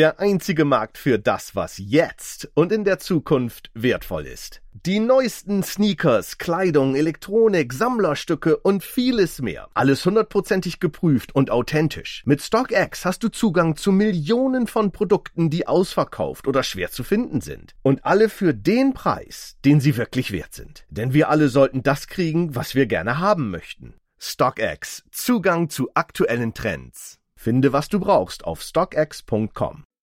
Der einzige Markt für das, was jetzt und in der Zukunft wertvoll ist. Die neuesten Sneakers, Kleidung, Elektronik, Sammlerstücke und vieles mehr. Alles hundertprozentig geprüft und authentisch. Mit StockX hast du Zugang zu Millionen von Produkten, die ausverkauft oder schwer zu finden sind. Und alle für den Preis, den sie wirklich wert sind. Denn wir alle sollten das kriegen, was wir gerne haben möchten. StockX. Zugang zu aktuellen Trends. Finde, was du brauchst auf stockx.com.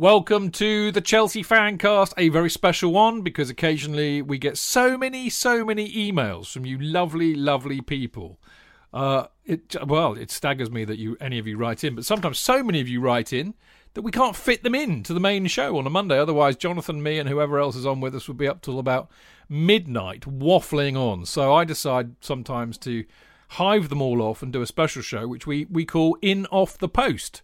Welcome to the Chelsea Fancast, a very special one because occasionally we get so many, so many emails from you lovely, lovely people. Uh, it well, it staggers me that you any of you write in, but sometimes so many of you write in that we can't fit them in to the main show on a Monday. Otherwise, Jonathan, me, and whoever else is on with us would be up till about midnight waffling on. So I decide sometimes to hive them all off and do a special show, which we we call In Off the Post.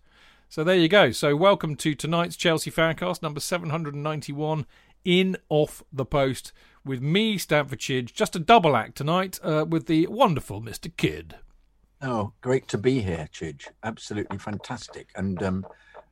So there you go. So welcome to tonight's Chelsea Fancast, number 791, in Off the Post, with me, Stamford Chidge. Just a double act tonight uh, with the wonderful Mr. Kidd. Oh, great to be here, Chidge. Absolutely fantastic. And um,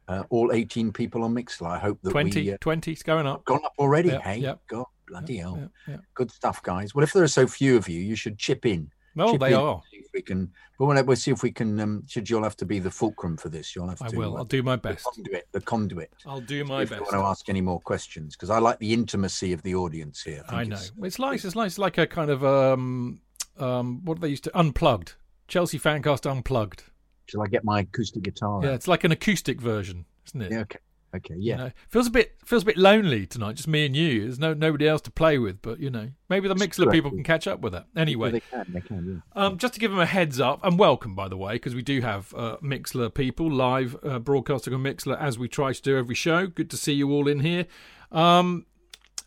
uh, all 18 people on Mixlr. I hope that 20, we... Uh, 20, it's going up. Gone up already, Yep, hey? yep. God, bloody Yep, hell. yep. Good stuff, guys. Well, if there are so few of you, you should chip in. Well, Chip they in, are. If we can... But we'll, we'll see if we can... Um, should you'll have to be the fulcrum for this. You'll have I to... will. uh, I'll do my best. the conduit. The conduit. I'll do my best. if you best. want to ask any more questions, because I like the intimacy of the audience here. I think know. it's- It's nice. It's nice. Like a kind of um um what they used to unplugged. Chelsea Fancast unplugged. Shall I get my acoustic guitar? Yeah, it's like an acoustic version, isn't it? Yeah, okay. Okay, You yeah. know, feels a bit feels a bit lonely tonight, just me and you. There's no nobody else to play with, but you know, maybe the Mixlr people can catch up with that. Yeah, Anyway, they can, they can, yeah. um, just to give them a heads up, and welcome by the way, because we do have uh, Mixlr people live uh, broadcasting on Mixlr as we try to do every show. Good to see you all in here. Um,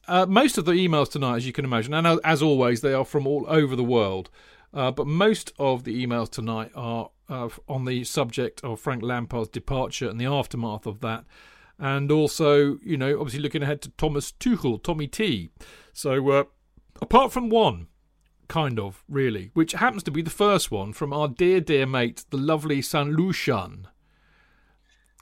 uh, most of the emails tonight, as you can imagine, and as always, they are from all over the world. Uh, but most of the emails tonight are uh, on the subject of Frank Lampard's departure and the aftermath of that. And also, you know, obviously looking ahead to Thomas Tuchel, Tommy T. So, uh, apart from one, kind of, really, which happens to be the first one from our dear, dear mate, the lovely San Lucian.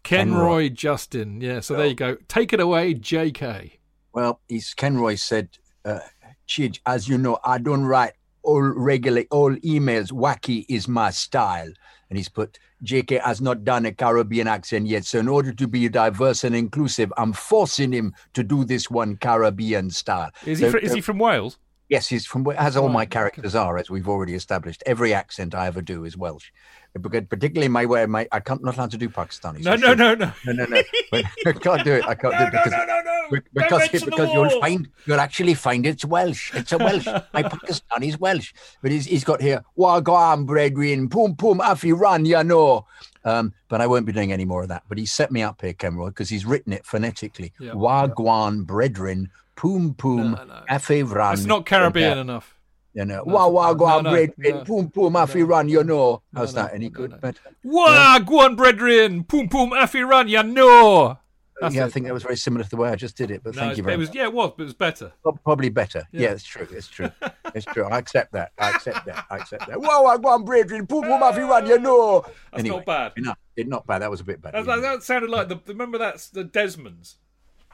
Kenroy Justin. Yeah, so there you go. Take it away, JK. Well, he's Kenroy said, uh, Chidge, as you know, I don't write all regular all emails. Wacky is my style. And he's put JK has not done a Caribbean accent yet. So in order to be diverse and inclusive, I'm forcing him to do this one Caribbean style. Is he, So, fr- is he from Wales? Yes, he's from as all my characters are, as we've already established. Every accent I ever do is Welsh. Because particularly my way, my I can't not allowed to do Pakistani. No, so no, no, no. no, no, no. But I can't do it. I can't do it because no, no, no. Don't because mention because you'll find you'll actually find it's Welsh. It's a Welsh. My Pakistani's Welsh, but he's, he's got here Wagwan brethren, pum pum afi ran ya know. Um, but I won't be doing any more of that. But he set me up here, Kenroy, because he's written it phonetically. Yeah. Wagwan brethren, pum pum No, no. afi ran. It's not Caribbean enough. You know, No, wa wagwan no, no, brethren, no. pum pum afi ran. You know, No, how's that? Any good? no. Better? Wah, go on, brethren. Pum pum afiran, ya no. That's yeah, I think that was very similar to the way I just did it. But No, thank you very it much. was, yeah, it was, but it was better. Probably better. Yeah. Yeah, it's true. It's true. It's true. I accept that. I accept that. I accept that. Whoa, I go on, brethren. Pum pum afi run, you know. That's Anyway, not bad. No, it eh, not bad. That was a bit better. That, that, sounded like the. Remember that's the Desmonds.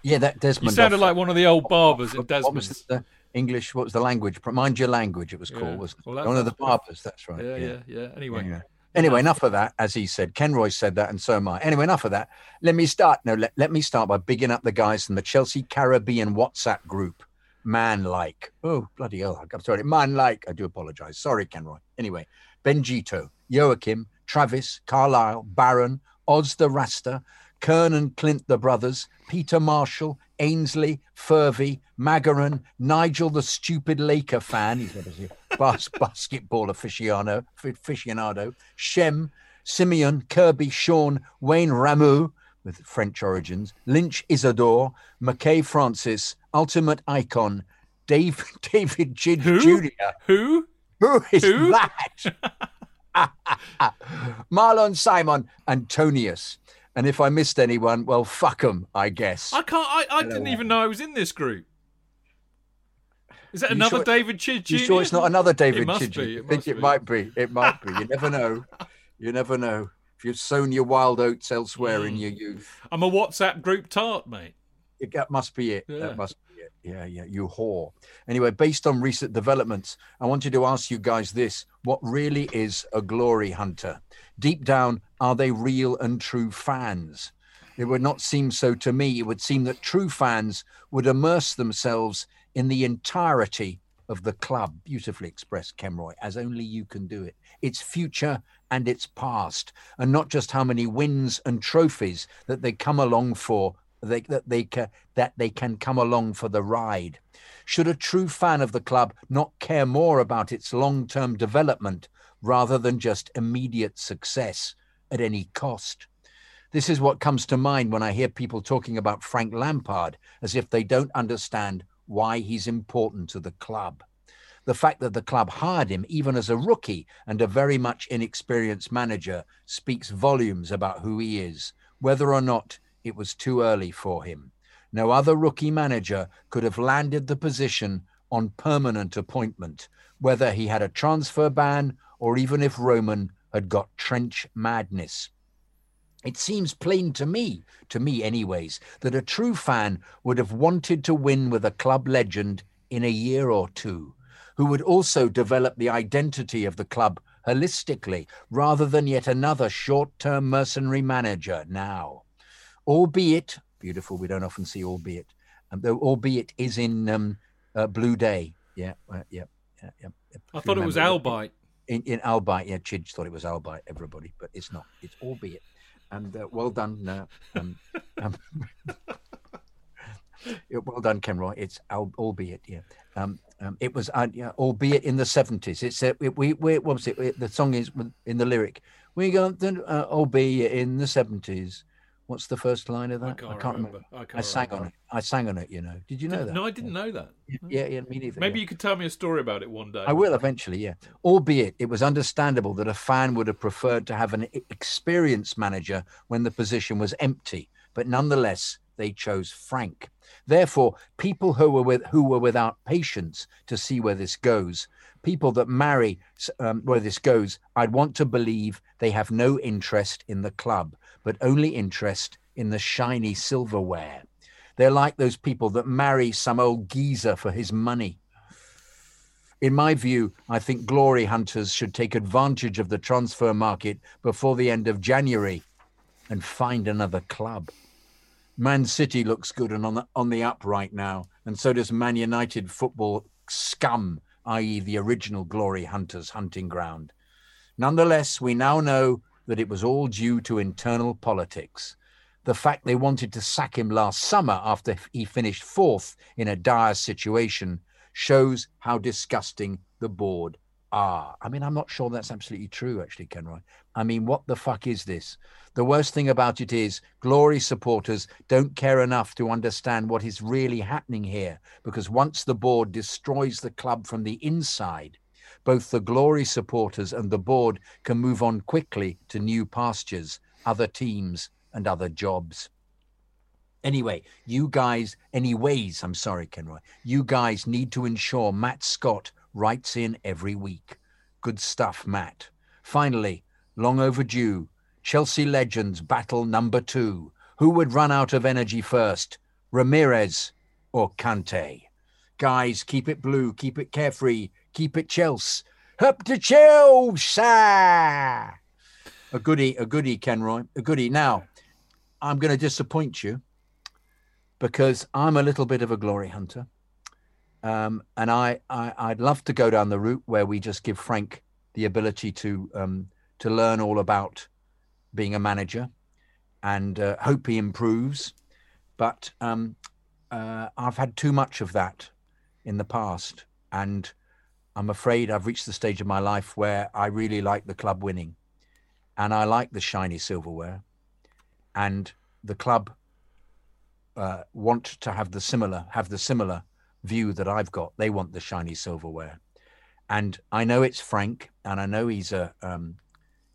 yeah, that Desmond. You sounded off- like one of the old barbers in what, was Desmonds. the English? What was the language? Mind your language. It was Yeah. called. Wasn't? Well, one of the barbers. That's right. Yeah, yeah, yeah. Anyway, Yeah. Anyway, enough of that. As he said, Kenroy said that, and so am I. Anyway, enough of that. Let me start. No, let, let me start by bigging up the guys from the Chelsea Caribbean WhatsApp group. Man like. Oh, bloody hell. I'm sorry. Man like. I do apologize. Sorry, Kenroy. Anyway, Benjito, Joachim, Travis, Carlisle, Baron, Oz the Rasta, Kern and Clint the brothers, Peter Marshall, Ainsley, Furvey, Magaran, Nigel the stupid Laker fan, he's obviously a bas- basketball aficionado, aficionado, Shem, Simeon, Kirby, Sean, Wayne Ramu, with French origins, Lynch Isidore, McKay Francis, Ultimate Icon, Dave, David Chidge Who? Jr. Who? Who is Who? that? Marlon Simon Antonius. And if I missed anyone, well, fuck them, I guess. I can't. I, I didn't even know I was in this group. Is that You another sure- David Chid You sure it's not another David it I think must it be. might be. It might be. You never know. You never know. If you've sown your wild oats elsewhere in Mm. your youth, I'm a WhatsApp group tart, mate. it, that must be it. Yeah. That must be it. Yeah, yeah. You whore. Anyway, based on recent developments, I wanted to ask you guys this: What really is a glory hunter? Deep down, are they real and true fans? It would not seem so to me. It would seem that true fans would immerse themselves in the entirety of the club. Beautifully expressed, Kenroy, as only you can do it. Its future and its past, and not just how many wins and trophies that they come along for. They, that they that they can come along for the ride. Should a true fan of the club not care more about its long-term development rather than just immediate success at any cost? This is what comes to mind when I hear people talking about Frank Lampard as if they don't understand why he's important to the club. The fact that the club hired him, even as a rookie and a very much inexperienced manager, speaks volumes about who he is, whether or not it was too early for him. No other rookie manager could have landed the position on permanent appointment, whether he had a transfer ban or even if Roman had got trench madness. It seems plain to me, to me anyways, that a true fan would have wanted to win with a club legend in a year or two, who would also develop the identity of the club holistically, rather than yet another short term mercenary manager now. Albeit, beautiful, we don't often see albeit, um, though albeit is in um, uh, Blue Day. Yeah, uh, yeah, yeah, yeah. I thought it was Albite. in, in Albite, yeah, Chidge thought it was Albite, everybody, but it's not. It's albeit. And uh, well done. Uh, um, um, well done, Kenroy. It's al- albeit, yeah. Um, um, it was, uh, yeah, albeit in the 70s. It's, uh, it, we, we, what was it? It- The song is in the lyric. We got the, uh, albeit in the 70s. What's the first line of that? I can't, remember. I, can't I sang remember. on it. I sang on it, you know. Did you know that? No, I didn't know that. Yeah, yeah, me neither. Maybe yeah. you could tell me a story about it one day. I will eventually, yeah. Albeit it was understandable that a fan would have preferred to have an experienced manager when the position was empty, but nonetheless they chose Frank. Therefore, people who were with who were without patience to see where this goes, people that marry um, where this goes, I'd want to believe they have no interest in the club, but only interest in the shiny silverware. They're like those people that marry some old geezer for his money. In my view, I think glory hunters should take advantage of the transfer market before the end of January and find another club. Man City looks good and on the on the up right now, and so does Man United football scum, i.e., the original glory hunters' hunting ground. Nonetheless, we now know that it was all due to internal politics. The fact they wanted to sack him last summer after he finished fourth in a dire situation shows how disgusting the board are. I mean, I'm not sure that's absolutely true, actually, Kenroy. I mean, what the fuck is this? The worst thing about it is glory supporters don't care enough to understand what is really happening here because once the board destroys the club from the inside, both the glory supporters and the board can move on quickly to new pastures, other teams, and other jobs. Anyway, you guys, anyways, I'm sorry, Kenroy, you guys need to ensure Matt Scott writes in every week. Good stuff, Matt. Finally, long overdue, Chelsea Legends battle number two. Who would run out of energy first, Ramires or Kante? Guys, keep it blue, keep it carefree, keep it Chelsea. Up to Chelsea! A goodie, a goodie, Kenroy, a goodie. Now, I'm going to disappoint you because I'm a little bit of a glory hunter. Um, and I, I, I'd love to go down the route where we just give Frank the ability to um, to learn all about being a manager and uh, hope he improves. But um, uh, I've had too much of that in the past, and I'm afraid I've reached the stage of my life where I really like the club winning, and I like the shiny silverware, and the club uh, want to have the similar have the similar view that I've got. They want the shiny silverware, and I know it's Frank, and I know he's a um,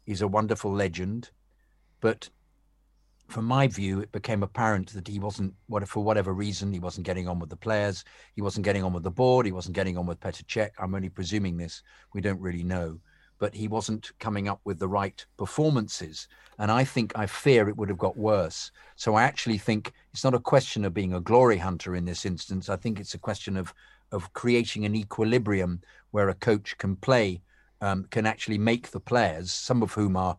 he's a wonderful legend, but from my view, it became apparent that he wasn't, what for whatever reason, he wasn't getting on with the players, he wasn't getting on with the board, he wasn't getting on with Petr Cech. I'm only presuming this; we don't really know, but he wasn't coming up with the right performances. And I think, I fear, it would have got worse. So I actually think it's not a question of being a glory hunter in this instance. I think it's a question of of creating an equilibrium where a coach can play, um, can actually make the players, some of whom are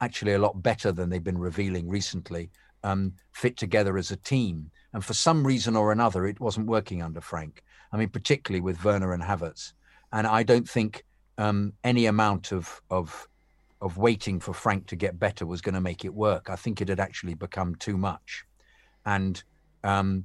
actually a lot better than they've been revealing recently, um, fit together as a team. And for some reason or another, it wasn't working under Frank. I mean, particularly with Werner and Havertz. And I don't think um, any amount of of of waiting for Frank to get better was going to make it work. I think it had actually become too much, and um,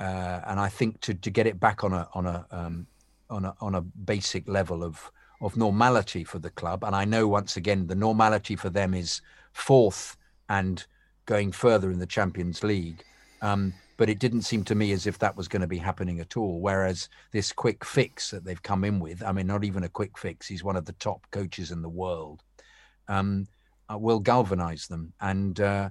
uh, and I think to to get it back on a on a um, on a on a basic level of of normality for the club. And I know once again the normality for them is fourth and going further in the Champions League. Um, but it didn't seem to me as if that was going to be happening at all. Whereas this quick fix that they've come in with, I mean, not even a quick fix, he's one of the top coaches in the world, um, uh, will galvanize them. And uh,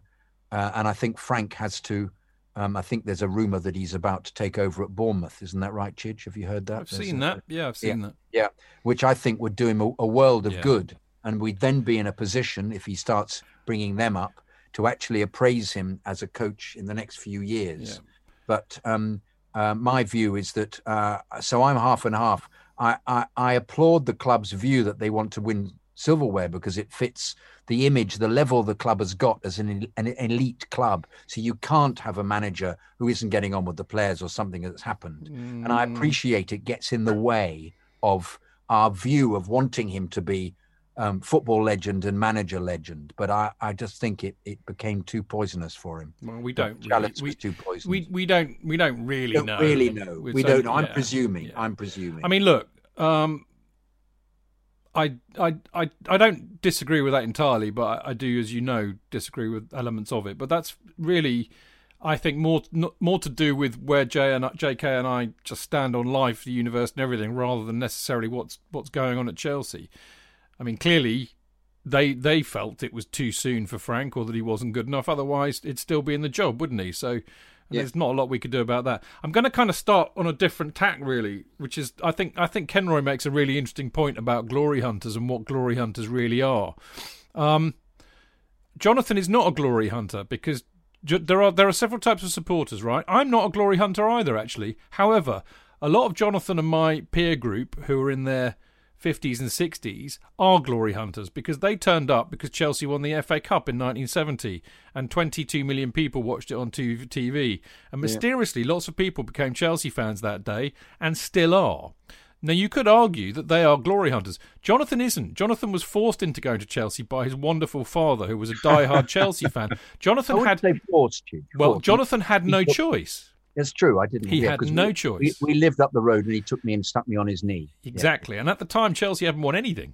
uh, and I think Frank has to um, I think there's a rumor that he's about to take over at Bournemouth. Isn't that right, Chidge? Have you heard that? I've there's seen a, that. Yeah, I've seen yeah, that. Yeah, which I think would do him a, a world of yeah. good. And we'd then be in a position, if he starts bringing them up, to actually appraise him as a coach in the next few years. Yeah. But um, uh, my view is that, uh, so I'm half and half. I, I, I applaud the club's view that they want to win silverware because it fits the image, the level the club has got as an, an elite club. So you can't have a manager who isn't getting on with the players or something that's happened. Mm. And I mm. appreciate it gets in the way of our view of wanting him to be um, football legend and manager legend, but I, I just think it, it became too poisonous for him. Well, we don't. Really, we, too poisonous. We we don't we don't really don't know. Really know. we don't know. I'm yeah, presuming. Yeah. I'm presuming. I mean, look. Um, I, I, I, I don't disagree with that entirely, but I, I, do, as you know, disagree with elements of it. But that's really, I think, more more to do with where J and JK and I just stand on life, the universe, and everything, rather than necessarily what's what's going on at Chelsea. I mean, clearly, they they felt it was too soon for Frank, or that he wasn't good enough. Otherwise, it'd still be in the job, wouldn't he? So yeah. There's not a lot we could do about that. I'm going to kind of start on a different tack, really, which is I think I think Kenroy makes a really interesting point about glory hunters and what glory hunters really are. Um, Jonathan is not a glory hunter because there are there are several types of supporters, right? I'm not a glory hunter either, actually. However, a lot of Jonathan and my peer group who are in their 50s and 60s are glory hunters because they turned up because Chelsea won the FA Cup in 1970 and 22 million people watched it on TV. And mysteriously, yeah. lots of people became Chelsea fans that day and still are. Now, you could argue that they are glory hunters. Jonathan isn't. Jonathan was forced into going to Chelsea by his wonderful father, who was a die-hard Chelsea fan. Jonathan had. forced you. Well, Jonathan had no choice. It's true. I didn't. He had no we, choice. We, we, lived up the road, and he took me and stuck me on his knee. Exactly. Yeah. And at the time, Chelsea hadn't won anything.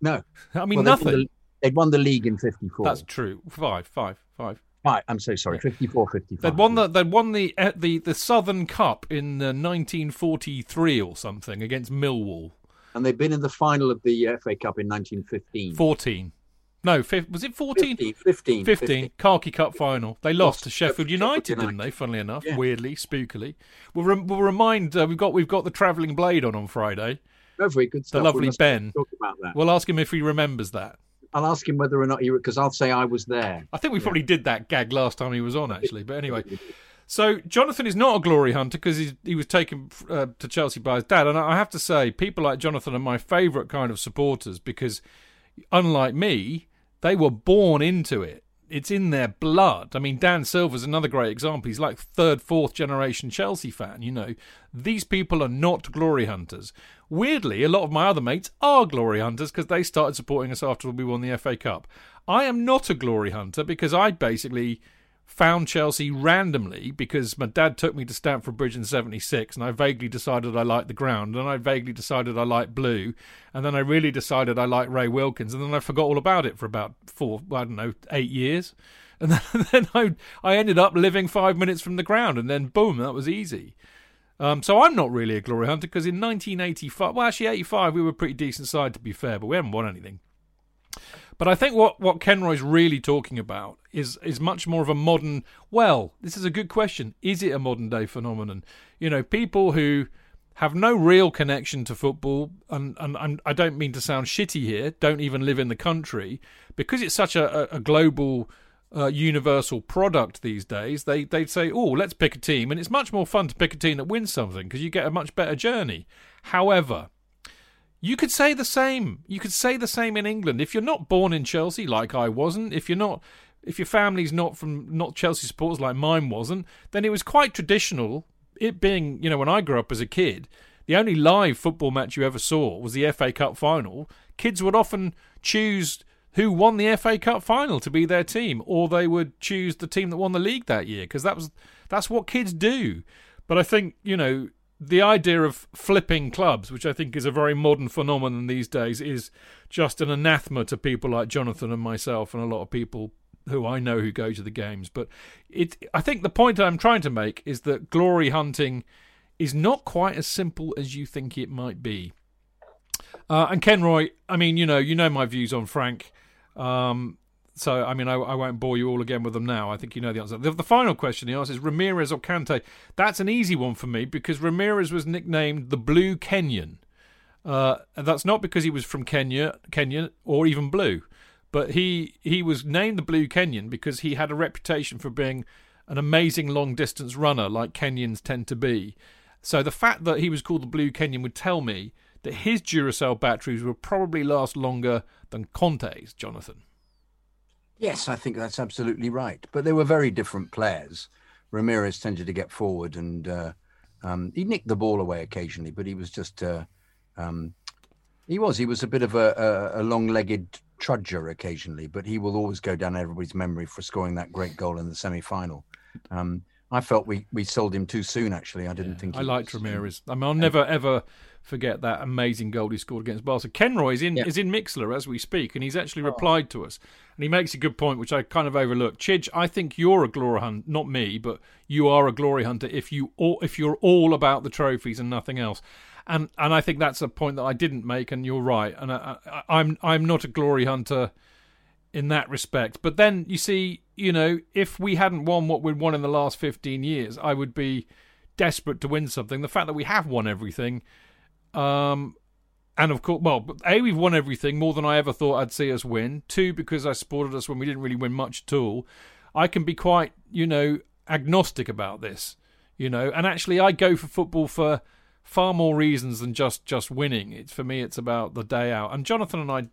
No. I mean well, nothing. They'd won, the, they'd won the league in '54. That's true. Five, five, five. Five. I'm so sorry. 54, 55. They'd won the they'd won the uh, the the Southern Cup in uh, 1943 or something against Millwall. And they've been in the final of the FA Cup in 1915. 14. No, was it 14? 15. 15. 15. Khaki Cup final. They lost, lost to Sheffield United, Sheffield didn't they? Funnily enough, yeah. weirdly, spookily. We'll, re- we'll remind uh, we've got we've got the travelling blade on on Friday. Very good stuff. The lovely we'll Ben. Talk about that. We'll ask him if he remembers that. I'll ask him whether or not he because I'll say I was there. I think we yeah. probably did that gag last time he was on, actually. But anyway. So Jonathan is not a glory hunter because he was taken uh, to Chelsea by his dad, and I have to say, people like Jonathan are my favourite kind of supporters because, unlike me, they were born into it. It's in their blood. I mean, Dan Silver's another great example. He's like third, fourth generation Chelsea fan. You know, these people are not glory hunters. Weirdly, a lot of my other mates are glory hunters because they started supporting us after we won the FA Cup. I am not a glory hunter because I basically found Chelsea randomly because my dad took me to Stamford Bridge in 76 and I vaguely decided I liked the ground and I vaguely decided I liked blue and then I really decided I liked Ray Wilkins and then I forgot all about it for about four, I don't know, eight years. And then, I, I ended up living five minutes from the ground and then boom, that was easy. Um, so I'm not really a glory hunter because in 1985, well, actually 85, we were a pretty decent side to be fair, but we haven't won anything. But I think what, what Kenroy's really talking about is is much more of a modern. Well, this is a good question. Is it a modern day phenomenon? You know, people who have no real connection to football, and, and, and I don't mean to sound shitty here, don't even live in the country, because it's such a, a global, uh, universal product these days, they, they'd say, oh, let's pick a team, and it's much more fun to pick a team that wins something, because you get a much better journey. However, you could say the same. You could say the same in England. If you're not born in Chelsea, like I wasn't, if you're not if your family's not from not Chelsea supporters like mine wasn't, then it was quite traditional it being, you know, when I grew up as a kid, the only live football match you ever saw was the FA Cup final. Kids would often choose who won the FA Cup final to be their team, or they would choose the team that won the league that year because that was that's what kids do. But I think you know the idea of flipping clubs, which I think is a very modern phenomenon these days, is just an anathema to people like Jonathan and myself and a lot of people who I know who go to the games. But it, I think the point I'm trying to make is that glory hunting is not quite as simple as you think it might be. Uh, and Kenroy, I mean, you know, you know my views on Frank. Um, so, I mean, I, I, won't bore you all again with them now. I think you know the answer. The, the, final question he asks is Ramires or Kante. That's an easy one for me because Ramires was nicknamed the Blue Kenyan. Uh, and that's not because he was from Kenya, Kenya, or even blue. But he he was named the Blue Kenyan because he had a reputation for being an amazing long distance runner, like Kenyans tend to be. So the fact that he was called the Blue Kenyan would tell me that his Duracell batteries will probably last longer than Kante's, Jonathan. Yes, I think that's absolutely right. But they were very different players. Ramires tended to get forward and uh, um, he nicked the ball away occasionally, but he was just uh, um, he was he was a bit of a, a, a long-legged trudger occasionally, but he will always go down everybody's memory for scoring that great goal in the semi-final. Um, I felt we, we sold him too soon. Actually, I didn't yeah, think. I liked was, Ramires. I mean, I'll never ever forget that amazing goal he scored against Barca. Kenroy is in yeah. is in Mixlr as we speak, and he's actually oh. replied to us, and he makes a good point, which I kind of overlooked. Chidge, I think you're a glory hunter, not me, but you are a glory hunter if you all, if you're all about the trophies and nothing else and and I think that's a point that I didn't make, and you're right. And I, I, I'm I'm not a glory hunter in that respect. But then you see, you know, if we hadn't won what we'd won in the last 15 years, I would be desperate to win something. The fact that we have won everything, um, and of course, well, a we've won everything more than I ever thought I'd see us win. Two, because I supported us when we didn't really win much at all. I can be quite, you know, agnostic about this, you know, and actually I go for football for far more reasons than just just winning. It's for me, it's about the day out. And Jonathan and I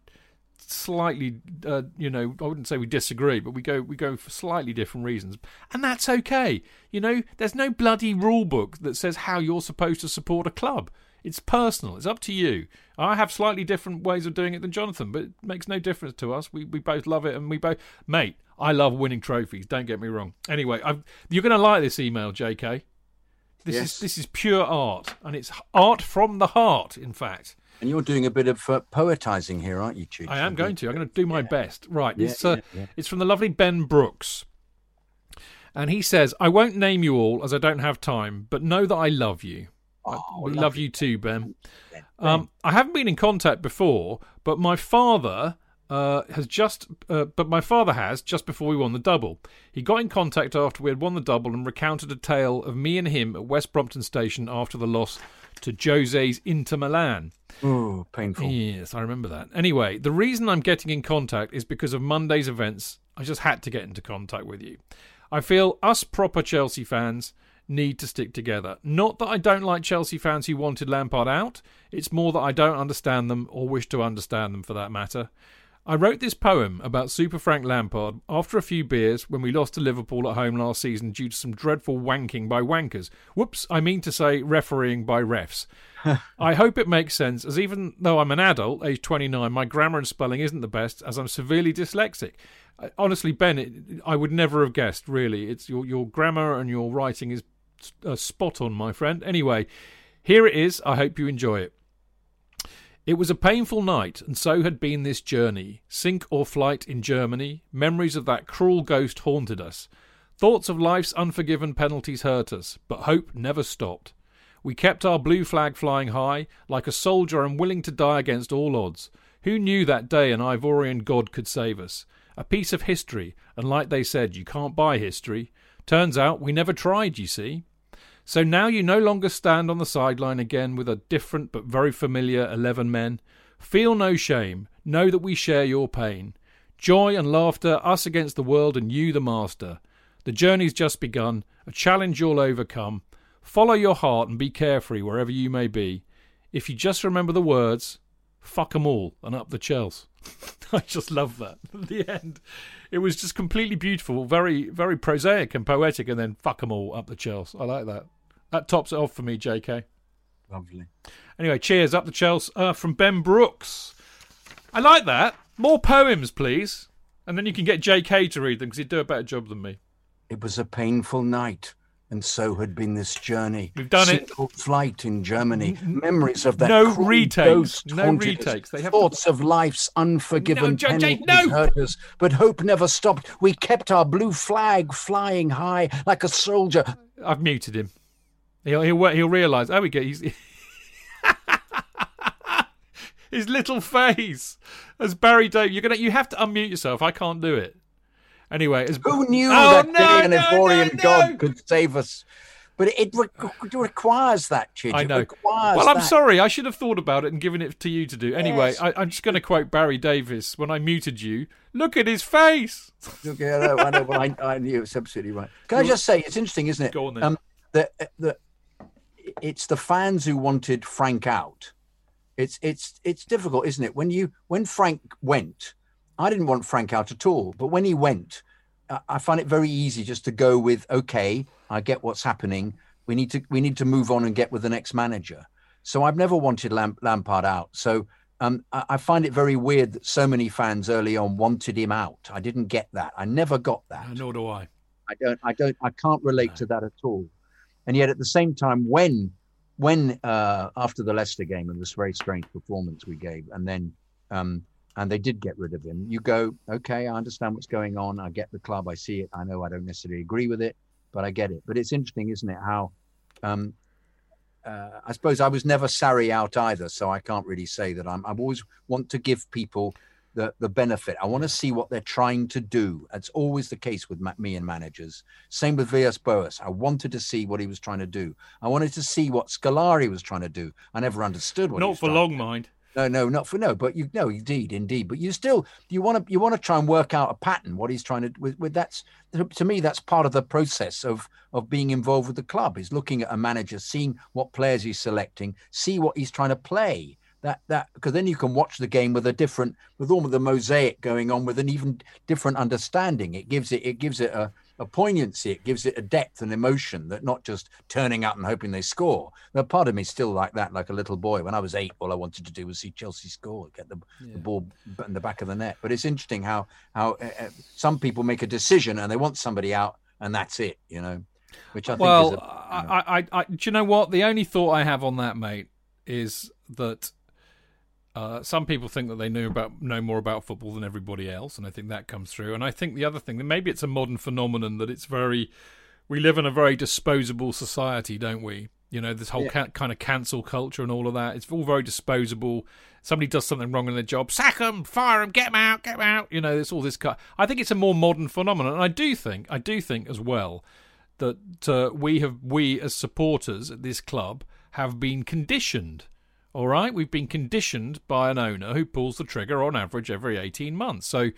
slightly, uh, you know, I wouldn't say we disagree, but we go we go for slightly different reasons, and that's okay. You know, there's no bloody rule book that says how you're supposed to support a club. It's personal. It's up to you. I have slightly different ways of doing it than Jonathan, but it makes no difference to us. We we both love it, and we both, mate. I love winning trophies. Don't get me wrong. Anyway, I've, you're going to like this email, J.K. This yes. is this is pure art, and it's art from the heart. In fact. And you're doing a bit of uh, poetizing here, aren't you, Chidge? I am going to. I'm going to do my yeah. best. Right. Yeah, it's, uh, yeah, it's from the lovely Ben Brooks. And he says, I won't name you all as I don't have time, but know that I love you. Oh, we love, love you too, Ben. Um, I haven't been in contact before, but my father uh, has just, uh, but my father has just before we won the double. He got in contact after we had won the double and recounted a tale of me and him at West Brompton Station after the loss to Jose's Inter Milan. Oh, painful. Yes, I remember that. Anyway, the reason I'm getting in contact is because of Monday's events. I just had to get into contact with you. I feel us proper Chelsea fans need to stick together. Not that I don't like Chelsea fans who wanted Lampard out, it's more that I don't understand them or wish to understand them for that matter. I wrote this poem about Super Frank Lampard after a few beers when we lost to Liverpool at home last season due to some dreadful wanking by wankers. Whoops, I mean to say refereeing by refs. I hope it makes sense, as even though I'm an adult, age 29, my grammar and spelling isn't the best, as I'm severely dyslexic. Honestly, Ben, it, I would never have guessed. Really, it's your your grammar and your writing is uh, spot on, my friend. Anyway, here it is. I hope you enjoy it. It was a painful night, and so had been this journey. Sink or flight in Germany, memories of that cruel ghost haunted us. Thoughts of life's unforgiven penalties hurt us, but hope never stopped. We kept our blue flag flying high, like a soldier and willing to die against all odds. Who knew that day an Ivorian god could save us? A piece of history, and like they said, you can't buy history. Turns out we never tried, you see. So now you no longer stand on the sideline again with a different but very familiar 11 men. Feel no shame. Know that we share your pain. Joy and laughter, us against the world and you the master. The journey's just begun, a challenge you'll overcome. Follow your heart and be carefree wherever you may be. If you just remember the words, fuck 'em all and up the Chels. I just love that. At the end, it was just completely beautiful, very, very prosaic and poetic, and then fuck 'em all up the Chels. I like that. That tops it off for me, JK. Lovely. Anyway, cheers up the Chels uh, from Ben Brooks. I like that. More poems, please. And then you can get JK to read them because he'd do a better job than me. It was a painful night, and so had been this journey. We've done it. Flight in Germany. Memories of that. No retakes. No retakes. They have to- Thoughts of life's unforgiven No, Jay, no! hurt us, but hope never stopped. We kept our blue flag flying high like a soldier. I've muted him. He'll he'll he'll realise. Oh, we go. He's his little face as Barry Dave. You're gonna you have to unmute yourself. I can't do it. Anyway, as Who knew Oh, that no, an no, Ivorian no, god could save us? But it, re- requires that, Chidge. I know. Well, I'm that. sorry. I should have thought about it and given it to you to do. Anyway, Yes. I, I'm just going to quote Barry Davies when I muted you. Look at his face. Okay, I know, I know, I, I knew it's absolutely right. Can I just say, it's interesting, isn't it? Go on then. Um, the, the, it's the fans who wanted Frank out. It's it's it's difficult, isn't it? When you when Frank went, I didn't want Frank out at all. But when he went, I- find it very easy just to go with, okay, I get what's happening. We need to we need to move on and get with the next manager. So I've never wanted Lam- Lampard out. So um, I, I find it very weird that so many fans early on wanted him out. I didn't get that. I never got that. Nor do I. I don't, I don't, I can't relate to that at all. And yet, at the same time, when, when uh, after the Leicester game and this very strange performance we gave, and then, um, and they did get rid of him, you go, okay, I understand what's going on. I get the club. I see it. I know I don't necessarily agree with it, but I get it. But it's interesting, isn't it? How, um, uh, I suppose I was never Sarri out either, so I can't really say that I'm. I always want to give people the the benefit. I want to see what they're trying to do. That's always the case with ma- me and managers. Same with Villas Boas. I wanted to see what he was trying to do. I wanted to see what Scolari was trying to do. I never understood what. he Not was for trying to long, mind. No, no, not for no, but you no, indeed, indeed. But you still you want to you want to try and work out a pattern. What he's trying to with, with that's to me that's part of the process of of being involved with the club is looking at a manager, seeing what players he's selecting, see what he's trying to play. That that because then you can watch the game with a different with all of the mosaic going on with an even different understanding. It gives it it gives it a a poignancy. It gives it a depth and emotion that not just turning up and hoping they score. Now, part of me still like that, like a little boy. When I was eight, all I wanted to do was see Chelsea score, get the, the ball in the back of the net. But it's interesting how how uh, some people make a decision and they want somebody out, and that's it, you know. Which I think Well, is a, I, I, I, do you know what? The only thought I have on that, mate, is that uh, some people think that they know about know more about football than everybody else, and I think that comes through. And I think the other thing, that maybe it's a modern phenomenon that it's very, we live in a very disposable society, don't we? You know, this whole ca- kind of cancel culture and all of that. It's all very disposable. Somebody does something wrong in their job, sack them, fire them, get them out, get them out. You know, it's all this. Kind I think it's a more modern phenomenon, and I do think, I do think as well that uh, we have, we as supporters at this club have been conditioned. All right, we've been conditioned by an owner who pulls the trigger on average every 18 months. So,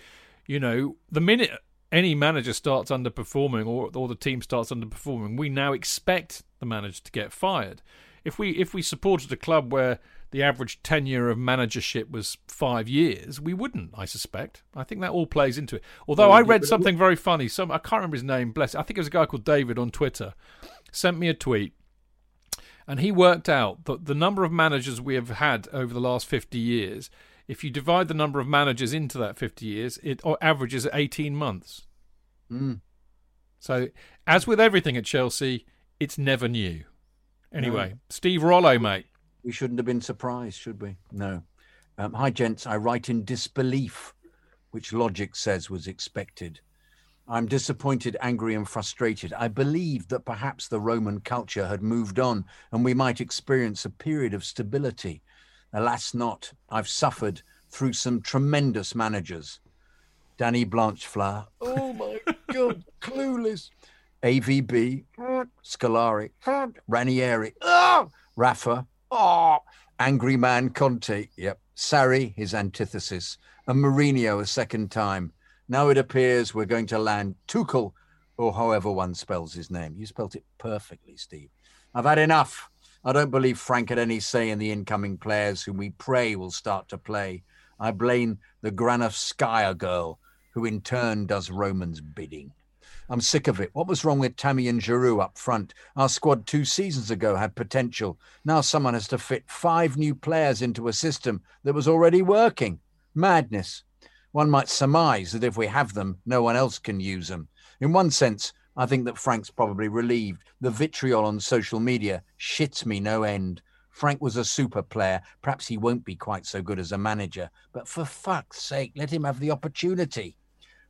you know, the minute any manager starts underperforming or or the team starts underperforming, we now expect the manager to get fired. If we if we supported a club where the average tenure of managership was five years, we wouldn't. I suspect. I think that all plays into it. Although I read something very funny. Some I can't remember his name. Bless. I think it was a guy called David on Twitter. Sent me a tweet and he worked out that the number of managers we have had over the last 50 years, if you divide the number of managers into that 50 years, it averages at 18 months. Mm. So, as with everything at Chelsea, it's never new. Anyway, Steve Rollo, mate. we shouldn't have been surprised, should we? No. Um, hi, gents. I write in disbelief, which logic says was expected. I'm disappointed, angry, and frustrated. I believed that perhaps the Roman culture had moved on and we might experience a period of stability. Alas, not. I've suffered through some tremendous managers. Danny Blanchflower. Oh my God, clueless. AVB, Scolari, Ranieri, oh, Rafa, oh, Angry Man Conte, yep, Sarri, his antithesis, and Mourinho a second time. Now it appears we're going to land Tuchel, or however one spells his name. You spelt it perfectly, Steve. I've had enough. I don't believe Frank had any say in the incoming players whom we pray will start to play. I blame the Granovskaya girl, who in turn does Roman's bidding. I'm sick of it. What was wrong with Tammy and Giroud up front? Our squad two seasons ago had potential. Now someone has to fit five new players into a system that was already working. Madness. One might surmise that if we have them, no one else can use them. In one sense, I think that Frank's probably relieved. The vitriol on social media shits me no end. Frank was a super player. Perhaps he won't be quite so good as a manager, but for fuck's sake, let him have the opportunity.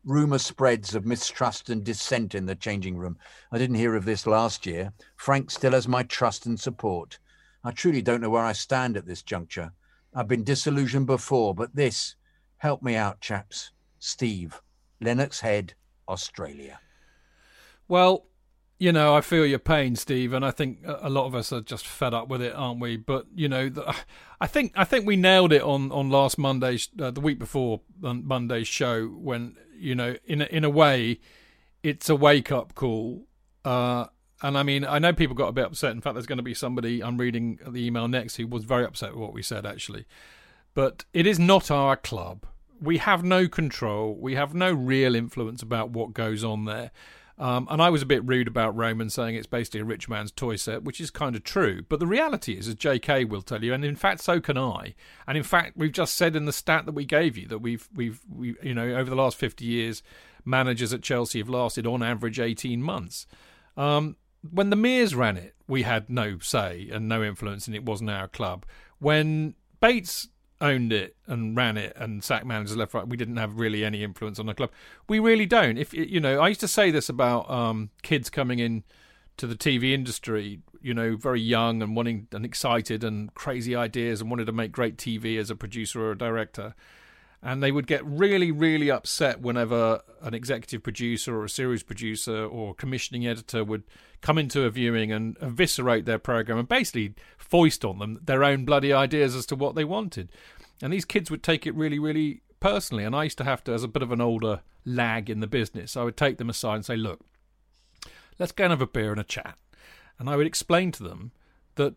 Rumour spreads of mistrust and dissent in the changing room. I didn't hear of this last year. Frank still has my trust and support. I truly don't know where I stand at this juncture. I've been disillusioned before, but this, Help me out, chaps. Steve, Lennox Head, Australia. Well, you know, I feel your pain, Steve, and I think a lot of us are just fed up with it, aren't we? But you know, the, I think I think we nailed it on on last Monday's, uh, the week before Monday's show, when you know, in a, in a way, it's a wake up call. Uh, and I mean, I know people got a bit upset. In fact, there's going to be somebody I'm reading the email next who was very upset with what we said, actually. But it is not our club. We have no control. We have no real influence about what goes on there. Um, and I was a bit rude about Roman saying it's basically a rich man's toy set, which is kind of true. But the reality is, as JK will tell you, and in fact, so can I. And in fact, we've just said in the stat that we gave you that we've we've we you know over the last fifty years, managers at Chelsea have lasted on average eighteen months. Um, when the Mears ran it, we had no say and no influence, and it wasn't our club. When Bates owned it and ran it and sacked managers left right. We didn't have really any influence on the club. We really don't. If you know i used to say this about um, kids coming in to the tv industry you know very young and wanting and excited and crazy ideas and wanted to make great tv as a producer or a director. And they would get really really upset whenever an executive producer or a series producer or commissioning editor would come into a viewing and eviscerate their program and basically foist on them their own bloody ideas as to what they wanted. And these kids would take it really, really personally. And I used to have to, as a bit of an older lag in the business, I would take them aside and say, look, let's go and have a beer and a chat. And I would explain to them that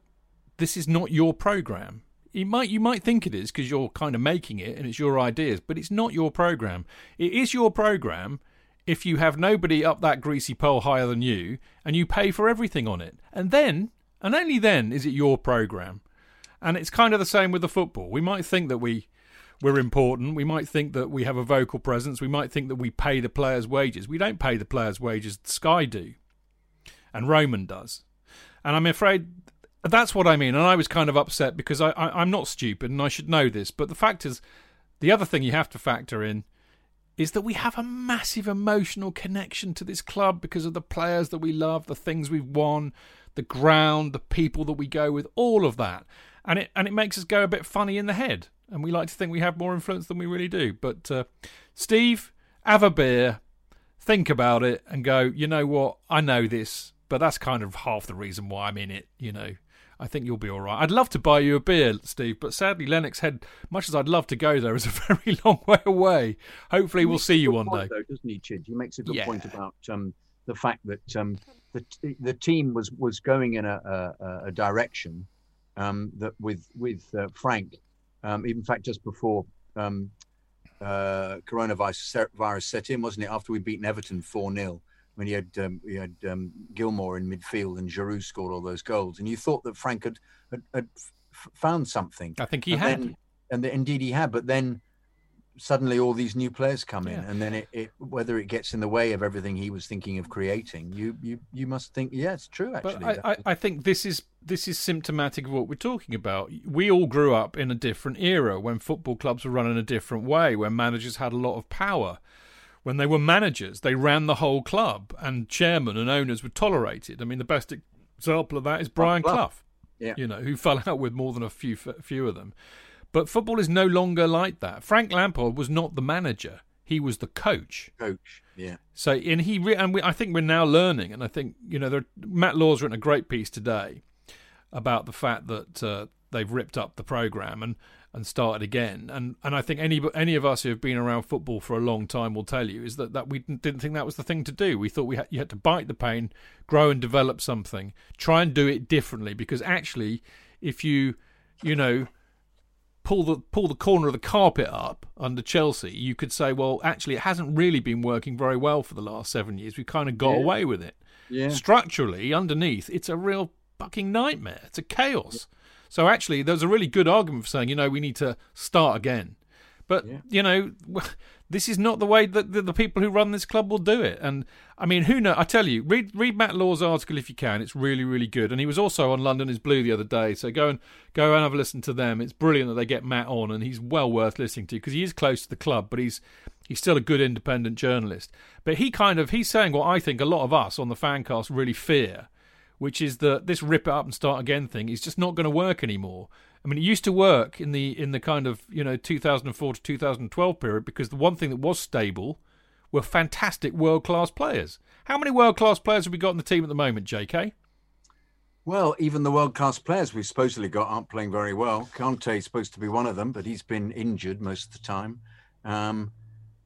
this is not your program. You might you might think it is because you're kind of making it and it's your ideas, but it's not your program. It is your program if you have nobody up that greasy pole higher than you and you pay for everything on it. And then, and only then, is it your program. And it's kind of the same with the football. We might think that we we're important. We might think that we have a vocal presence. We might think that we pay the players' wages. We don't pay the players' wages. Sky do, and Roman does. And I'm afraid that's what I mean. And I was kind of upset because I, I I'm not stupid and I should know this. But the fact is, the other thing you have to factor in is that we have a massive emotional connection to this club because of the players that we love, the things we've won, the ground, the people that we go with, all of that. And it and it makes us go a bit funny in the head. And we like to think we have more influence than we really do. But uh, Steve, have a beer, think about it, and go, you know what? I know this, but that's kind of half the reason why I'm in it, you know. I think you'll be all right. I'd love to buy you a beer, Steve, but sadly, Lennox Head, much as I'd love to go there, is a very long way away. Hopefully, we'll see you one point, day. Though, doesn't he, Chid? He makes a good yeah. point about um, the fact that um, the the team was was going in a, a, a direction um, that with with uh, Frank, um, in fact, just before um, uh, coronavirus virus set in, wasn't it? After we beaten Everton four 0 when he had um, he had um, Gilmour in midfield and Giroud scored all those goals, and you thought that Frank had had, had f- found something. I think he and had, then, and the, indeed he had. But then suddenly all these new players come in, yeah. and then it, it, whether it gets in the way of everything he was thinking of creating, you you you must think, yeah, it's true. Actually, but I, I, I think this is this is symptomatic of what we're talking about. We all grew up in a different era when football clubs were run in a different way, when managers had a lot of power when they were managers, they ran the whole club, and chairman and owners were tolerated. I mean, the best example of that is Brian Clough. Clough. Yeah. You know, who fell out with more than a few few of them. But football is no longer like that. Frank Lampard was not the manager; he was the coach. Coach. Yeah. So, and he re- and we, I think we're now learning, and I think you know, there, Matt Law's written a great piece today about the fact that uh, they've ripped up the program and and started again. And and I think any any of us who have been around football for a long time will tell you is that, that we didn't think that was the thing to do. We thought we had, you had to bite the pain, grow and develop something, try and do it differently. Because actually, if you you know pull the pull the corner of the carpet up under Chelsea, you could say, well, actually, it hasn't really been working very well for the last seven years. We kind of got Yeah. away with it. Yeah. Structurally, underneath, it's a real fucking nightmare. It's a chaos. So actually, there's a really good argument for saying, you know, we need to start again. But Yeah. you know, this is not the way that the, the people who run this club will do it. And I mean, who know? I tell you, read read Matt Law's article if you can. It's really really good. And he was also on London is Blue the other day. So go and go and have a listen to them. It's brilliant that they get Matt on, and he's well worth listening to because he is close to the club, but he's he's still a good independent journalist. But he kind of he's saying what I think a lot of us on the fancast really fear, which is that this rip it up and start again thing is just not going to work anymore. I mean, it used to work in the in the kind of you know 2004 to 2012 period because the one thing that was stable were fantastic world class players. How many world class players have we got in the team at the moment, J.K.? Well, even the world class players we've supposedly got aren't playing very well. Kante is supposed to be one of them, but he's been injured most of the time. Um,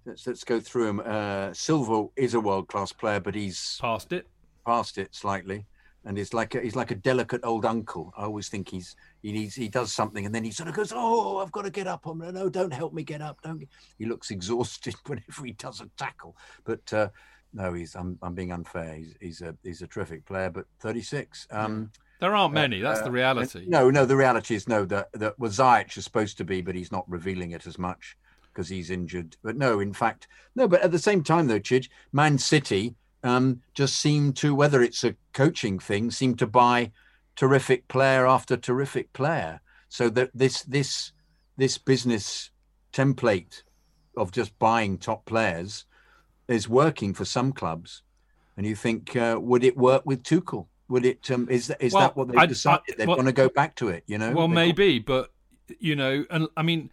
let's let's go through him. Uh, Silva is a world class player, but he's Past it. past it slightly, and he's like a, he's like a delicate old uncle. I always think he's he needs he does something, and then he sort of goes, "Oh, I've got to get up." I'm no, don't help me get up. Don't. He looks exhausted whenever he does a tackle, but. Uh, no, he's. I'm. I'm being unfair. He's. He's a. He's a terrific player, but 36. Um, There aren't many. That's uh, the reality. no, no. The reality is no. That that well, Ziyech is supposed to be, but he's not revealing it as much because he's injured. But no, in fact, no. But at the same time, though, Chidge, Man City um, just seem to, whether it's a coaching thing, seem to buy terrific player after terrific player. So that this this this business template of just buying top players is working for some clubs. And you think, uh, would it work with Tuchel? Would it? Um, is that is Well, that what they've decided? I- They're well- going to go back to it. You know. Well, got- maybe, but you know, and I mean,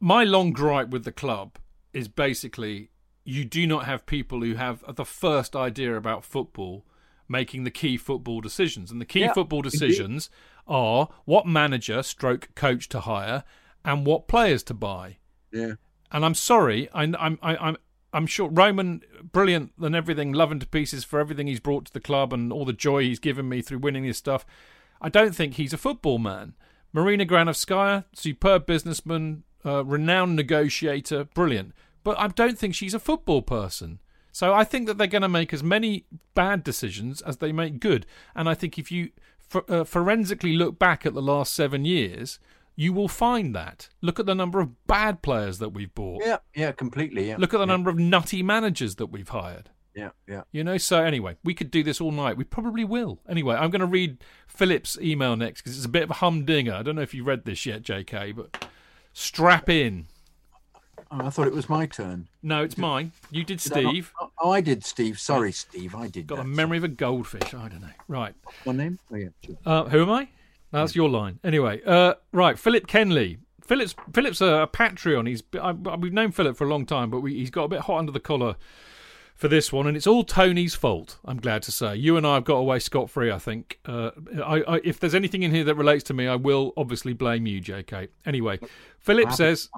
my long gripe with the club is basically you do not have people who have the first idea about football making the key football decisions, and the key Yeah, football indeed. decisions are what manager, stroke coach to hire, and what players to buy. Yeah. And I'm sorry, I, I'm I, I'm I'm sure Roman, brilliant and everything, loving to pieces for everything he's brought to the club and all the joy he's given me through winning this stuff. I don't think he's a football man. Marina Granovskaya, superb businessman, uh, renowned negotiator, brilliant. But I don't think she's a football person. So I think that they're going to make as many bad decisions as they make good. And I think if you for, uh, forensically look back at the last seven years, you will find that. Look at the number of bad players that we've bought. Yeah. Yeah. Completely. Yeah. Look at the yeah, number of nutty managers that we've hired. Yeah. Yeah. You know, so anyway, we could do this all night. We probably will. Anyway, I'm going to read Philip's email next because it's a bit of a humdinger. I don't know if you read this yet, JK, but strap in. Oh, I thought it was my turn. No, it's mine. You did Did I not- Steve. Oh, I did, Steve. Sorry, Steve. I did. Got a that. memory of a goldfish. I don't know. Right. My name? Oh yeah. sure. Uh, who am I? That's your line. Anyway, uh, right. Philip Kenley. Philip's Philip's a, a Patreon. He's I, I- we've known Philip for a long time, but we, he's got a bit hot under the collar for this one, and it's all Tony's fault. I'm glad to say. You and I have got away scot free. I think. Uh, I, I, if there's anything in here that relates to me, I will obviously blame you, J.K. Anyway, Philip says.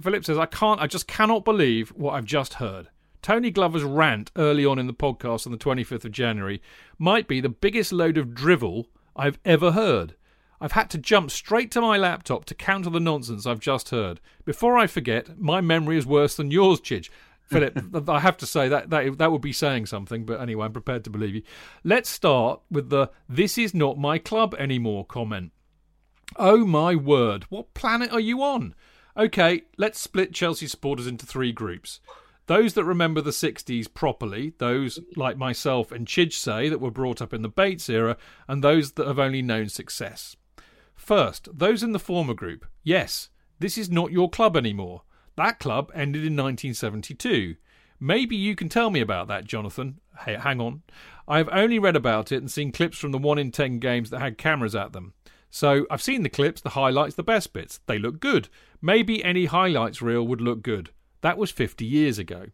I'll have to take that. Philip says, I can't, I just cannot believe what I've just heard. Tony Glover's rant early on in the podcast on the 25th of January might be the biggest load of drivel I've ever heard. I've had to jump straight to my laptop to counter the nonsense I've just heard. Before I forget, my memory is worse than yours, Chidge. Philip, I have to say that, that that would be saying something, but anyway, I'm prepared to believe you. Let's start with the "This is not my club anymore" comment. Oh my word, what planet are you on? Okay, let's split Chelsea supporters into three groups. Those that remember the 60s properly, those like myself and Chidge say that were brought up in the Bates era, and those that have only known success. First, those in the former group. Yes, this is not your club anymore. That club ended in 1972. Maybe you can tell me about that, Jonathan. Hey, hang on. I have only read about it and seen clips from the 1 in 10 games that had cameras at them. So I've seen the clips, the highlights, the best bits. They look good. Maybe any highlights reel would look good. That was 50 years ago.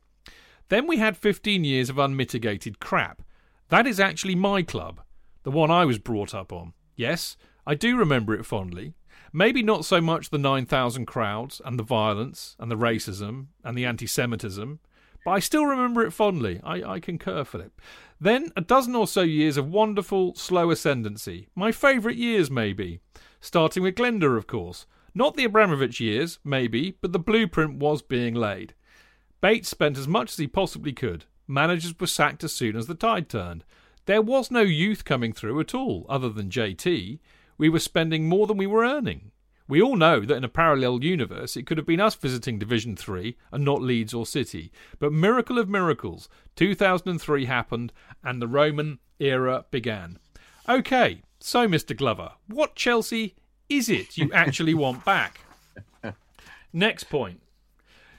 Then we had 15 years of unmitigated crap. That is actually my club, the one I was brought up on. Yes, I do remember it fondly. Maybe not so much the 9,000 crowds and the violence and the racism and the anti Semitism, but I still remember it fondly. I, I concur, Philip. Then a dozen or so years of wonderful, slow ascendancy. My favourite years, maybe. Starting with Glenda, of course. Not the Abramovich years, maybe, but the blueprint was being laid. Bates spent as much as he possibly could. Managers were sacked as soon as the tide turned. There was no youth coming through at all, other than JT. We were spending more than we were earning. We all know that in a parallel universe it could have been us visiting Division 3 and not Leeds or City. But miracle of miracles, 2003 happened and the Roman era began. Okay, so Mr. Glover, what Chelsea is it you actually want back? Next point.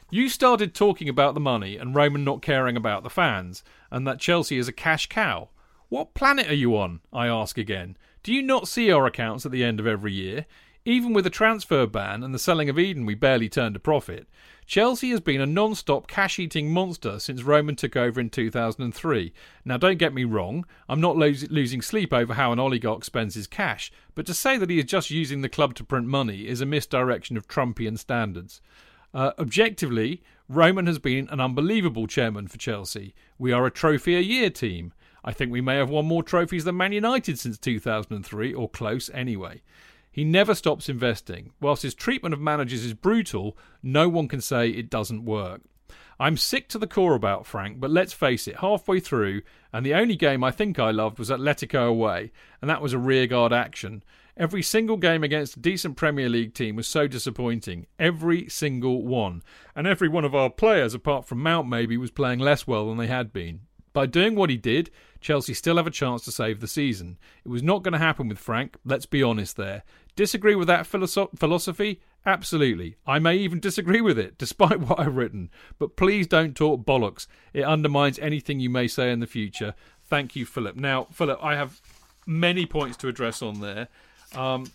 You started talking about the money and Roman not caring about the fans, and that Chelsea is a cash cow. What planet are you on? I ask again. Do you not see our accounts at the end of every year? Even with the transfer ban and the selling of Eden, we barely turned a profit. Chelsea has been a non stop cash eating monster since Roman took over in 2003. Now, don't get me wrong, I'm not lo- losing sleep over how an oligarch spends his cash, but to say that he is just using the club to print money is a misdirection of Trumpian standards. Uh, objectively, Roman has been an unbelievable chairman for Chelsea. We are a trophy a year team. I think we may have won more trophies than Man United since 2003, or close anyway. He never stops investing. Whilst his treatment of managers is brutal, no one can say it doesn't work. I'm sick to the core about Frank, but let's face it, halfway through, and the only game I think I loved was Atletico away, and that was a rearguard action. Every single game against a decent Premier League team was so disappointing. Every single one. And every one of our players, apart from Mount maybe, was playing less well than they had been. By doing what he did, Chelsea still have a chance to save the season. It was not going to happen with Frank, let's be honest there. Disagree with that philosoph- philosophy? Absolutely. I may even disagree with it, despite what I've written. But please don't talk bollocks. It undermines anything you may say in the future. Thank you, Philip. Now, Philip, I have many points to address on there. Um,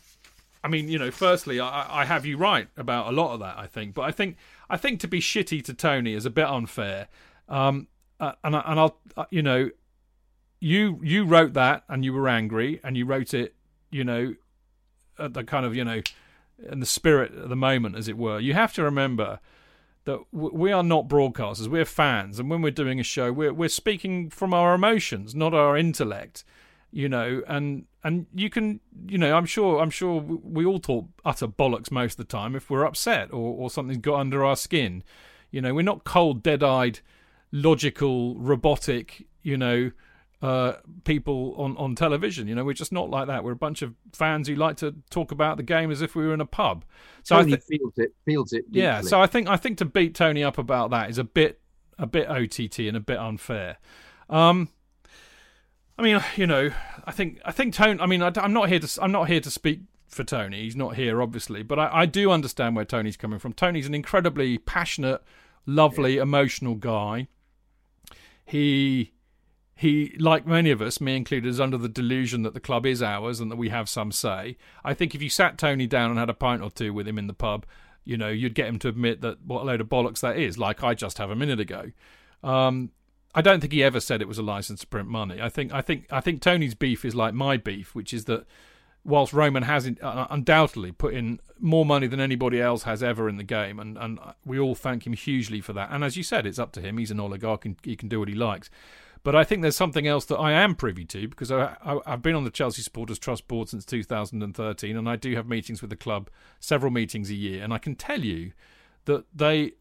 I mean, you know, firstly, I, I, have you right about a lot of that. I think, but I think I think to be shitty to Tony is a bit unfair. Um, uh, and I, and I'll uh, you know you you wrote that and you were angry and you wrote it you know at the kind of you know in the spirit of the moment as it were you have to remember that we are not broadcasters we're fans and when we're doing a show we're we're speaking from our emotions not our intellect you know and and you can you know i'm sure i'm sure we all talk utter bollocks most of the time if we're upset or or something's got under our skin. You know we're not cold dead-eyed logical, robotic, you know, uh, people on, on television. You know, we're just not like that. We're a bunch of fans who like to talk about the game as if we were in a pub. So Tony I th- feels it, feels it. Deeply. Yeah. So I think I think to beat Tony up about that is a bit a bit OTT and a bit unfair. Um, I mean, you know, I think I think Tony. I mean, I, am not here to I'm not here to speak for Tony. He's not here, obviously, but I, I do understand where Tony's coming from. Tony's an incredibly passionate, lovely, yeah. emotional guy he he, like many of us, me included, is under the delusion that the club is ours and that we have some say. I think if you sat Tony down and had a pint or two with him in the pub, you know, you'd get him to admit that what a load of bollocks that is, like I just have a minute ago. Um, I don't think he ever said it was a license to print money. I think I think I think Tony's beef is like my beef, which is that whilst Roman has uh, undoubtedly put in more money than anybody else has ever in the game, and, and we all thank him hugely for that. And as you said, it's up to him. He's an oligarch and he can do what he likes. But I think there's something else that I am privy to because I, have been on the Chelsea Supporters Trust Board since 2013, and I do have meetings with the club, several meetings a year. And I can tell you that they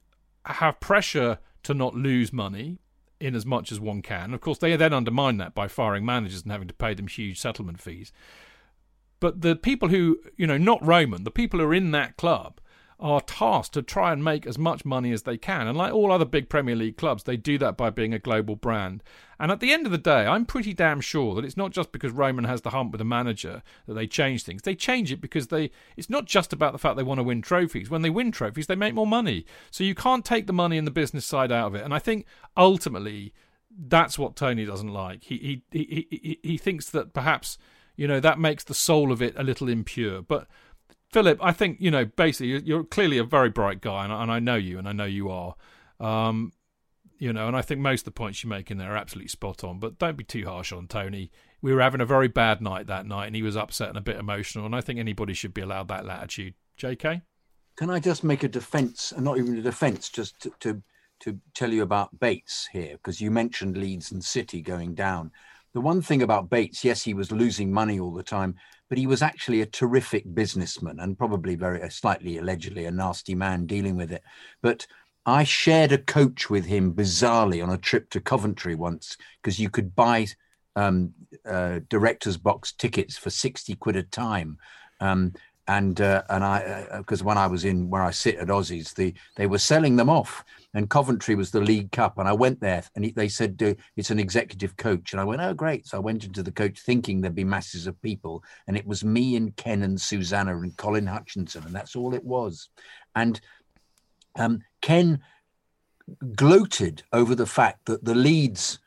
have pressure to not lose money in as much as one can. Of course, they then undermine that by firing managers and having to pay them huge settlement fees. But the people who, you know, not Roman, the people who are in that club are tasked to try and make as much money as they can. And like all other big Premier League clubs, they do that by being a global brand. And at the end of the day, I'm pretty damn sure that it's not just because Roman has the hump with a manager that they change things. They change it because they it's not just about the fact they want to win trophies. When they win trophies, they make more money. So you can't take the money and the business side out of it. And I think ultimately that's what Tony doesn't like. He he he he, he thinks that perhaps you know that makes the soul of it a little impure. But Philip, I think you know basically you're clearly a very bright guy, and, and I know you, and I know you are. Um, you know, and I think most of the points you make in there are absolutely spot on. But don't be too harsh on Tony. We were having a very bad night that night, and he was upset and a bit emotional. And I think anybody should be allowed that latitude. J.K. Can I just make a defence, and not even a defence, just to, to to tell you about Bates here because you mentioned Leeds and City going down. The one thing about Bates, yes, he was losing money all the time, but he was actually a terrific businessman and probably very uh, slightly allegedly a nasty man dealing with it. But I shared a coach with him bizarrely on a trip to Coventry once because you could buy um, uh, director's box tickets for 60 quid a time. Um, and uh, and I because uh, when I was in where I sit at Aussies, the they were selling them off, and Coventry was the League Cup, and I went there, and he, they said it's an executive coach, and I went, oh great, so I went into the coach thinking there'd be masses of people, and it was me and Ken and Susanna and Colin Hutchinson, and that's all it was, and um, Ken gloated over the fact that the Leeds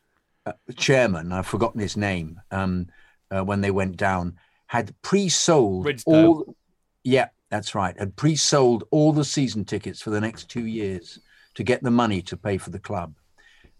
uh, chairman, I've forgotten his name, um, uh, when they went down, had pre-sold all yeah, that's right. Had pre sold all the season tickets for the next two years to get the money to pay for the club.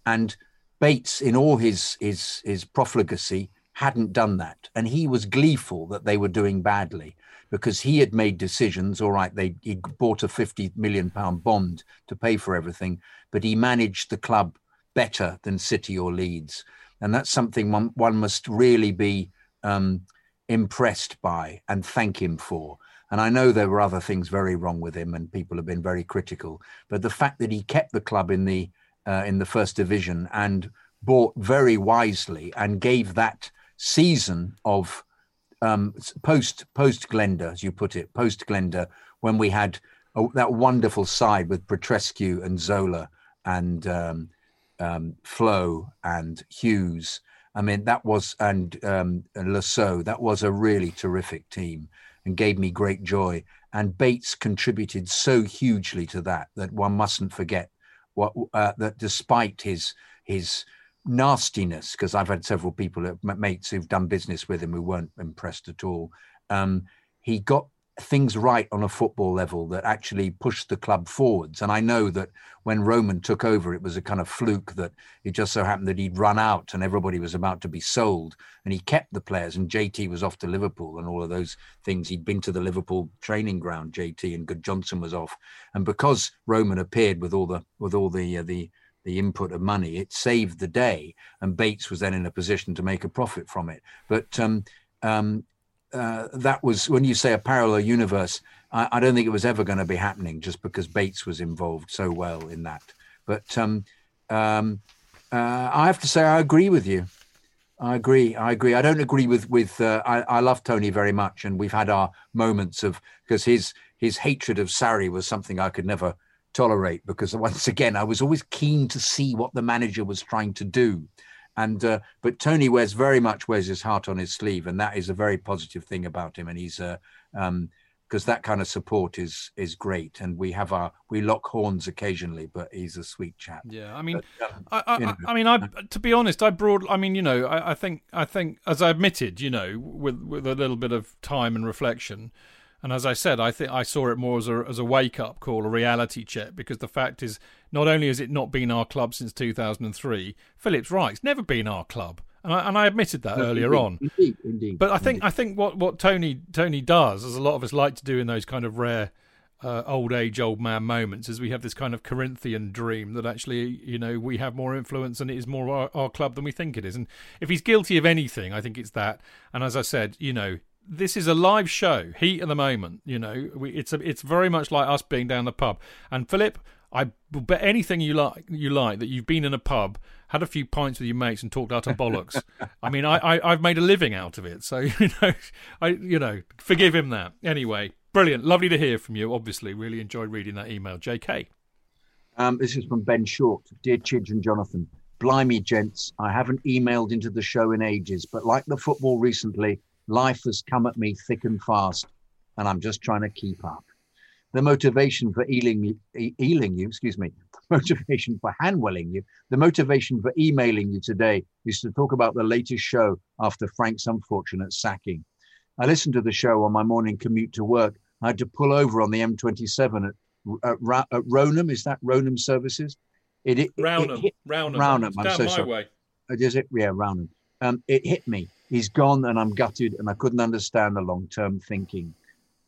And Bates, in all his, his, his profligacy, hadn't done that. And he was gleeful that they were doing badly because he had made decisions. All right, they he bought a 50 million pound bond to pay for everything, but he managed the club better than City or Leeds. And that's something one, one must really be um, impressed by and thank him for. And I know there were other things very wrong with him, and people have been very critical. But the fact that he kept the club in the uh, in the first division and bought very wisely and gave that season of um, post post Glenda, as you put it, post Glenda, when we had a, that wonderful side with Petrescu and Zola and um, um, Flo and Hughes. I mean, that was and um, Lasso. That was a really terrific team and gave me great joy. And Bates contributed so hugely to that that one mustn't forget what uh, that despite his his nastiness, because I've had several people, mates who've done business with him who weren't impressed at all. Um, he got things right on a football level that actually pushed the club forwards. And I know that when Roman took over, it was a kind of fluke that it just so happened that he'd run out and everybody was about to be sold. And he kept the players, and JT was off to Liverpool and all of those things. He'd been to the Liverpool training ground, JT, and Gudjohnsen was off. And because Roman appeared with all the with all the uh, the the input of money, it saved the day, and Bates was then in a position to make a profit from it. But um, um, uh, that was when you say a parallel universe. I, I don't think it was ever going to be happening just because Bates was involved so well in that. But um, um, uh, I have to say I agree with you. I agree. I agree. I don't agree with with. Uh, I, I love Tony very much, and we've had our moments of because his his hatred of Sarri was something I could never tolerate because once again I was always keen to see what the manager was trying to do and uh, but Tony wears very much wears his heart on his sleeve, and that is a very positive thing about him. And he's uh, um, because that kind of support is is great. And we have our we lock horns occasionally, but he's a sweet chap. Yeah, I mean, but, um, I, I, you know. I, mean, I to be honest, I brought. I mean, you know, I, I think I think as I admitted, you know, with with a little bit of time and reflection. And as I said, I think I saw it more as a as a wake up call, a reality check, because the fact is, not only has it not been our club since 2003, Philip's right, it's never been our club, and I, and I admitted that no, earlier indeed, on. Indeed, indeed. But I think indeed. I think what, what Tony Tony does, as a lot of us like to do in those kind of rare uh, old age, old man moments, is we have this kind of Corinthian dream that actually, you know, we have more influence and it is more our, our club than we think it is. And if he's guilty of anything, I think it's that. And as I said, you know, this is a live show, heat of the moment. You know, we, it's a, it's very much like us being down the pub. And Philip, I bet anything you like, you like that you've been in a pub, had a few pints with your mates, and talked out of bollocks. I mean, I, I have made a living out of it, so you know, I you know, forgive him that. Anyway, Brilliant. Lovely to hear from you. Obviously, really enjoyed reading that email. JK. Um, this is from Ben Short. Dear Chidge and Jonathan, blimey, gents, I haven't emailed into the show in ages, but like the football recently, life has come at me thick and fast, and I'm just trying to keep up. The motivation for ealing, ealing you, excuse me, the motivation for handwelling you, the motivation for emailing you today is to talk about the latest show after Frank's unfortunate sacking. I listened to the show on my morning commute to work. I had to pull over on the M27 at at, Ra- at Roanham. Is that Roanham Services? It, it, Rounham. It hit. I'm down so my sorry. way. Is it? Yeah, Rounham. Um, it hit me. He's gone, and I'm gutted, and I couldn't understand the long-term thinking.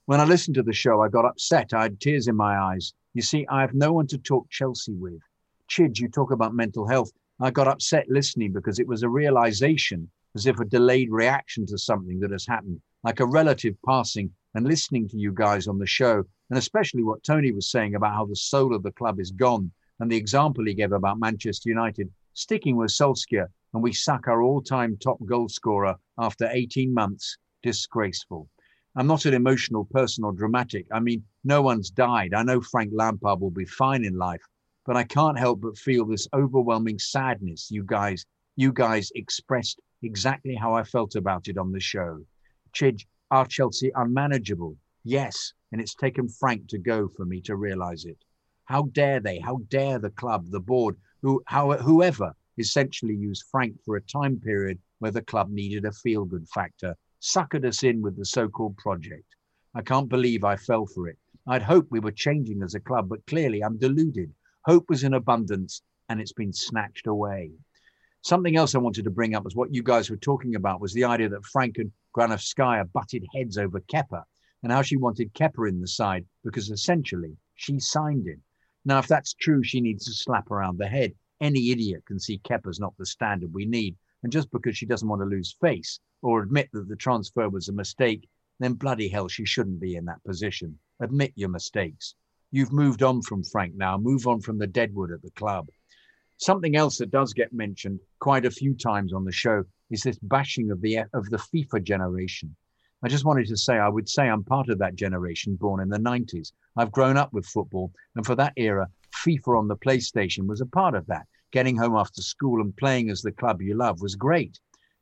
When I listened to the show, I got upset. I had tears in my eyes. You see, I have no one to talk Chelsea with. Chid, you talk about mental health. I got upset listening because it was a realization, as if a delayed reaction to something that has happened, like a relative passing, and listening to you guys on the show and especially what Tony was saying about how the soul of the club is gone, and the example he gave about Manchester United, sticking with Solskjaer, and we sack our all-time top goal scorer after 18 months, disgraceful. I'm not an emotional person or dramatic. I mean, no one's died. I know Frank Lampard will be fine in life, but I can't help but feel this overwhelming sadness you guys you guys expressed exactly how I felt about it on the show. Chidge, are Chelsea unmanageable? Yes, and it's taken Frank to go for me to realize it. How dare they? How dare the club, the board, who, how, whoever essentially used Frank for a time period where the club needed a feel good factor, suckered us in with the so called project. I can't believe I fell for it. I'd hoped we were changing as a club, but clearly I'm deluded. Hope was in abundance and it's been snatched away. Something else I wanted to bring up was what you guys were talking about was the idea that Frank and Granovskaya butted heads over Kepa and how she wanted Kepa in the side because essentially she signed him. Now, if that's true, she needs to slap around the head. Any idiot can see Kepa's not the standard we need. And just because she doesn't want to lose face or admit that the transfer was a mistake, then bloody hell, she shouldn't be in that position. Admit your mistakes. You've moved on from Frank now. Move on from the deadwood at the club. Something else that does get mentioned quite a few times on the show is this bashing of the of the FIFA generation. I just wanted to say, I would say I'm part of that generation born in the 90s. I've grown up with football, and for that era, FIFA on the PlayStation was a part of that. Getting home after school and playing as the club you love was great.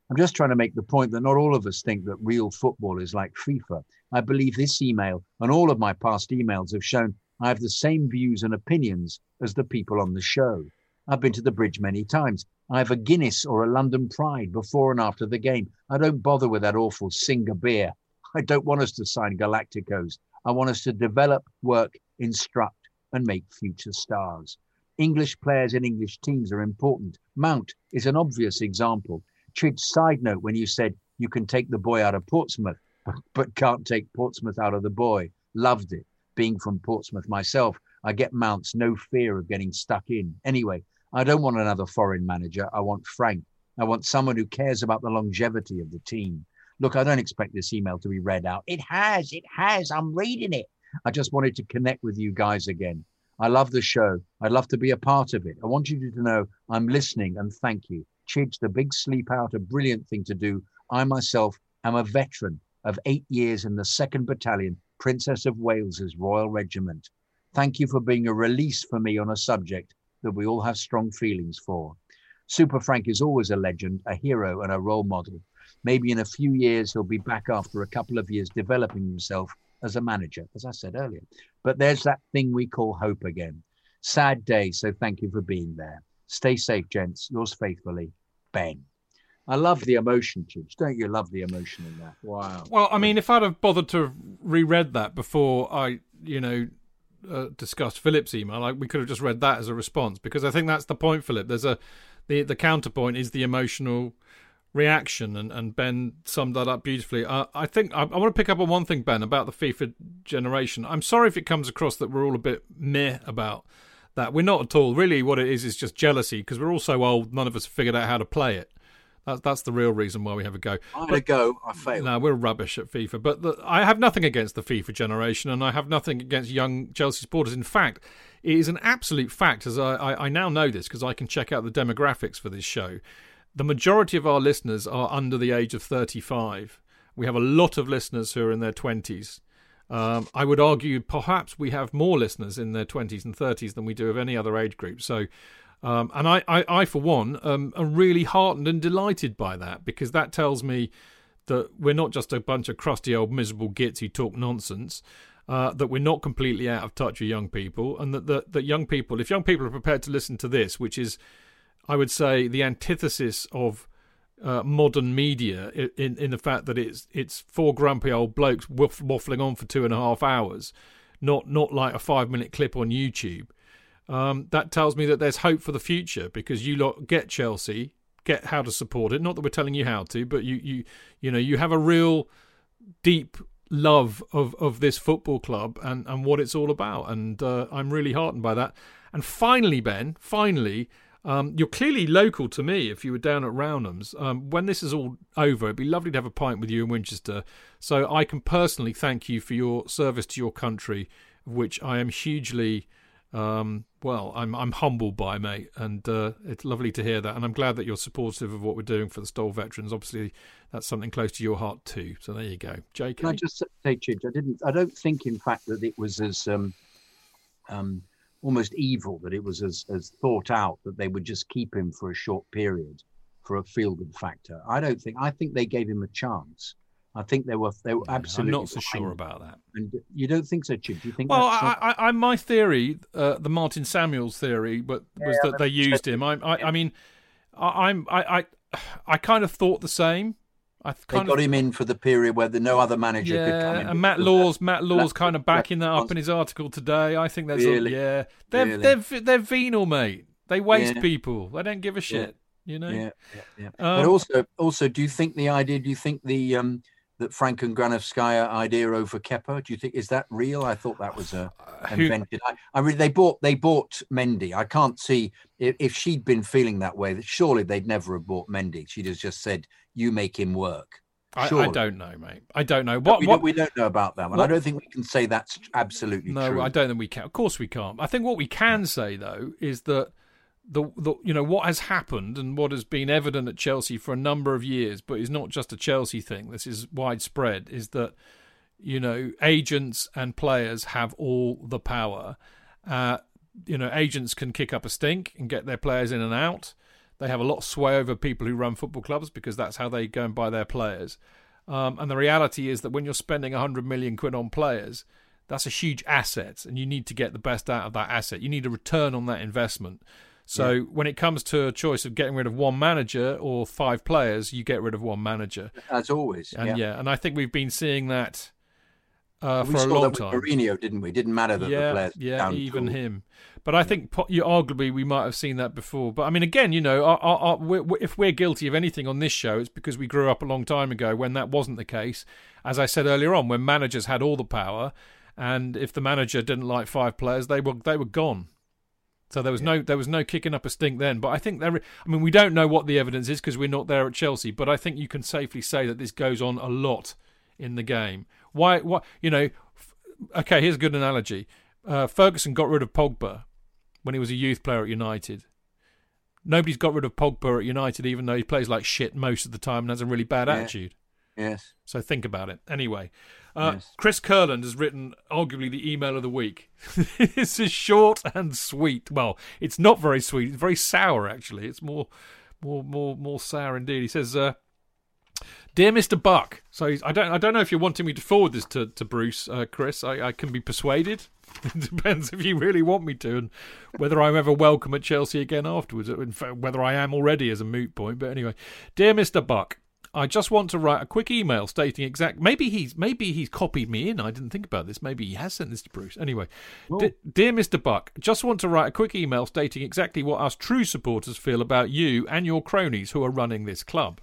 I'm just trying to make the point that not all of us think that real football is like FIFA. I believe this email and all of my past emails have shown I have the same views and opinions as the people on the show. I've been to the bridge many times. I have a Guinness or a London Pride before and after the game. I don't bother with that awful Singha beer. I don't want us to sign Galacticos. I want us to develop, work, instruct, and make future stars. English players in English teams are important. Mount is an obvious example. Chidge, side note, when you said you can take the boy out of Portsmouth, but can't take Portsmouth out of the boy, loved it. Being from Portsmouth myself, I get Mounts no fear of getting stuck in. Anyway, I don't want another foreign manager. I want Frank. I want someone who cares about the longevity of the team. Look, I don't expect this email to be read out. It has, it has. I'm reading it. I just wanted to connect with you guys again. I love the show. I'd love to be a part of it. I want you to know I'm listening and thank you. Chidge, the big sleep out, a brilliant thing to do. I myself am a veteran of eight years in the 2nd Battalion, Princess of Wales's Royal Regiment. Thank you for being a release for me on a subject that we all have strong feelings for. Super Frank is always a legend, a hero, and a role model. Maybe in a few years, he'll be back after a couple of years developing himself as a manager, as I said earlier. But there's that thing we call hope again. Sad day, so thank you for being there. Stay safe, gents. Yours faithfully, Ben. I love the emotion, Chidge. Don't you love the emotion in that? Wow. Well, I mean, if I'd have bothered to reread that before I, you know, uh, discussed Philip's email, like we could have just read that as a response because I think that's the point, Philip. There's a the the counterpoint is the emotional reaction, and, and Ben summed that up beautifully. Uh, I think I, I, want to pick up on one thing, Ben, about the FIFA generation. I'm sorry if it comes across that we're all a bit meh about that. We're not at all. Really, what it is is just jealousy because we're all so old. None of us have figured out how to play it. That's that's the real reason why we have a go. I had a go. I failed. No, we're rubbish at FIFA. But the, I have nothing against the FIFA generation, and I have nothing against young Chelsea supporters. In fact, it is an absolute fact, as I, I, I now know this because I can check out the demographics for this show. The majority of our listeners are under the age of 35. We have a lot of listeners who are in their 20s. Um, I would argue perhaps we have more listeners in their 20s and 30s than we do of any other age group. So, um, and I, I, I, for one, um, am really heartened and delighted by that because that tells me that we're not just a bunch of crusty old miserable gits who talk nonsense. Uh, that we're not completely out of touch with young people, and that, that that young people, if young people are prepared to listen to this, which is, I would say, the antithesis of uh, modern media in in the fact that it's it's four grumpy old blokes waffling on for two and a half hours, not not like a five minute clip on YouTube. Um, that tells me that there's hope for the future because you lot get Chelsea, get how to support it. Not that we're telling you how to, but you you you know you have a real deep love of of this football club and and what it's all about and uh, I'm really heartened by that and finally Ben finally um, you're clearly local to me if you were down at Rownham's. Um, when this is all over, it'd be lovely to have a pint with you in Winchester. So I can personally thank you for your service to your country, which I am hugely um, well, I'm I'm humbled by, mate, and uh, it's lovely to hear that. And I'm glad that you're supportive of what we're doing for the Stoll veterans. Obviously, that's something close to your heart too. So there you go, Jake. Can I just say, Chidge, I didn't. I don't think, in fact, that it was as um, um, almost evil that it was as as thought out that they would just keep him for a short period for a feel good factor. I don't think. I think they gave him a chance. I think they were they were absolutely. I'm not so sure about that. And you don't think so, Chip? Do you think? Well, I, I, I, my theory, uh, the Martin Samuels theory, but yeah, was that they used him. I, I, I mean, I, I'm, I, I, I kind of thought the same. I they got of, him in for the period where the no other manager yeah, could come in. And Matt Laws, Matt Laws, kind of backing that up in his article today. I think that's really? A, yeah, they're really? they're they're venal, mate. They waste yeah. people. They don't give a shit. Yeah. You know. Yeah, yeah, yeah. Um, but also, also, do you think the idea? Do you think the um, that Frank and Granovskaya idea over Kepa? Do you think is that real? I thought that was a uh, invented. I, I really they bought they bought Mendy. I can't see if, if she'd been feeling that way. Surely they'd never have bought Mendy. She'd have just said, "You make him work." I, I, don't know, mate. I don't know. What, we, what, don't, we don't know about that one. What, I don't think we can say that's absolutely true. no, true. I don't think we can. Of course, we can't. I think what we can say though is that the, the you know what has happened and what has been evident at Chelsea for a number of years, but is not just a Chelsea thing. This is widespread. Is that you know agents and players have all the power. Uh, you know agents can kick up a stink and get their players in and out. They have a lot of sway over people who run football clubs because that's how they go and buy their players. Um, and the reality is that when you're spending 100 million quid on players, that's a huge asset, and you need to get the best out of that asset. You need a return on that investment. So yeah. when it comes to a choice of getting rid of one manager or five players, you get rid of one manager. As always. And yeah, yeah and I think we've been seeing that uh, for a long time. Mourinho, didn't we? Didn't matter that yeah, the players. Yeah, even him. But I think you, arguably we might have seen that before. But I mean, again, you know, our, our, our, we're, if we're guilty of anything on this show, it's because we grew up a long time ago when that wasn't the case. As I said earlier on, when managers had all the power, and if the manager didn't like five players, they were they were gone. So there was yeah. no there was no kicking up a stink then. But I think there. I mean, we don't know what the evidence is because we're not there at Chelsea. But I think you can safely say that this goes on a lot in the game. Why? What? You know? Okay, here's a good analogy. Uh, Ferguson got rid of Pogba when he was a youth player at United. Nobody's got rid of Pogba at United, even though he plays like shit most of the time and has a really bad yeah. attitude. Yes. So think about it. Anyway, uh, yes. Chris Kurland has written arguably the email of the week. this is short and sweet. Well, it's not very sweet. It's very sour, actually. It's more, more, more, more sour indeed. He says, uh, "Dear Mister Buck." So I don't, I don't know if you're wanting me to forward this to to Bruce, uh, Chris. I, I can be persuaded. it depends if you really want me to, and whether I'm ever welcome at Chelsea again afterwards. In fact, whether I am already as a moot point. But anyway, dear Mister Buck. I just want to write a quick email stating exact. Maybe he's maybe he's copied me in. I didn't think about this. Maybe he has sent this to Bruce. Anyway, D- dear Mr. Buck, just want to write a quick email stating exactly what us true supporters feel about you and your cronies who are running this club.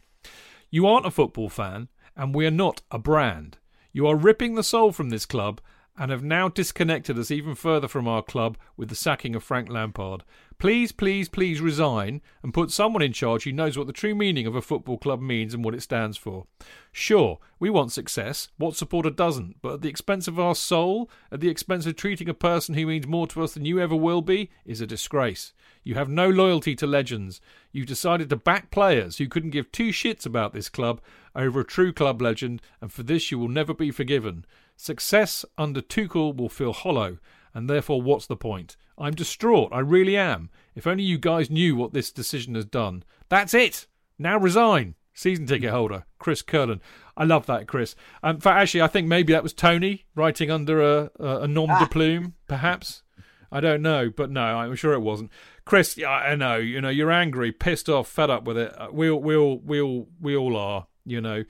You aren't a football fan, and we're not a brand. You are ripping the soul from this club and have now disconnected us even further from our club with the sacking of Frank Lampard. Please, please, please resign and put someone in charge who knows what the true meaning of a football club means and what it stands for. Sure, we want success. What supporter doesn't? But at the expense of our soul, at the expense of treating a person who means more to us than you ever will be, is a disgrace. You have no loyalty to legends. You've decided to back players who couldn't give two shits about this club over a true club legend, and for this you will never be forgiven. Success under Tuchel will feel hollow, and therefore, what's the point? I'm distraught. I really am. If only you guys knew what this decision has done. That's it. Now resign. Season ticket holder, Chris Curlin. I love that, Chris. Um, in fact, actually, I think maybe that was Tony writing under a, a, a nom de plume, perhaps. I don't know, but no, I'm sure it wasn't. Chris, yeah, I know. You know, you're angry, pissed off, fed up with it. Uh, we all, we all, we all, we all are. You know,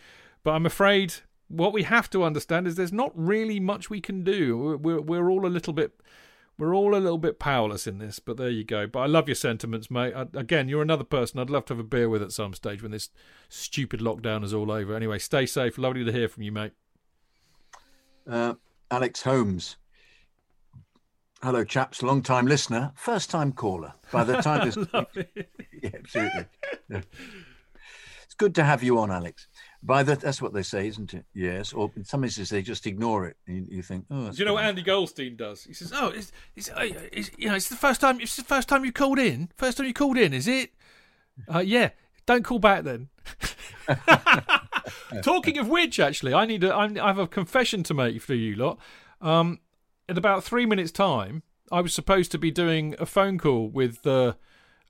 but I'm afraid what we have to understand is there's not really much we can do. We're we're all a little bit we're all a little bit powerless in this, but there you go. But I love your sentiments, mate. I, again, you're another person I'd love to have a beer with at some stage when this stupid lockdown is all over. Anyway, stay safe. Lovely to hear from you, mate. Uh, Alex Holmes. Hello, chaps. Long time listener, first time caller. By the time this, yeah, absolutely. Yeah. It's good to have you on, Alex. By that, that's what they say, isn't it? Yes. Or in some instances they just ignore it. You, you think, oh. Do you know what Andy Goldstein does? He says, "Oh, it's, it's, uh, it's, you know, it's the first time. It's the first time you called in. First time you called in, is it? Uh, yeah. Don't call back then." Talking of which, actually, I need a, I have a confession to make for you lot. Um, in about three minutes' time, I was supposed to be doing a phone call with. Uh,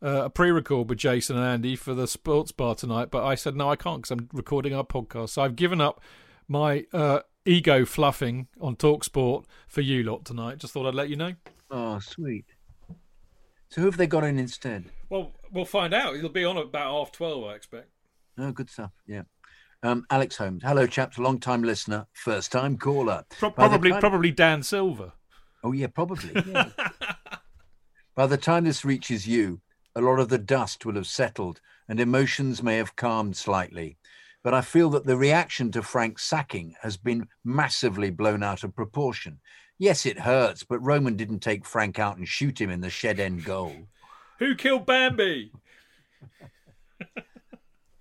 uh, a pre-record with Jason and Andy for the sports bar tonight, but I said no, I can't because I'm recording our podcast. So I've given up my uh, ego fluffing on Talk Sport for you lot tonight. Just thought I'd let you know. Oh, sweet. So who have they got in instead? Well, we'll find out. It'll be on about half twelve, I expect. Oh, good stuff. Yeah. Um, Alex Holmes. Hello, chaps. Long time listener, first time caller. Pro- probably, time... probably Dan Silver. Oh yeah, probably. Yeah. By the time this reaches you, a lot of the dust will have settled and emotions may have calmed slightly. But I feel that the reaction to Frank's sacking has been massively blown out of proportion. Yes, it hurts, but Roman didn't take Frank out and shoot him in the shed end goal. Who killed Bambi?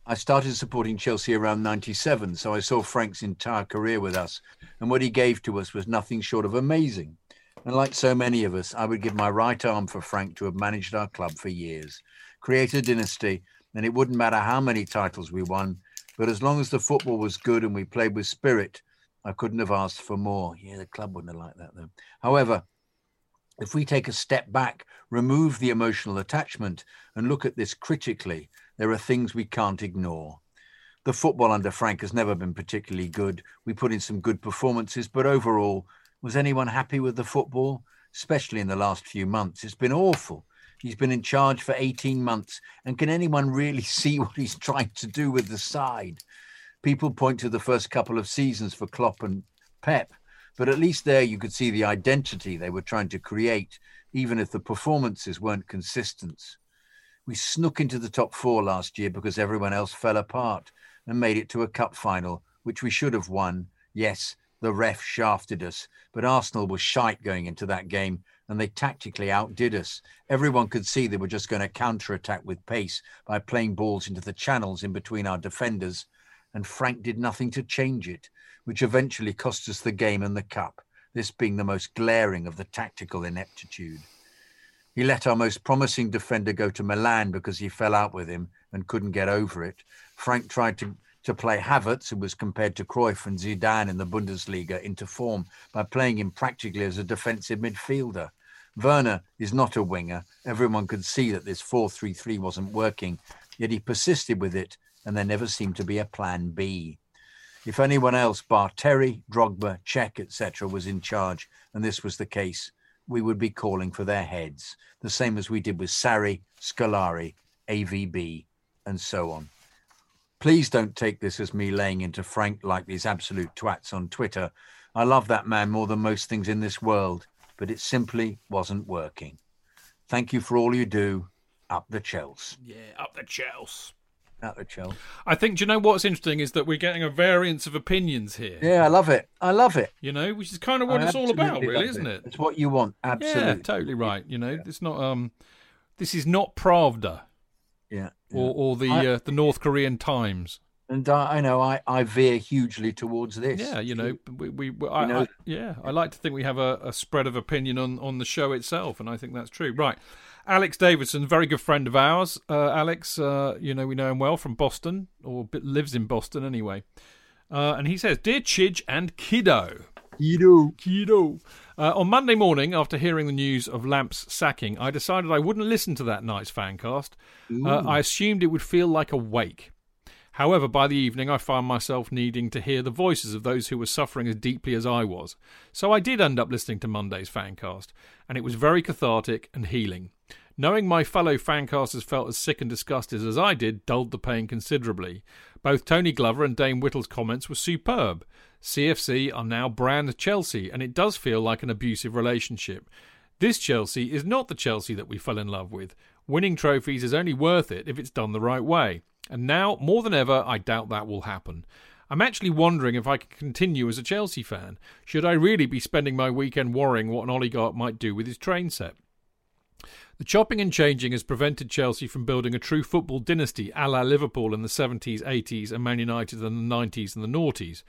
I started supporting Chelsea around 97, so I saw Frank's entire career with us, and what he gave to us was nothing short of amazing. And like so many of us, I would give my right arm for Frank to have managed our club for years, create a dynasty, and it wouldn't matter how many titles we won. But as long as the football was good and we played with spirit, I couldn't have asked for more. Yeah, the club wouldn't have liked that though. However, if we take a step back, remove the emotional attachment, and look at this critically, there are things we can't ignore. The football under Frank has never been particularly good. We put in some good performances, but overall, was anyone happy with the football, especially in the last few months? It's been awful. He's been in charge for 18 months. And can anyone really see what he's trying to do with the side? People point to the first couple of seasons for Klopp and Pep, but at least there you could see the identity they were trying to create, even if the performances weren't consistent. We snuck into the top four last year because everyone else fell apart and made it to a cup final, which we should have won. Yes, the ref shafted us, but Arsenal was shite going into that game and they tactically outdid us. Everyone could see they were just going to counter-attack with pace by playing balls into the channels in between our defenders, and Frank did nothing to change it, which eventually cost us the game and the cup, this being the most glaring of the tactical ineptitude. He let our most promising defender go to Milan because he fell out with him and couldn't get over it. Frank tried to to play Havertz, who was compared to Cruyff and Zidane in the Bundesliga, into form by playing him practically as a defensive midfielder. Werner is not a winger. Everyone could see that this 4 3 3 wasn't working, yet he persisted with it, and there never seemed to be a plan B. If anyone else, bar Terry, Drogba, Cech, etc., was in charge, and this was the case, we would be calling for their heads, the same as we did with Sarri, Scolari, AVB, and so on. Please don't take this as me laying into Frank like these absolute twats on Twitter. I love that man more than most things in this world, but it simply wasn't working. Thank you for all you do. Up the Chels. Yeah, up the Chels. Up the Chels. I think, do you know what's interesting is that we're getting a variance of opinions here. Yeah, I love it. I love it. You know, which is kind of what I it's all about, really, isn't it? it? It's what you want. Absolutely. Yeah, totally right. You know, yeah. it's not, um, this is not Pravda. Yeah, or or the I, uh, the North Korean Times. And I, I know I, I veer hugely towards this. Yeah, you know, we, we, we I, know, I, yeah, I like to think we have a, a spread of opinion on, on the show itself, and I think that's true. Right, Alex Davidson, very good friend of ours. Uh, Alex, uh, you know, we know him well from Boston, or lives in Boston anyway. Uh, and he says, "Dear Chidge and Kiddo." Kido. Kido. Uh, on Monday morning, after hearing the news of Lamp's sacking, I decided I wouldn't listen to that night's fancast. Uh, I assumed it would feel like a wake. However, by the evening, I found myself needing to hear the voices of those who were suffering as deeply as I was. So I did end up listening to Monday's fancast, and it was very cathartic and healing. Knowing my fellow fancasters felt as sick and disgusted as I did dulled the pain considerably. Both Tony Glover and Dame Whittle's comments were superb. CFC are now brand Chelsea, and it does feel like an abusive relationship. This Chelsea is not the Chelsea that we fell in love with. Winning trophies is only worth it if it's done the right way. And now, more than ever, I doubt that will happen. I'm actually wondering if I can continue as a Chelsea fan. Should I really be spending my weekend worrying what an oligarch might do with his train set? The chopping and changing has prevented Chelsea from building a true football dynasty a la Liverpool in the 70s, 80s, and Man United in the 90s and the noughties.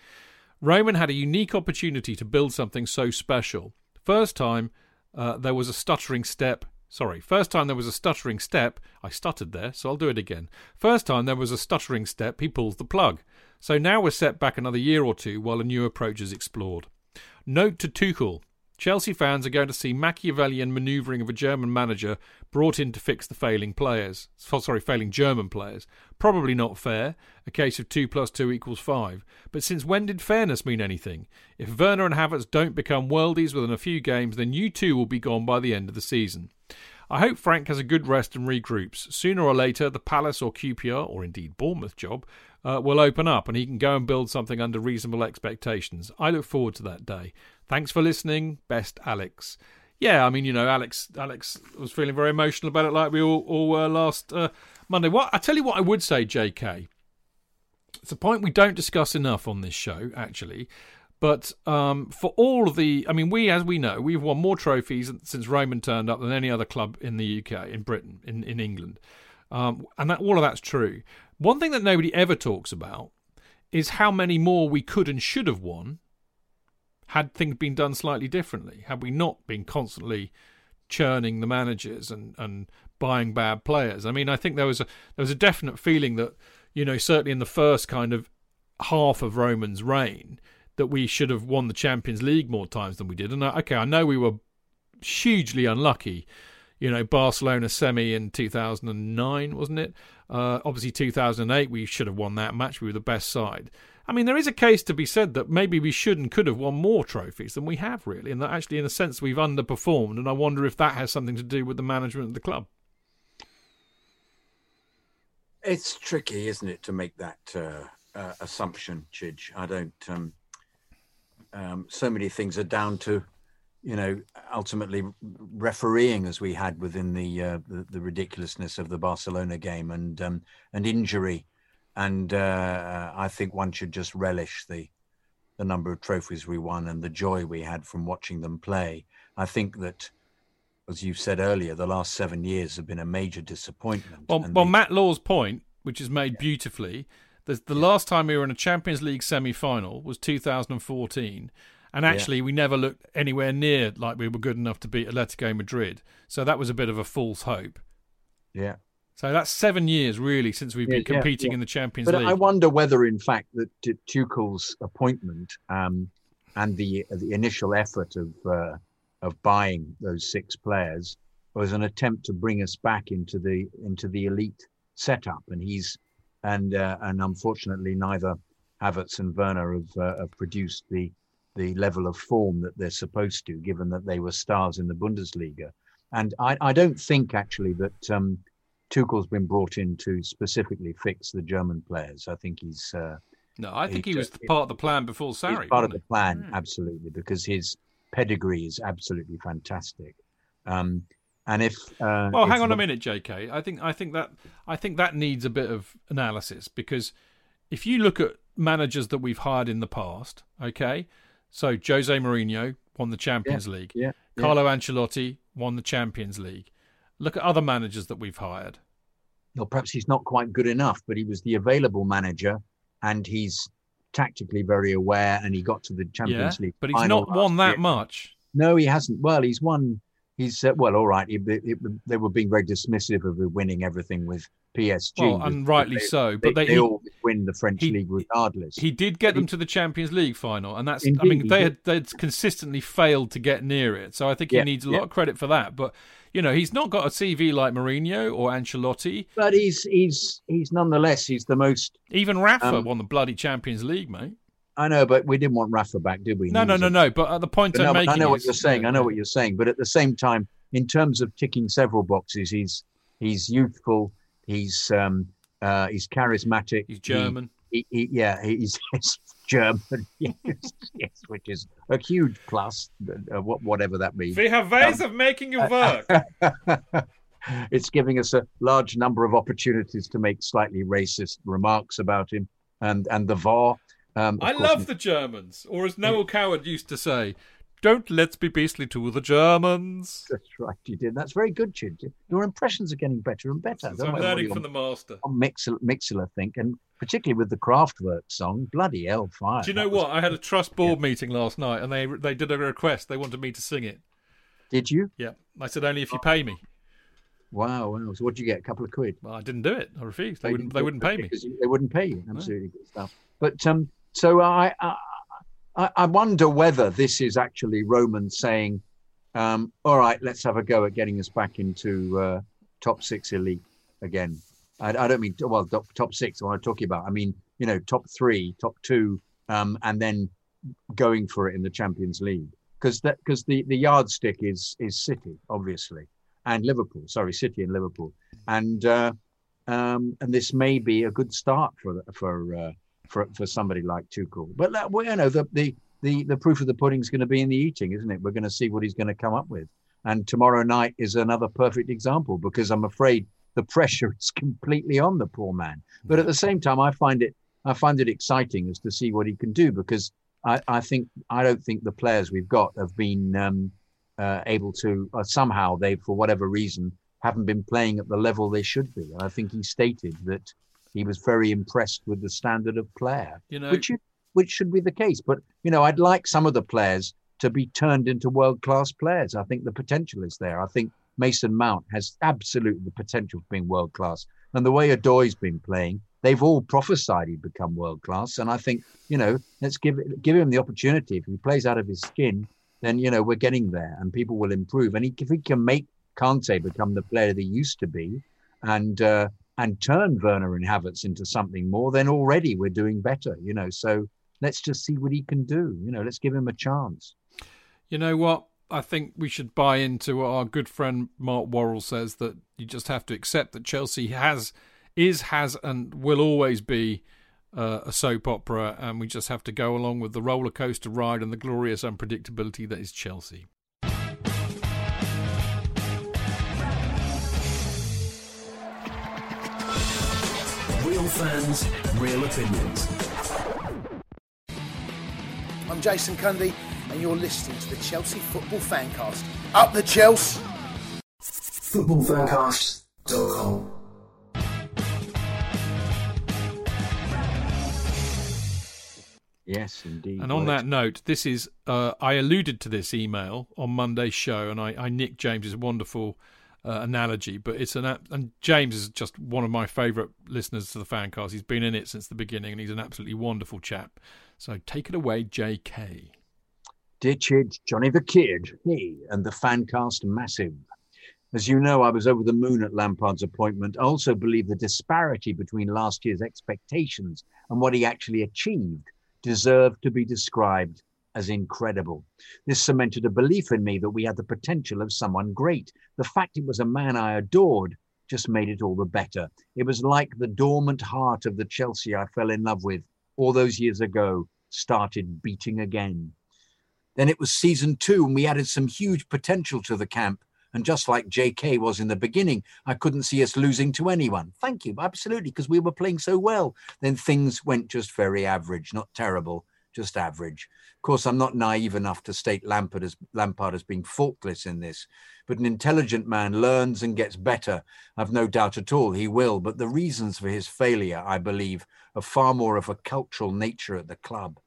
Roman had a unique opportunity to build something so special. First time uh, there was a stuttering step. Sorry, first time there was a stuttering step. I stuttered there, so I'll do it again. First time there was a stuttering step, he pulls the plug. So now we're set back another year or two while a new approach is explored. Note to Tuchel Chelsea fans are going to see Machiavellian manoeuvring of a German manager brought in to fix the failing players. Oh, sorry, failing German players. Probably not fair. A case of 2 plus 2 equals 5. But since when did fairness mean anything? If Werner and Havertz don't become worldies within a few games, then you too will be gone by the end of the season. I hope Frank has a good rest and regroups. Sooner or later, the Palace or QPR, or indeed Bournemouth job, uh, will open up and he can go and build something under reasonable expectations. I look forward to that day. Thanks for listening. Best, Alex. Yeah, I mean, you know, Alex. Alex was feeling very emotional about it, like we all, all were last uh, Monday. What I tell you, what I would say, J.K. It's a point we don't discuss enough on this show, actually. But um, for all of the, I mean, we, as we know, we've won more trophies since Roman turned up than any other club in the UK, in Britain, in, in England. Um, and that, all of that's true. One thing that nobody ever talks about is how many more we could and should have won had things been done slightly differently, had we not been constantly churning the managers and, and buying bad players. I mean, I think there was a there was a definite feeling that, you know, certainly in the first kind of half of Roman's reign, that we should have won the Champions League more times than we did. And okay, I know we were hugely unlucky. You know, Barcelona semi in 2009, wasn't it? Uh, obviously, 2008, we should have won that match. We were the best side. I mean, there is a case to be said that maybe we should and could have won more trophies than we have, really, and that actually, in a sense, we've underperformed. And I wonder if that has something to do with the management of the club. It's tricky, isn't it, to make that uh, uh, assumption, Chidge? I don't. Um, um, so many things are down to, you know, ultimately refereeing, as we had within the uh, the, the, ridiculousness of the Barcelona game and um, and injury and uh, I think one should just relish the the number of trophies we won and the joy we had from watching them play. I think that, as you said earlier, the last seven years have been a major disappointment. Well, well, Matt Law's point, which is made yeah. beautifully, the, the yeah. last time we were in a Champions League semi-final was 2014. And actually, yeah. we never looked anywhere near like we were good enough to beat Atletico Madrid. So that was a bit of a false hope. Yeah, so that's seven years really since we've been competing yeah, yeah. in the Champions but League. I wonder whether, in fact, that Tuchel's appointment um, and the the initial effort of uh, of buying those six players was an attempt to bring us back into the into the elite setup, and he's and uh, and unfortunately neither Havertz and Werner have, uh, have produced the the level of form that they're supposed to, given that they were stars in the Bundesliga. And I, I don't think actually that um, Tuchel's been brought in to specifically fix the German players. I think he's. Uh, no, I think he was part of the plan before Sarri. part of the plan, mm. absolutely, because his pedigree is absolutely fantastic. Um, and if uh, well, hang on a minute, J.K. I think I think that I think that needs a bit of analysis because if you look at managers that we've hired in the past, okay, so Jose Mourinho won the Champions yeah, League, yeah, Carlo Ancelotti won the Champions League. Look at other managers that we've hired. Well, perhaps he's not quite good enough, but he was the available manager, and he's tactically very aware, and he got to the Champions League. But he's not won that year. much. No, he hasn't. Well, he's won. He's uh, well, all right. He, he, they were being very dismissive of winning everything with PSG. Well, and rightly they, so. But they, they, they all win the French he, league regardless. He did get them to the Champions League final, and that's. Indeed, I mean, they had they'd consistently failed to get near it, so I think he Yeah, needs a yeah. lot of credit for that. But you know, he's not got a CV like Mourinho or Ancelotti. but he's he's he's nonetheless he's the most. Even Rafa Um, won the bloody Champions League, mate. I know, but we didn't want Rafa back, did we? No, no, no, no. But at the point But I'm no, making, I know what you're saying. I know what you're saying. But at the same time, in terms of ticking several boxes, he's he's youthful. He's um uh he's charismatic. He's German. he, he, yeah, he's, he's German, yes, yes, which is a huge plus, uh, what- whatever that means. We have ways of making you work. it's giving us a large number of opportunities to make slightly racist remarks about him and and the VAR. Um, I love the Germans, or as Noel Coward used to say, "Don't let's be beastly to the Germans." That's right, you did. That's very good, Chid. Your impressions are getting better and better. I I'm don't know what learning from the master. on Mixlr, Mixlr think, and particularly with the Kraftwerk song, bloody hell, fire. Do you know what? I had a trust board meeting last night, and they they did a request. They wanted me to sing it. Did you? Yeah, I said only if you pay me. Wow, wow. So what did you get? A couple of quid? Well, I didn't do it. I refused. They wouldn't. They wouldn't pay me. Because They wouldn't pay you. Absolutely good stuff. But um, so I, I, I wonder whether this is actually Roman saying, um, "All right, let's have a go at getting us back into uh, top six elite again." I, I don't mean well top, top six. What I'm talking about, I mean you know top three, top two, um, and then going for it in the Champions League because because the the yardstick is is City obviously and Liverpool. Sorry, City and Liverpool, and uh, um, and this may be a good start for for uh, for for somebody like Tuchel. But uh, well, you know the the the the proof of the pudding is going to be in the eating, isn't it? We're going to see what he's going to come up with. And tomorrow night is another perfect example because I'm afraid the pressure is completely on the poor man. But at the same time, I find it I find it exciting as to see what he can do because I, I think I don't think the players we've got have been um, uh, able to uh, somehow they for whatever reason haven't been playing at the level they should be. And I think he stated that he was very impressed with the standard of player, You know, which which should be the case. But you know, I'd like some of the players to be turned into world class players. I think the potential is there. I think Mason Mount has absolutely the potential for being world class. And the way Odoi's been playing, they've all prophesied he'd become world class. And I think you know, let's give give him the opportunity. If he plays out of his skin, then you know we're getting there, and people will improve. And he, if he can make Kante become the player that he used to be, and uh, and turn Werner and Havertz into something more, then already we're doing better. You know, so let's just see what he can do. You know, let's give him a chance. you know what? I think we should buy into what our good friend Mark Worrell says that you just have to accept that Chelsea has, is, has, and will always be uh, a soap opera, and we just have to go along with the roller coaster ride and the glorious unpredictability that is Chelsea. Fans, real opinions. I'm Jason Cundy, and you're listening to the Chelsea Football Fancast. Up the Chelsea! Footballfancast.com. Yes, indeed. And on Well, that note, this is uh, I alluded to this email on Monday's show, and I, I nicked James's wonderful uh, analogy, but it's an and James is just one of my favourite listeners to the fancast. He's been in it since the beginning, and he's an absolutely wonderful chap. So take it away, J.K. Dear Chid, Johnny the Kid, he and the Fancast Massive. As you know, I was over the moon at Lampard's appointment. I also believe the disparity between last year's expectations and what he actually achieved deserved to be described as incredible. This cemented a belief in me that we had the potential of someone great. The fact it was a man I adored just made it all the better. It was like the dormant heart of the Chelsea I fell in love with all those years ago started beating again. Then it was season two, and we added some huge potential to the camp. And just like JK was in the beginning, I couldn't see us losing to anyone. Thank you, absolutely, because we were playing so well. Then things went just very average, not terrible, just average. Of course, I'm not naive enough to state Lampard as Lampard as being faultless in this, but an intelligent man learns and gets better. I've no doubt at all he will. But the reasons for his failure, I believe, are far more of a cultural nature at the club.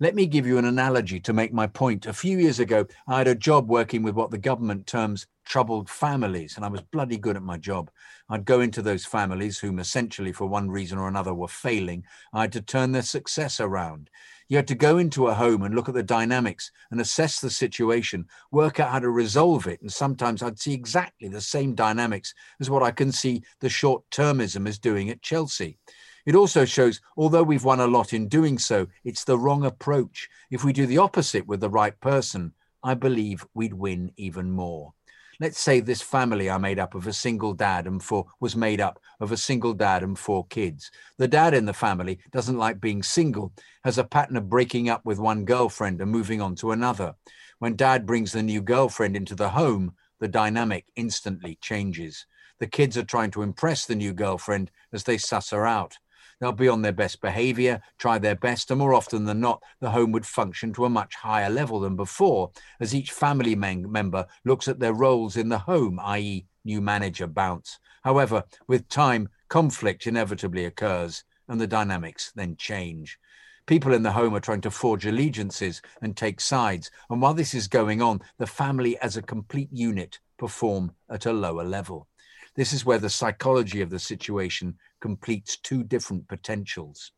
Let me give you an analogy to make my point. A few years ago, I had a job working with what the government terms troubled families, and I was bloody good at my job. I'd go into those families whom essentially, for one reason or another, were failing. I had to turn their success around. You had to go into a home and look at the dynamics and assess the situation, work out how to resolve it. And sometimes I'd see exactly the same dynamics as what I can see the short termism is doing at Chelsea. It also shows, although we've won a lot in doing so, it's the wrong approach. If we do the opposite with the right person, I believe we'd win even more. Let's say this family are made up of a single dad and four was made up of a single dad and four kids. The dad in the family doesn't like being single, has a pattern of breaking up with one girlfriend and moving on to another. When dad brings the new girlfriend into the home, the dynamic instantly changes. The kids are trying to impress the new girlfriend as they suss her out. They'll be on their best behavior, try their best, and more often than not, the home would function to a much higher level than before, as each family member looks at their roles in the home, i.e., new manager bounce. However, with time, conflict inevitably occurs, and the dynamics then change. People in the home are trying to forge allegiances and take sides. And while this is going on, the family as a complete unit perform at a lower level. This is where the psychology of the situation completes two different potentials.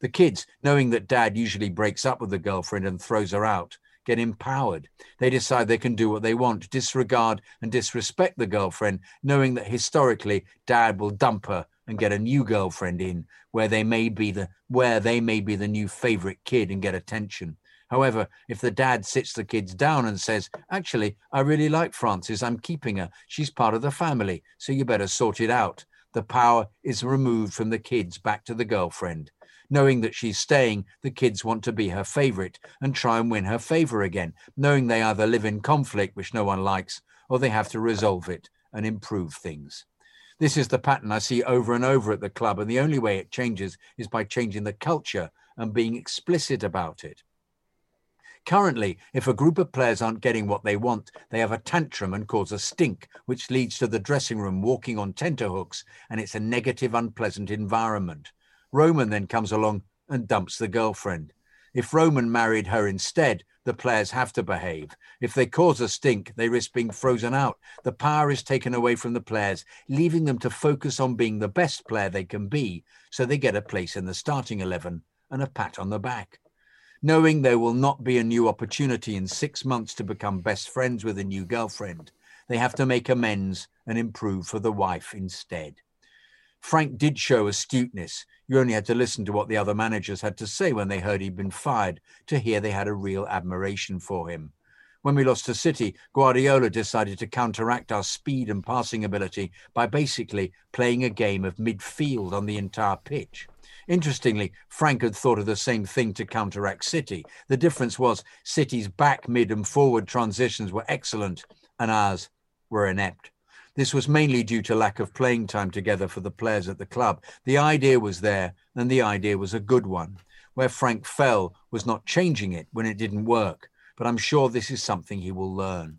The kids, knowing that dad usually breaks up with the girlfriend and throws her out, get empowered. They decide they can do what they want, disregard and disrespect the girlfriend, knowing that historically dad will dump her and get a new girlfriend in where they may be the where they may be the new favorite kid and get attention. However, if the dad sits the kids down and says, Actually, I really like Frances, I'm keeping her. She's part of the family, so you better sort it out the power is removed from the kids back to the girlfriend. Knowing that she's staying, the kids want to be her favorite and try and win her favor again, knowing they either live in conflict, which no one likes, or they have to resolve it and improve things. This is the pattern I see over and over at the club, and the only way it changes is by changing the culture and being explicit about it. Currently, if a group of players aren't getting what they want, they have a tantrum and cause a stink, which leads to the dressing room walking on tenterhooks, and it's a negative, unpleasant environment. Roman then comes along and dumps the girlfriend. If Roman married her instead, the players have to behave. If they cause a stink, they risk being frozen out. The power is taken away from the players, leaving them to focus on being the best player they can be, so they get a place in the starting 11 and a pat on the back knowing there will not be a new opportunity in six months to become best friends with a new girlfriend. They have to make amends and improve for the wife instead. Frank did show astuteness. You only had to listen to what the other managers had to say when they heard he'd been fired to hear they had a real admiration for him. When we lost to City, Guardiola decided to counteract our speed and passing ability by basically playing a game of midfield on the entire pitch. Interestingly, Frank had thought of the same thing to counteract City. The difference was City's back, mid, and forward transitions were excellent, and ours were inept. This was mainly due to lack of playing time together for the players at the club. The idea was there, and the idea was a good one. Where Frank fell was not changing it when it didn't work, but I'm sure this is something he will learn.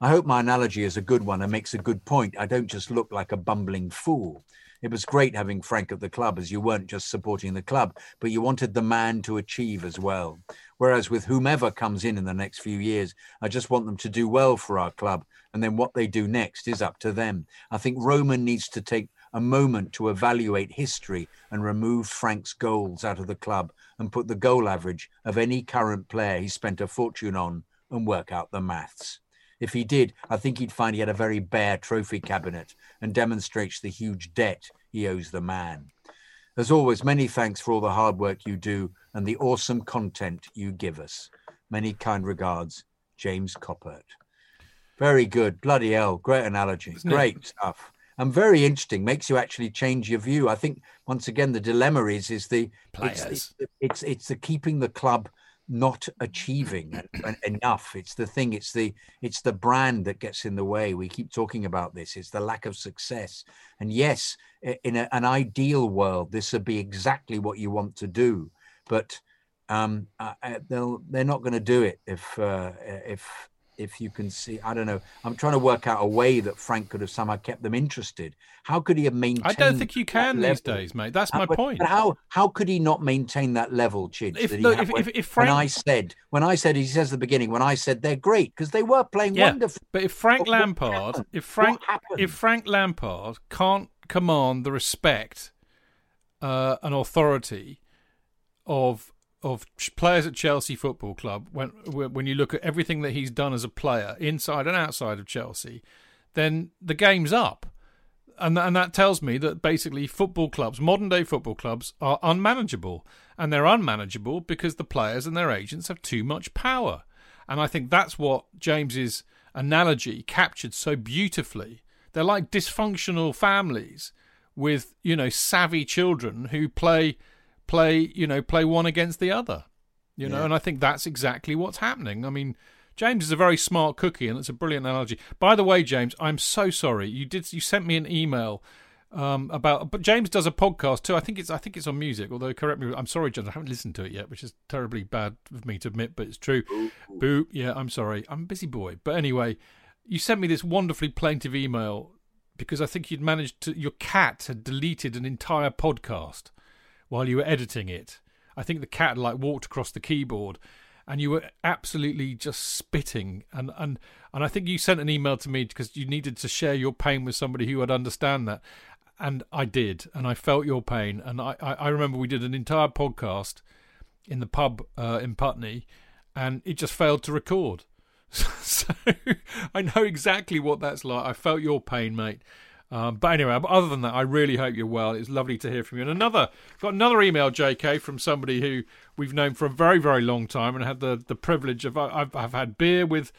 I hope my analogy is a good one and makes a good point. I don't just look like a bumbling fool it was great having Frank at the club as you weren't just supporting the club, but you wanted the man to achieve as well. Whereas with whomever comes in in the next few years, I just want them to do well for our club. And then what they do next is up to them. I think Roman needs to take a moment to evaluate history and remove Frank's goals out of the club and put the goal average of any current player he spent a fortune on and work out the maths. If he did, I think he'd find he had a very bare trophy cabinet and demonstrates the huge debt he owes the man. As always, many thanks for all the hard work you do and the awesome content you give us. Many kind regards, James Coppert. Very good. Bloody hell. Great analogy. Isn't Great it? stuff. And very interesting. Makes you actually change your view. I think once again the dilemma is is the players. It's, it's it's the keeping the club not achieving enough. It's the thing it's the it's the brand that gets in the way. We keep talking about this. It's the lack of success. And yes in a, an ideal world this would be exactly what you want to do. But um, uh, they'll they're not going to do it if uh, if if you can see. I don't know. I'm trying to work out a way that Frank could have somehow kept them interested. How could he have maintained? I don't think you can these days, mate. That's Uh, my but- point. But how how could he not maintain that level, Chidge? If- that look, if- when, if- if when I said when I said he says at the beginning when I said they're great because they were playing Yeah, wonderful. but if Frank But Lampard, if Frank, if Frank Lampard can't command the respect uh, and authority of of players at Chelsea Football Club, when when you look at everything that he's done as a player inside and outside of Chelsea, then the game's up. And, and that tells me that basically football clubs, modern day football clubs, are unmanageable. And they're unmanageable because the players and their agents have too much power. And I think that's what James's analogy captured so beautifully. They're like dysfunctional families with, you know, savvy children who play play, you know, play one against the other. You know, Yeah. and I think that's exactly what's happening. I mean, James is a very smart cookie, and it's a brilliant analogy. By the way, James, I'm so sorry. You did you sent me an email um, about, but James does a podcast too. I think it's I think it's on music. Although correct me, I'm sorry, James, I haven't listened to it yet, which is terribly bad of me to admit, but it's true. Boo. Yeah, I'm sorry. I'm a busy boy. But anyway, you sent me this wonderfully plaintive email because I think you'd managed to. Your cat had deleted an entire podcast while you were editing it. I think the cat like walked across the keyboard and you were absolutely just spitting. And and and I think you sent an email to me because you needed to share your pain with somebody who would understand that. And I did and I felt your pain. And I I, remember we did an entire podcast in the pub uh, in Putney and it just failed to record. So I know exactly what that's like. I felt your pain mate um, but anyway, other than that, I really hope you're well. It's lovely to hear from you. And another, got another email, JK, from somebody who we've known for a very, very long time and had the, the privilege of. I've, I've had beer with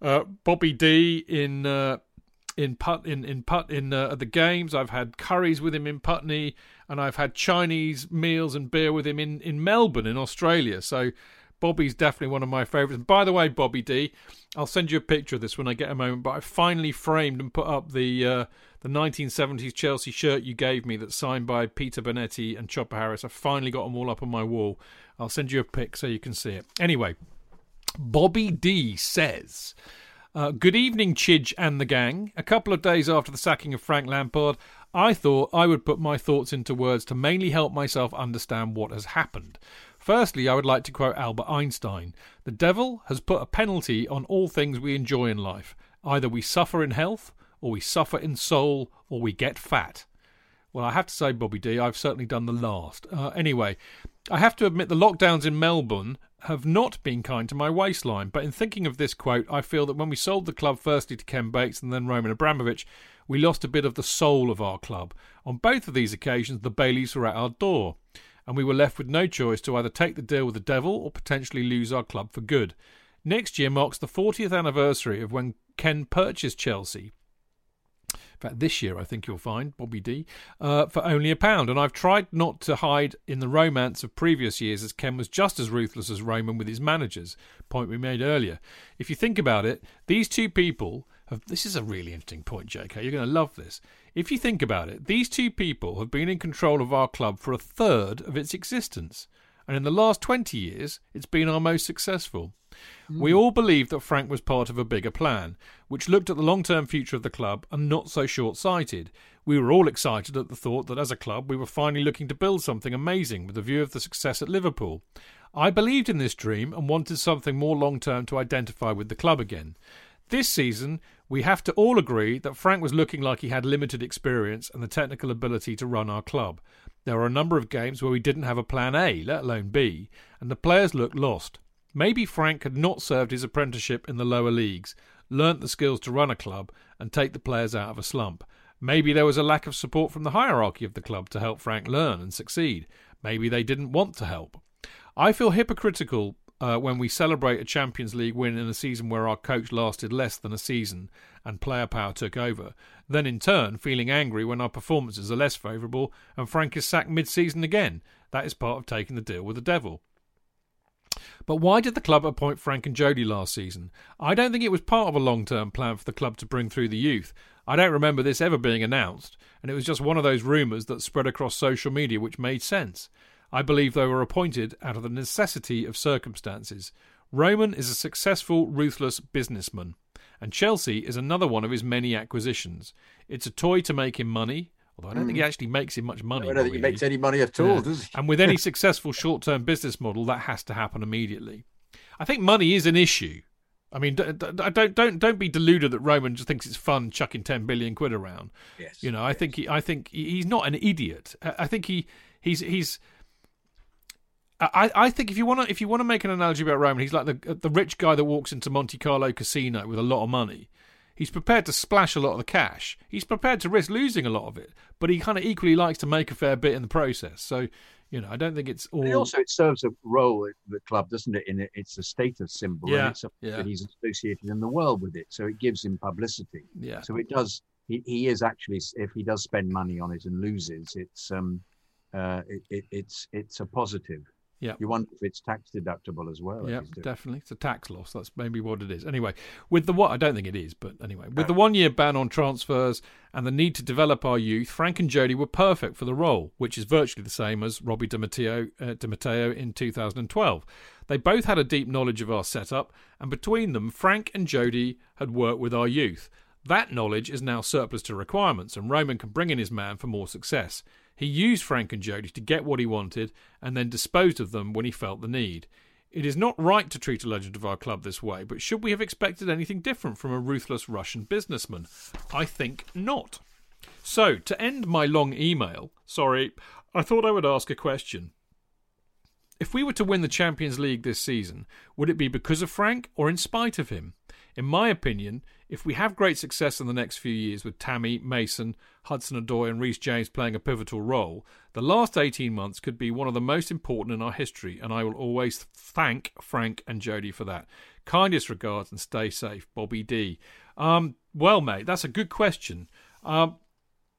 uh, Bobby D in uh, in Put in in Put in uh, at the games. I've had curries with him in Putney, and I've had Chinese meals and beer with him in in Melbourne in Australia. So. Bobby's definitely one of my favourites. And by the way, Bobby D, I'll send you a picture of this when I get a moment. But I finally framed and put up the uh, the 1970s Chelsea shirt you gave me that's signed by Peter Bonetti and Chopper Harris. I finally got them all up on my wall. I'll send you a pic so you can see it. Anyway, Bobby D says. Uh, good evening, Chidge and the gang. A couple of days after the sacking of Frank Lampard, I thought I would put my thoughts into words to mainly help myself understand what has happened. Firstly, I would like to quote Albert Einstein The devil has put a penalty on all things we enjoy in life. Either we suffer in health, or we suffer in soul, or we get fat. Well, I have to say, Bobby D, I've certainly done the last. Uh, anyway, I have to admit the lockdowns in Melbourne have not been kind to my waistline, but in thinking of this quote, I feel that when we sold the club firstly to Ken Bates and then Roman Abramovich, we lost a bit of the soul of our club. On both of these occasions, the Baileys were at our door, and we were left with no choice to either take the deal with the devil or potentially lose our club for good. Next year marks the 40th anniversary of when Ken purchased Chelsea. In fact, this year I think you'll find Bobby D uh, for only a pound. And I've tried not to hide in the romance of previous years, as Ken was just as ruthless as Roman with his managers. Point we made earlier. If you think about it, these two people have. This is a really interesting point, JK. You're going to love this. If you think about it, these two people have been in control of our club for a third of its existence. And in the last 20 years, it's been our most successful. Hmm. We all believed that Frank was part of a bigger plan, which looked at the long term future of the club and not so short sighted. We were all excited at the thought that as a club we were finally looking to build something amazing with a view of the success at Liverpool. I believed in this dream and wanted something more long term to identify with the club again. This season, we have to all agree that Frank was looking like he had limited experience and the technical ability to run our club. There were a number of games where we didn't have a plan A, let alone B, and the players looked lost. Maybe Frank had not served his apprenticeship in the lower leagues, learnt the skills to run a club, and take the players out of a slump. Maybe there was a lack of support from the hierarchy of the club to help Frank learn and succeed. Maybe they didn't want to help. I feel hypocritical uh, when we celebrate a Champions League win in a season where our coach lasted less than a season and player power took over, then in turn feeling angry when our performances are less favourable and Frank is sacked mid season again. That is part of taking the deal with the devil. But why did the club appoint Frank and Jody last season? I don't think it was part of a long term plan for the club to bring through the youth. I don't remember this ever being announced, and it was just one of those rumours that spread across social media which made sense. I believe they were appointed out of the necessity of circumstances. Roman is a successful, ruthless businessman, and Chelsea is another one of his many acquisitions. It's a toy to make him money, although I don't think he actually makes him much money. Hmm. I don't think he makes any money at all, Yeah. does he? And with any successful short term business model, that has to happen immediately. I think money is an issue. I mean, don't don't don't be deluded that Roman just thinks it's fun chucking ten billion quid around. Yes. You know, I think he, I think he- he's not an idiot. I I think he he's he's. I, I think if you want to if you want to make an analogy about Roman, he's like the the rich guy that walks into Monte Carlo casino with a lot of money. He's prepared to splash a lot of the cash. He's prepared to risk losing a lot of it, but he kind of equally likes to make a fair bit in the process. So, you know, I don't think it's all. And also, it serves a role at the club, doesn't it? In it, it's a status symbol, Yeah, and it's yeah. that he's associated in the world with it, so it gives him publicity. yeah, So it does. He, he is actually, if he does spend money on it and loses, it's um, uh, it, it, it's it's a positive. Yeah. You wonder if it's tax deductible as well. Yeah, he's doing it. definitely. It's a tax loss. That's maybe what it is. Anyway, with the what I don't think it is, but anyway, with the one year ban on transfers and the need to develop our youth, Frank and Jody were perfect for the role, which is virtually the same as Robbie Di Matteo, uh, in 2012. They both had a deep knowledge of our setup, and between them, Frank and Jody had worked with our youth. That knowledge is now surplus to requirements, and Roman can bring in his man for more success. He used Frank and Jody to get what he wanted and then disposed of them when he felt the need. It is not right to treat a legend of our club this way, but should we have expected anything different from a ruthless Russian businessman? I think not. So, to end my long email, sorry, I thought I would ask a question. If we were to win the Champions League this season, would it be because of Frank or in spite of him? In my opinion, if we have great success in the next few years with Tammy, Mason, Hudson Odoi, and Reece James playing a pivotal role, the last 18 months could be one of the most important in our history, and I will always thank Frank and Jody for that. Kindest regards and stay safe, Bobby D. Um, well, mate, that's a good question. Um,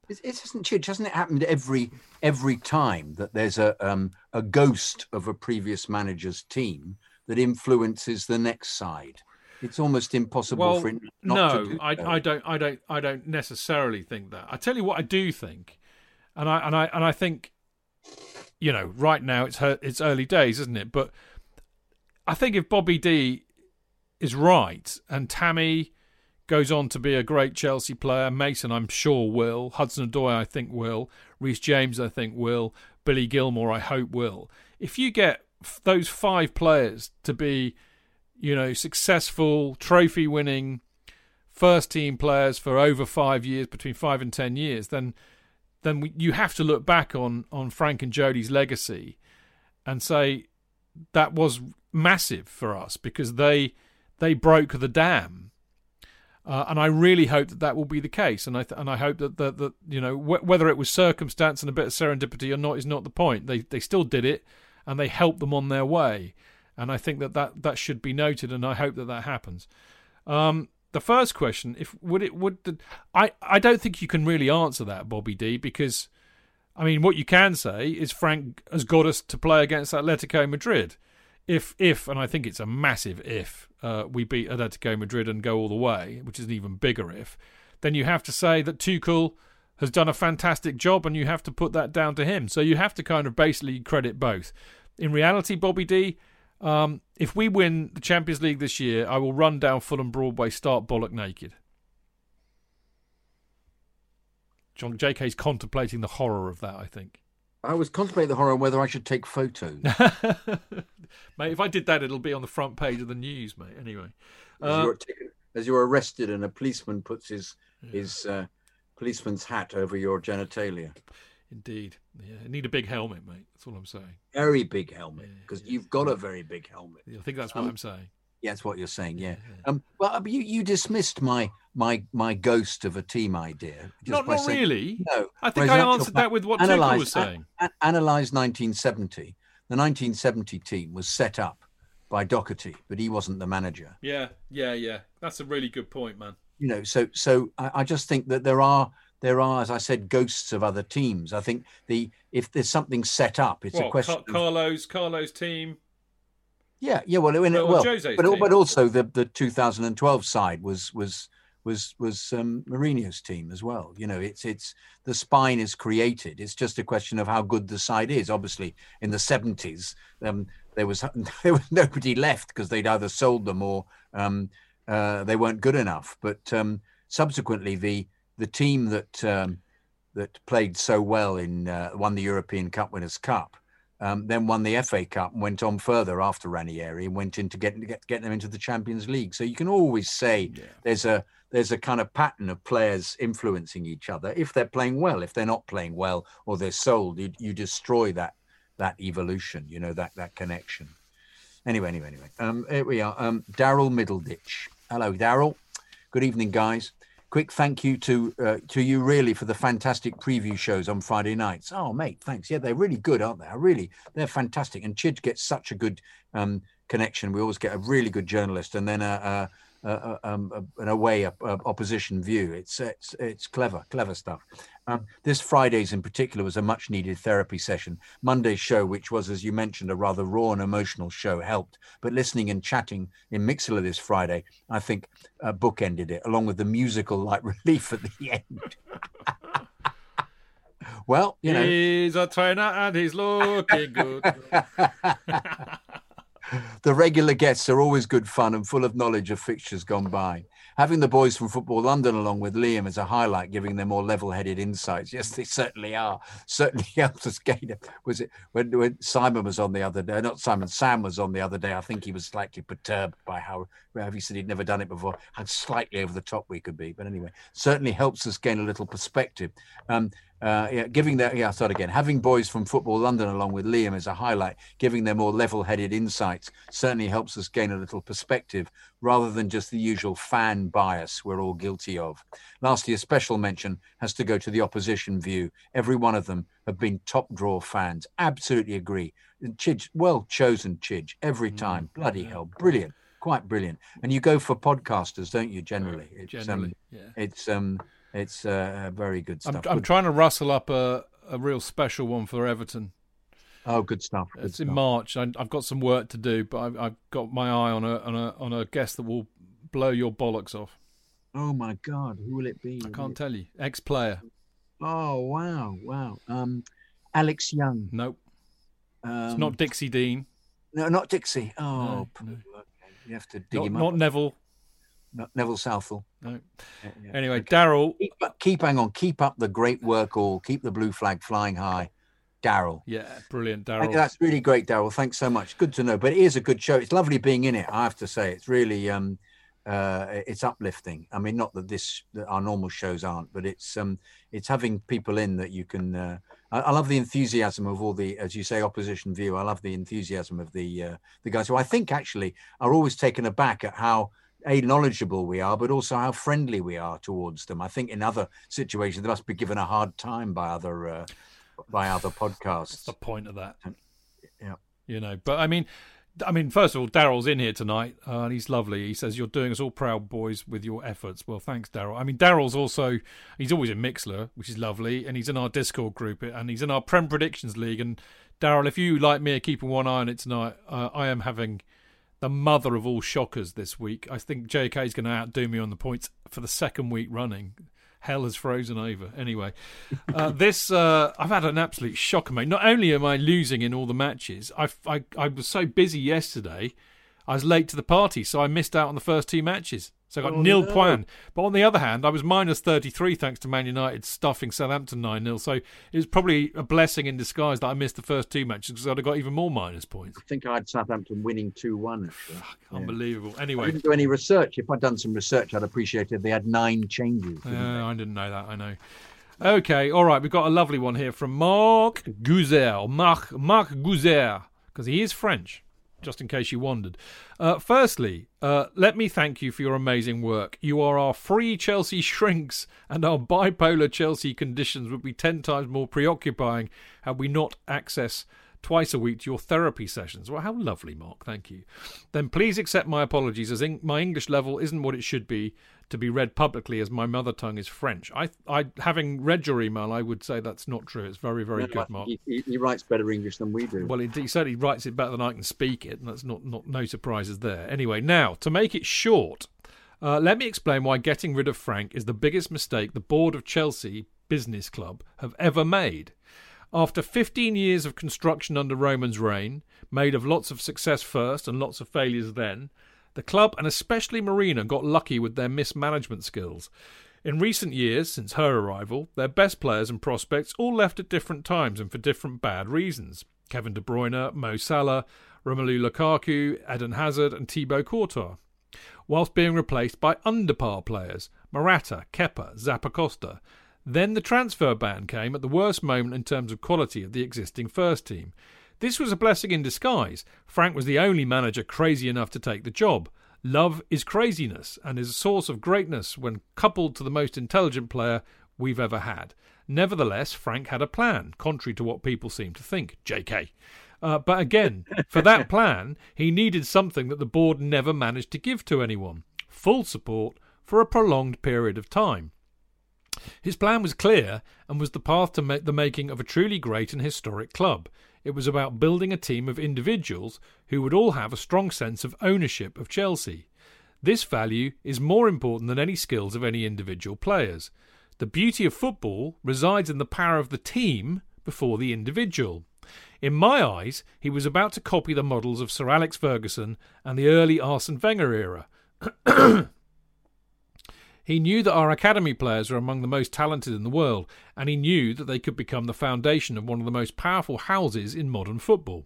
It, doesn't. It doesn't it happen every every time that there's a um, a ghost of a previous manager's team that influences the next side. It's almost impossible well, for not no, do I. I don't, I don't, I don't necessarily think that. I tell you what, I do think, and I and I and I think, you know, right now it's her, it's early days, isn't it? But I think if Bobby D is right and Tammy goes on to be a great Chelsea player, Mason I'm sure will, Hudson Odoi I think will, Reece James I think will, Billy Gilmour I hope will. If you get f- those five players to be you know, successful, trophy winning first team players for over five years, between five and ten years, then then we, you have to look back on on Frank and Jody's legacy and say that was massive for us because they they broke the dam. Uh, and I really hope that that will be the case, and I th- and I hope that that, that you know wh- whether it was circumstance and a bit of serendipity or not is not the point. They they still did it, and they helped them on their way and I think that that, that should be noted, and I hope that that happens. Um, the first question, if would it would the, I I don't think you can really answer that, Bobby D, because I mean what you can say is Frank has got us to play against Atletico Madrid. If if and I think it's a massive if uh, we beat Atletico Madrid and go all the way, which is an even bigger if, then you have to say that Tuchel has done a fantastic job, and you have to put that down to him. So you have to kind of basically credit both. In reality, Bobby D, um, if we win the Champions League this year, I will run down Fulham Broadway, start bollock naked. John J.K.'s contemplating the horror of that. I think, I was contemplating the horror whether I should take photos. mate. If I did that, it'll be on the front page of the news, mate. Anyway, as, Uh, you're taken, as you're arrested and a policeman puts his his uh, policeman's hat over your genitalia. Indeed, yeah, I need a big helmet, mate. That's all I'm saying. Very big helmet because yeah. you've got a very big helmet. I think that's what Um, I'm saying. Yeah, that's what you're saying. Yeah. Um. Well, you you dismissed my my my ghost of a team idea. just Not, not saying- really. No. I think I answered that with what analyse- was saying. a- analyze 1970. The 1970 team was set up by Docherty, but he wasn't the manager. Yeah, yeah, yeah. That's a really good point, man. You know, so so I, I just think that there are there are, as I said, ghosts of other teams. I think the if there's something set up, it's a question. Car- Carlos, Carlos team. yeah, yeah. Well, in, Well, but team. but also the the 2012 side was was was was um, Mourinho's team as well. You know, it's it's the spine is created. It's just a question of how good the side is. Obviously, in the 70s, um, there was there was nobody left because they'd either sold them or um, uh, they weren't good enough. But um, subsequently, the the team that um, that played so well in uh, won the European Cup Winners' Cup, um, then won the FA Cup and went on further after Ranieri and went into getting get, get them into the Champions League. So you can always say Yeah. there's a there's a kind of pattern of players influencing each other if they're playing well. If they're not playing well or they're sold, you, you destroy that that evolution. You know that that connection. Anyway, anyway, anyway. Um, here we are. Um, Daryl Middleditch. Hello, Daryl. Good evening, guys. Quick thank you to uh, to you really for the fantastic preview shows on Friday nights. Oh, mate, thanks. Yeah, they're really good, aren't they? Really, they're fantastic. And Chidge gets such a good um, connection. We always get a really good journalist, and then a, a, a, um, a, an away a opposition view. It's it's it's clever, clever stuff. Um, this Friday's in particular was a much needed therapy session. Monday's show, which was, as you mentioned, a rather raw and emotional show, helped. But listening and chatting in Mixlr this Friday, I think uh, bookended it, along with the musical like relief at the end. well, you know, He's a trainer and he's looking good. the regular guests are always good fun and full of knowledge of fixtures gone by. Having the boys from Football London along with Liam is a highlight, giving them more level-headed insights. Yes, they certainly are. Certainly helps us gain. Was it when, when Simon was on the other day? Not Simon. Sam was on the other day. I think he was slightly perturbed by how he said he'd never done it before. How slightly over the top we could be, but anyway, certainly helps us gain a little perspective. Um, uh, yeah, giving that, yeah, start again. Having boys from Football London along with Liam is a highlight. Giving them more level headed insights certainly helps us gain a little perspective rather than just the usual fan bias we're all guilty of. Lastly, a special mention has to go to the opposition view. Every one of them have been top draw fans. Absolutely agree. And Chidge, well chosen, Chidge, every time. Bloody hell, brilliant. Quite brilliant. And you go for podcasters, don't you? Generally, it's, Generally, um, yeah. it's um, it's uh, very good I'm, stuff. I'm trying to rustle up a, a real special one for Everton. Oh, good stuff. good It's in. March. I, I've got some work to do, but I've, I've got my eye on a on a on a guest that will blow your bollocks off. Oh my God, who will it be? I can't tell you. Ex player. Oh wow, wow. Um, Alex Young. Nope. Um, It's not Dixie Dean. no, not Dixie. Oh, No, no. you have to dig Not, him not. Neville. Not Neville Southall. No. Yeah, yeah. Anyway, Okay. Daryl. keep, keep hang on. Keep up the great work. All keep the blue flag flying high, Daryl. Yeah, brilliant, Daryl. That's really great, Daryl. Thanks so much. Good to know. But it is a good show. It's lovely being in it. I have to say, it's really um, uh, it's uplifting. I mean, not that this that our normal shows aren't, but it's um, it's having people in that you can. Uh, I, I love the enthusiasm of all the, as you say, opposition view. I love the enthusiasm of the uh, the guys who I think actually are always taken aback at how a knowledgeable we are, but also how friendly we are towards them. I think in other situations they must be given a hard time by other uh, by other podcasts. What's the point of that? Yeah. You know, but I mean, I mean, first of all, Daryl's in here tonight, uh, and he's lovely. He says you're doing us all proud, boys, with your efforts. Well, thanks, Daryl. I mean, Daryl's also he's always in Mixlr, which is lovely, and he's in our Discord group, and he's in our Prem Predictions League. And Daryl, if you like me are keeping one eye on it tonight, uh, I am having the mother of all shockers this week. I think JK is going to outdo me on the points for the second week running. Hell has frozen over. Anyway, uh, this uh, I've had an absolute shocker, mate. Not only am I losing in all the matches, I, I I was so busy yesterday, I was late to the party, so I missed out on the first two matches. So I got Oh, nil no. point. But on the other hand, I was minus 33 thanks to Man United stuffing Southampton 9 0. So it was probably a blessing in disguise that I missed the first two matches because I'd have got even more minus points. I think I had Southampton winning 2 1. Yeah. Unbelievable. Anyway. I didn't do any research. If I'd done some research, I'd appreciate it. They had nine changes. didn't Uh, they? I didn't know that. I know. Okay, all right. We've got a lovely one here from Marc Guzer. Marc Marc Guzer, because he is French. Just in case you wondered. Uh, firstly, uh, let me thank you for your amazing work. You are our free Chelsea shrinks, and our bipolar Chelsea conditions would be ten times more preoccupying had we not access twice a week to your therapy sessions. Well, how lovely, Mark. Thank you. Then please accept my apologies, as in- my English level isn't what it should be to be read publicly, as my mother tongue is French. I, I, having read your email, I would say that's not true. It's very, very No, good, Mark. He, he- writes better English than we do. Well, he, he certainly writes it better than I can speak it, and that's not, not no surprises there. Anyway, now to make it short, uh, let me explain why getting rid of Frank is the biggest mistake the board of Chelsea Business Club have ever made. After 15 years of construction under Roman's reign, made of lots of success first and lots of failures then, the club and especially Marina got lucky with their mismanagement skills. In recent years, since her arrival, their best players and prospects all left at different times and for different bad reasons. Kevin De Bruyne, Mo Salah, Romelu Lukaku, Eden Hazard, and Thibaut Courtois, whilst being replaced by underpar players Morata, Kepa, Zappacosta. Then the transfer ban came at the worst moment in terms of quality of the existing first team. This was a blessing in disguise. Frank was the only manager crazy enough to take the job. Love is craziness and is a source of greatness when coupled to the most intelligent player we've ever had. Nevertheless, Frank had a plan, contrary to what people seem to think. JK. Uh, but again, for that plan, he needed something that the board never managed to give to anyone full support for a prolonged period of time. His plan was clear and was the path to the making of a truly great and historic club. It was about building a team of individuals who would all have a strong sense of ownership of Chelsea. This value is more important than any skills of any individual players. The beauty of football resides in the power of the team before the individual. In my eyes, he was about to copy the models of Sir Alex Ferguson and the early Arsene Wenger era. he knew that our academy players were among the most talented in the world, and he knew that they could become the foundation of one of the most powerful houses in modern football.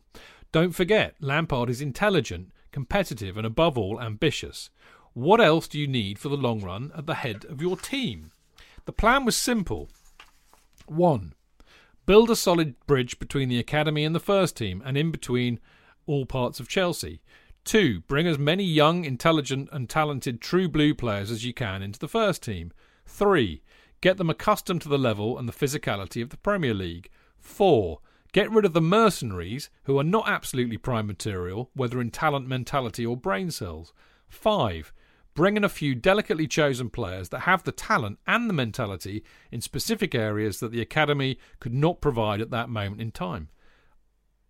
Don't forget, Lampard is intelligent, competitive, and above all, ambitious. What else do you need for the long run at the head of your team? The plan was simple. 1. Build a solid bridge between the academy and the first team, and in between all parts of Chelsea. Two, bring as many young, intelligent, and talented true blue players as you can into the first team. Three, get them accustomed to the level and the physicality of the Premier League. Four, get rid of the mercenaries who are not absolutely prime material, whether in talent, mentality, or brain cells. Five, bring in a few delicately chosen players that have the talent and the mentality in specific areas that the academy could not provide at that moment in time.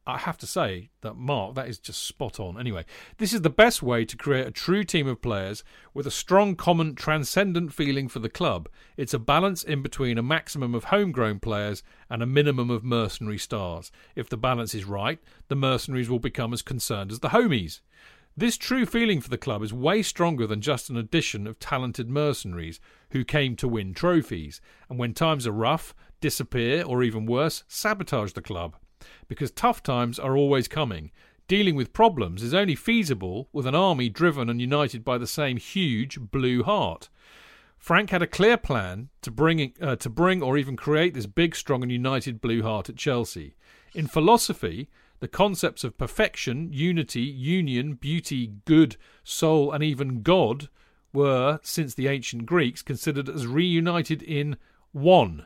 I have to say that Mark, that is just spot on. Anyway, this is the best way to create a true team of players with a strong, common, transcendent feeling for the club. It's a balance in between a maximum of homegrown players and a minimum of mercenary stars. If the balance is right, the mercenaries will become as concerned as the homies. This true feeling for the club is way stronger than just an addition of talented mercenaries who came to win trophies, and when times are rough, disappear, or even worse, sabotage the club. Because tough times are always coming. Dealing with problems is only feasible with an army driven and united by the same huge blue heart. Frank had a clear plan to bring, uh, to bring or even create this big, strong, and united blue heart at Chelsea. In philosophy, the concepts of perfection, unity, union, beauty, good, soul, and even God were, since the ancient Greeks, considered as reunited in one,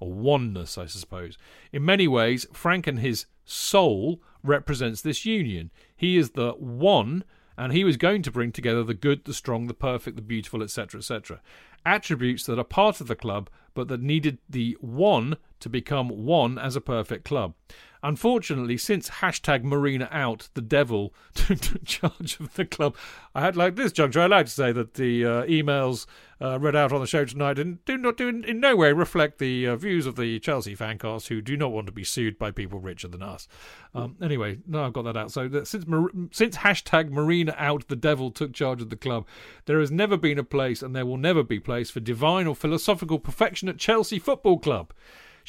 or oneness, I suppose. In many ways, Frank and his soul represents this union. He is the one, and he was going to bring together the good, the strong, the perfect, the beautiful, etc., etc. Attributes that are part of the club, but that needed the one to become one as a perfect club. Unfortunately, since hashtag Marina out, the devil took charge of the club. I had like this juncture. I'd like to say that the uh, emails uh, read out on the show tonight and do not do in, in no way reflect the uh, views of the Chelsea fancast who do not want to be sued by people richer than us. Um, anyway, no, I've got that out. So that since since hashtag Marina out, the devil took charge of the club. There has never been a place, and there will never be place for divine or philosophical perfection at Chelsea Football Club.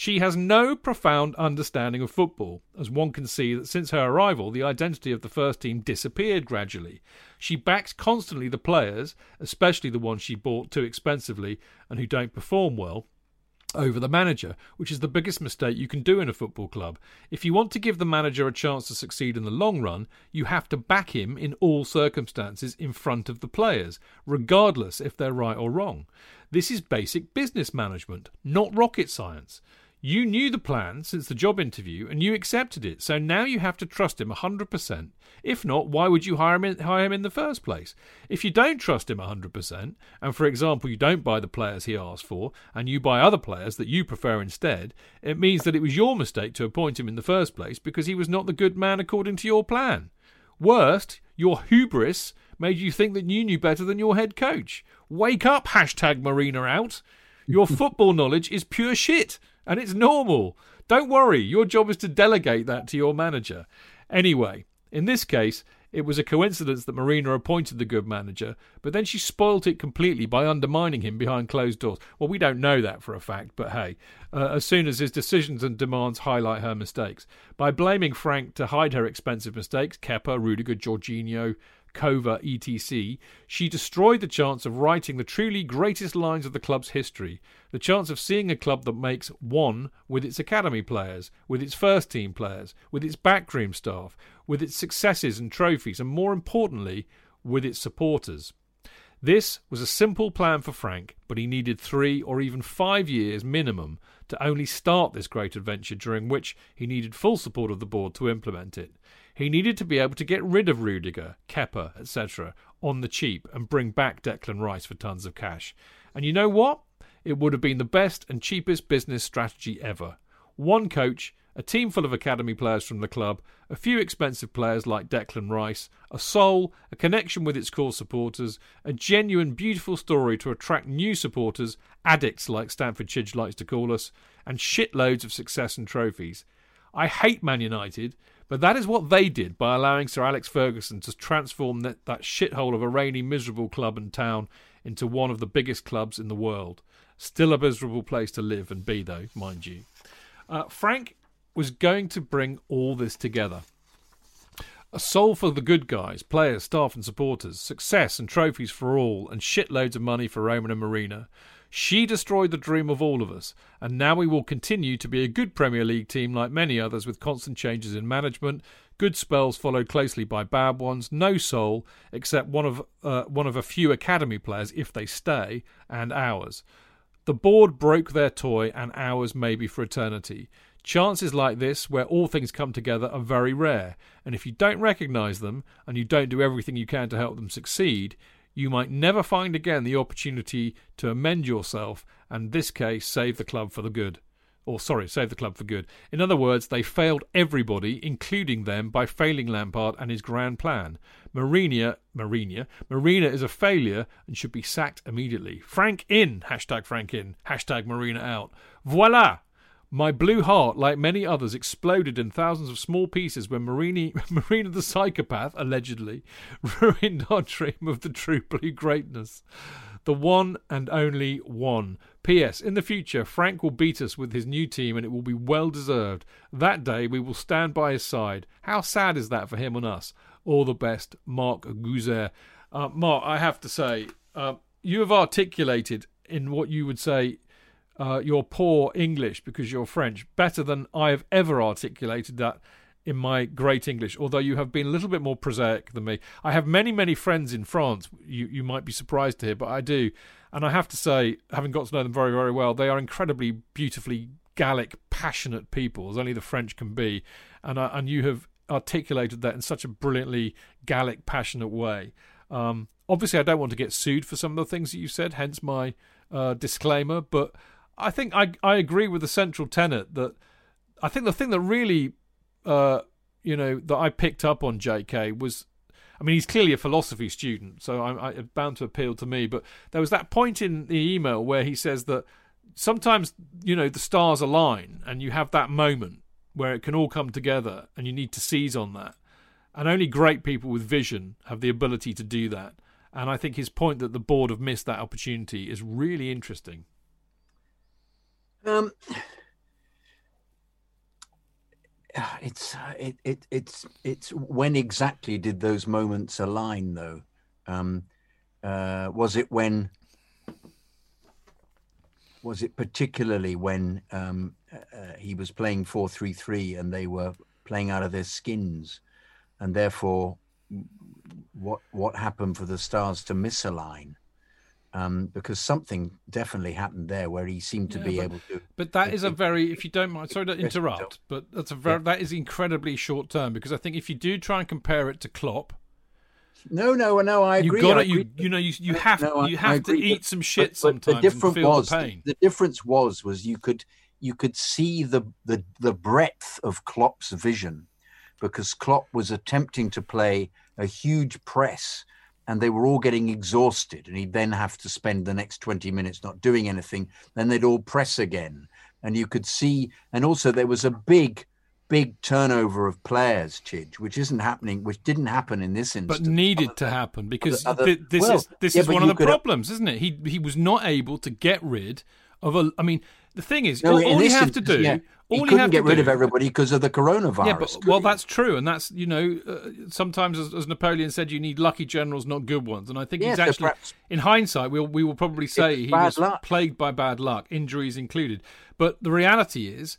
She has no profound understanding of football, as one can see that since her arrival, the identity of the first team disappeared gradually. She backs constantly the players, especially the ones she bought too expensively and who don't perform well, over the manager, which is the biggest mistake you can do in a football club. If you want to give the manager a chance to succeed in the long run, you have to back him in all circumstances in front of the players, regardless if they're right or wrong. This is basic business management, not rocket science. You knew the plan since the job interview and you accepted it, so now you have to trust him 100%. If not, why would you hire him in, hire him in the first place? If you don't trust him 100%, and for example, you don't buy the players he asked for, and you buy other players that you prefer instead, it means that it was your mistake to appoint him in the first place because he was not the good man according to your plan. Worst, your hubris made you think that you knew better than your head coach. Wake up, hashtag Marina out. Your football knowledge is pure shit and it's normal. Don't worry, your job is to delegate that to your manager. Anyway, in this case, it was a coincidence that Marina appointed the good manager, but then she spoilt it completely by undermining him behind closed doors. Well, we don't know that for a fact, but hey, uh, as soon as his decisions and demands highlight her mistakes. By blaming Frank to hide her expensive mistakes, Kepa, Rudiger, Jorginho, Kova, etc., she destroyed the chance of writing the truly greatest lines of the club's history. The chance of seeing a club that makes one with its academy players, with its first team players, with its backroom staff, with its successes and trophies, and more importantly, with its supporters. This was a simple plan for Frank, but he needed three or even five years minimum to only start this great adventure, during which he needed full support of the board to implement it. He needed to be able to get rid of Rudiger, Kepa, etc. on the cheap and bring back Declan Rice for tons of cash. And you know what? It would have been the best and cheapest business strategy ever. One coach, a team full of academy players from the club, a few expensive players like Declan Rice, a soul, a connection with its core supporters, a genuine, beautiful story to attract new supporters, addicts like Stamford Chidge likes to call us, and shitloads of success and trophies. I hate Man United, but that is what they did by allowing Sir Alex Ferguson to transform that, that shithole of a rainy, miserable club and town into one of the biggest clubs in the world. Still a miserable place to live and be, though, mind you. Uh, Frank was going to bring all this together. A soul for the good guys, players, staff, and supporters, success and trophies for all, and shitloads of money for Roman and Marina. She destroyed the dream of all of us, and now we will continue to be a good Premier League team like many others with constant changes in management, good spells followed closely by bad ones, no soul except one of uh, one of a few academy players if they stay, and ours. The board broke their toy, and ours may be for eternity. Chances like this, where all things come together, are very rare, and if you don't recognise them and you don't do everything you can to help them succeed, you might never find again the opportunity to amend yourself and, this case, save the club for the good. Or, sorry, save the club for good. In other words, they failed everybody, including them, by failing Lampard and his grand plan. Marina, Marina, Marina is a failure and should be sacked immediately. Frank in, hashtag Frank in, hashtag Marina out. Voila! My blue heart, like many others, exploded in thousands of small pieces when Marini, Marina the psychopath, allegedly, ruined our dream of the true blue greatness. The one and only one. P.S. In the future, Frank will beat us with his new team and it will be well deserved. That day, we will stand by his side. How sad is that for him and us? All the best, Mark Guzer. Uh, Mark, I have to say, uh, you have articulated in what you would say uh, your poor English because you're French better than I have ever articulated that in my great English, although you have been a little bit more prosaic than me. I have many, many friends in France. You, you might be surprised to hear, but I do. And I have to say, having got to know them very, very well, they are incredibly beautifully Gallic, passionate people, as only the French can be. And, and you have articulated that in such a brilliantly Gallic, passionate way. Um, obviously, I don't want to get sued for some of the things that you said, hence my uh, disclaimer. But I think I I agree with the central tenet that I think the thing that really uh, you know that I picked up on J.K. was. I mean, he's clearly a philosophy student, so I'm, I'm bound to appeal to me. But there was that point in the email where he says that sometimes, you know, the stars align and you have that moment where it can all come together and you need to seize on that. And only great people with vision have the ability to do that. And I think his point that the board have missed that opportunity is really interesting. Um, it's uh, it, it it's it's when exactly did those moments align though? Um, uh, was it when? Was it particularly when um, uh, uh he was playing four three three and they were playing out of their skins, and therefore, what what happened for the stars to misalign? Um, because something definitely happened there where he seemed to yeah, be but, able to. But that is a very, if you don't mind, sorry to interrupt, but that's a very yeah. that is incredibly short term because I think if you do try and compare it to Klopp. No, no, no. I agree. You got it. You, you know, you, you have no, you have to eat some shit but, sometimes. the difference was the, the difference was was you could you could see the the the breadth of Klopp's vision because Klopp was attempting to play a huge press and they were all getting exhausted and he'd then have to spend the next 20 minutes not doing anything then they'd all press again and you could see, and also there was a big, big turnover of players, Chidge, which isn't happening, which didn't happen in this instance. but needed to happen because other- thi- this well, is this yeah, is one of the could- problems, isn't it? He he was not able to get rid of a. I mean, the thing is, No, all, all you this have to do, yeah, all you have get to rid do, of everybody because of the coronavirus. Yeah, but well, that's true, and that's you know, uh, sometimes as, as Napoleon said, you need lucky generals, not good ones. And I think Yeah, he's actually, perhaps- in hindsight, we'll we will probably say he was luck. plagued by bad luck, injuries included. But the reality is,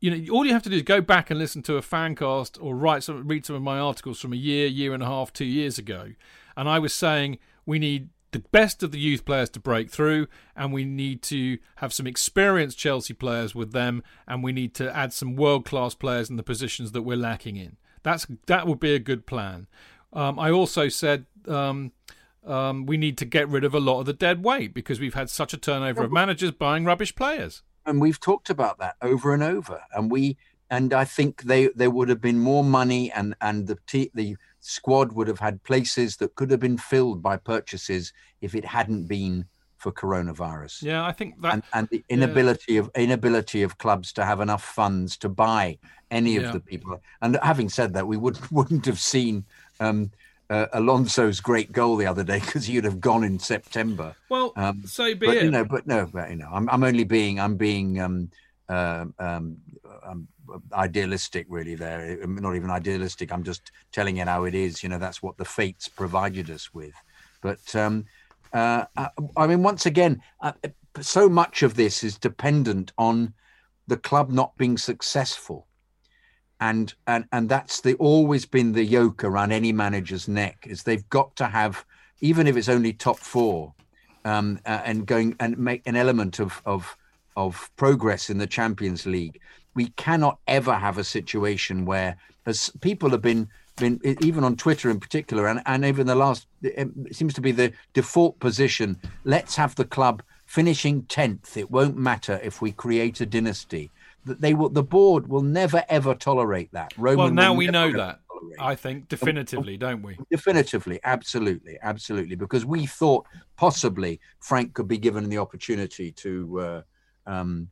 you know, all you have to do is go back and listen to a fan cast or write some, read some of my articles from a year, year and a half, two years ago, and I was saying we need the best of the youth players to break through, and we need to have some experienced Chelsea players with them, and we need to add some world class players in the positions that we're lacking in. That's that would be a good plan. Um, I also said um, um, we need to get rid of a lot of the dead weight because we've had such a turnover of managers buying rubbish players. and we've talked about that over and over and we and i think they there would have been more money and and the the squad would have had places that could have been filled by purchases if it hadn't been for coronavirus Yeah, I think that and, and the inability of inability of clubs to have enough funds to buy any of Yeah. the people. And having said that, we would wouldn't have seen um, uh, Alonso's great goal the other day because he'd have gone in September. well, Um, so be but it. you know, but no, but you know, I'm I'm only being I'm being um, um, um, um, idealistic really. There, not even idealistic. I'm just telling it how it is. You know, that's what the fates provided us with. But um, uh, I, I mean, once again, uh, so much of this is dependent on the club not being successful. And, and and that's the always been the yoke around any manager's neck is they've got to have even if it's only top four um, uh, and going and make an element of of of progress in the Champions League. We cannot ever have a situation where, as people have been been even on Twitter in particular, and and even the last it seems to be the default position. Let's have the club finishing tenth. It won't matter if we create a dynasty. That they will. The board will never ever tolerate that. Roman well, now we know that. tolerate I think definitively, don't we? Definitively, absolutely, absolutely. Because we thought possibly Frank could be given the opportunity to uh, um,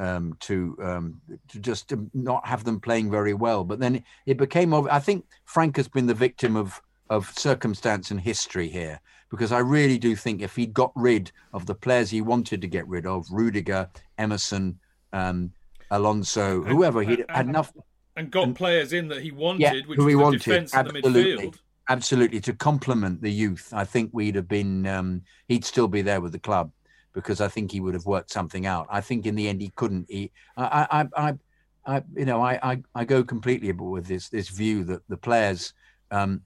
um, to um, to just to not have them playing very well. But then it became. I think Frank has been the victim of of circumstance and history here. Because I really do think if he got rid of the players he wanted to get rid of, Rudiger, Emerson, um, Alonso, whoever, he had enough And got players in that he wanted, yeah, which who the wanted. defence and the Absolutely, midfield. absolutely to complement the youth. I think we'd have been. Um, he'd still be there with the club because I think he would have worked something out. I think in the end he couldn't. He, I, I, I, I you know, I, I, I go completely with this this view that the players um,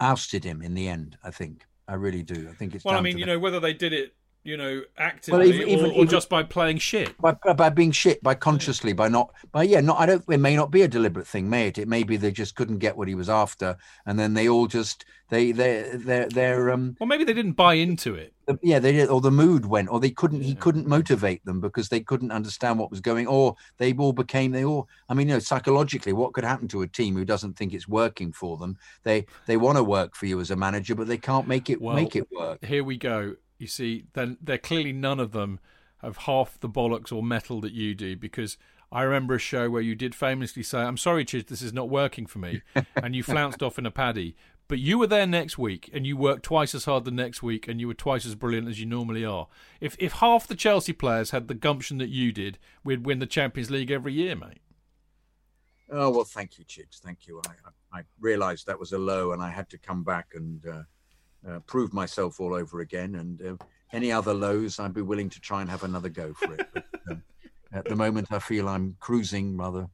ousted him in the end. I think I really do. I think it's Well, I mean, you know, whether they did it, you know, actively even- even- or, or even- just by playing shit. by, by being shit, by consciously, by not, by yeah, not. I don't. It may not be a deliberate thing, may it? It may be they just couldn't get what he was after, and then they all just they they they they're um Well, maybe they didn't buy into it. the- yeah they did, or the mood went, or they couldn't. He couldn't motivate them because they couldn't understand what was going, or they all became they all. I mean, you know, psychologically, what could happen to a team who doesn't think it's working for them? They they want to work for you as a manager, but they can't make it Well, make it work. Here we go. You see, then they're clearly none of them have half the bollocks or metal that you do because I remember a show where you did famously say, I'm sorry, Chid, this is not working for me. and you flounced off in a paddy. But you were there next week and you worked twice as hard the next week and you were twice as brilliant as you normally are. If if half the Chelsea players had the gumption that you did, we'd win the Champions League every year, mate. Oh well, thank you, Chidge. Thank you. I, I, I realised that was a low, and I had to come back and uh, uh, prove myself all over again. And uh, any other lows, I'd be willing to try and have another go for it. But, um, at the moment, I feel I'm cruising rather,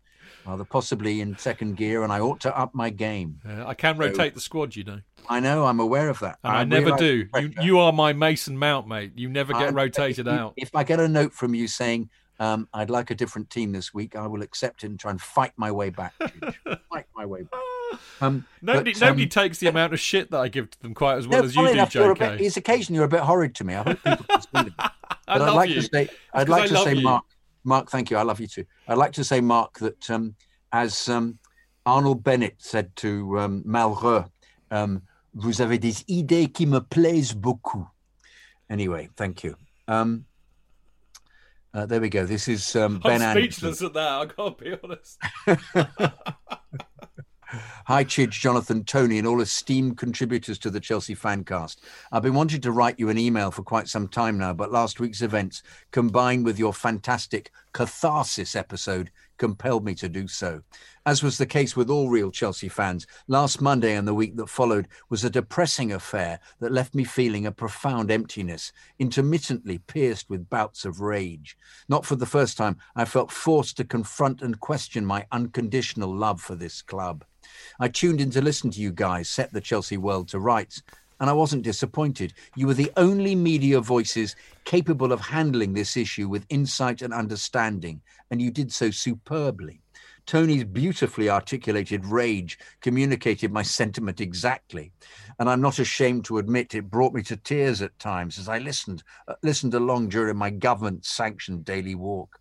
rather possibly in second gear, and I ought to up my game. Uh, I can rotate the squad, you know. I know. I'm aware of that. And I, never do. You, you are my Mason Mount, mate. You never get I'm- rotated if, out. If I get a note from you saying um, I'd like a different team this week, I will accept it and try and fight my way back. Fight my way back. Um, Nobody, but, nobody um, takes the amount of shit that I give to them quite as well no, as you do, enough, a JK. bit, he's occasionally you're a bit horrid to me. I hope people can see that. I But love I'd like you. to say, I'd like to say, you. Mark, Mark, thank you. I love you too. I'd like to say, Mark, that um, as um, Arnold Bennett said to um, Malheureux, um, vous avez des idées qui me plaisent beaucoup. Anyway, thank you. Um, Uh, there we go. This is um, I'm Ben Anderson. speechless at that. I can't be honest. Hi, Chidge, Jonathan, Tony, and all esteemed contributors to the Chelsea Fancast. I've been wanting to write you an email for quite some time now, but last week's events, combined with your fantastic catharsis episode, compelled me to do so. As was the case with all real Chelsea fans, last Monday and the week that followed was a depressing affair that left me feeling a profound emptiness, intermittently pierced with bouts of rage. Not for the first time, I felt forced to confront and question my unconditional love for this club. I tuned in to listen to you guys set the Chelsea world to rights, and I wasn't disappointed. You were the only media voices capable of handling this issue with insight and understanding, and you did so superbly. Tony's beautifully articulated rage communicated my sentiment exactly, and I'm not ashamed to admit it brought me to tears at times as I listened uh, listened along during my government-sanctioned daily walk.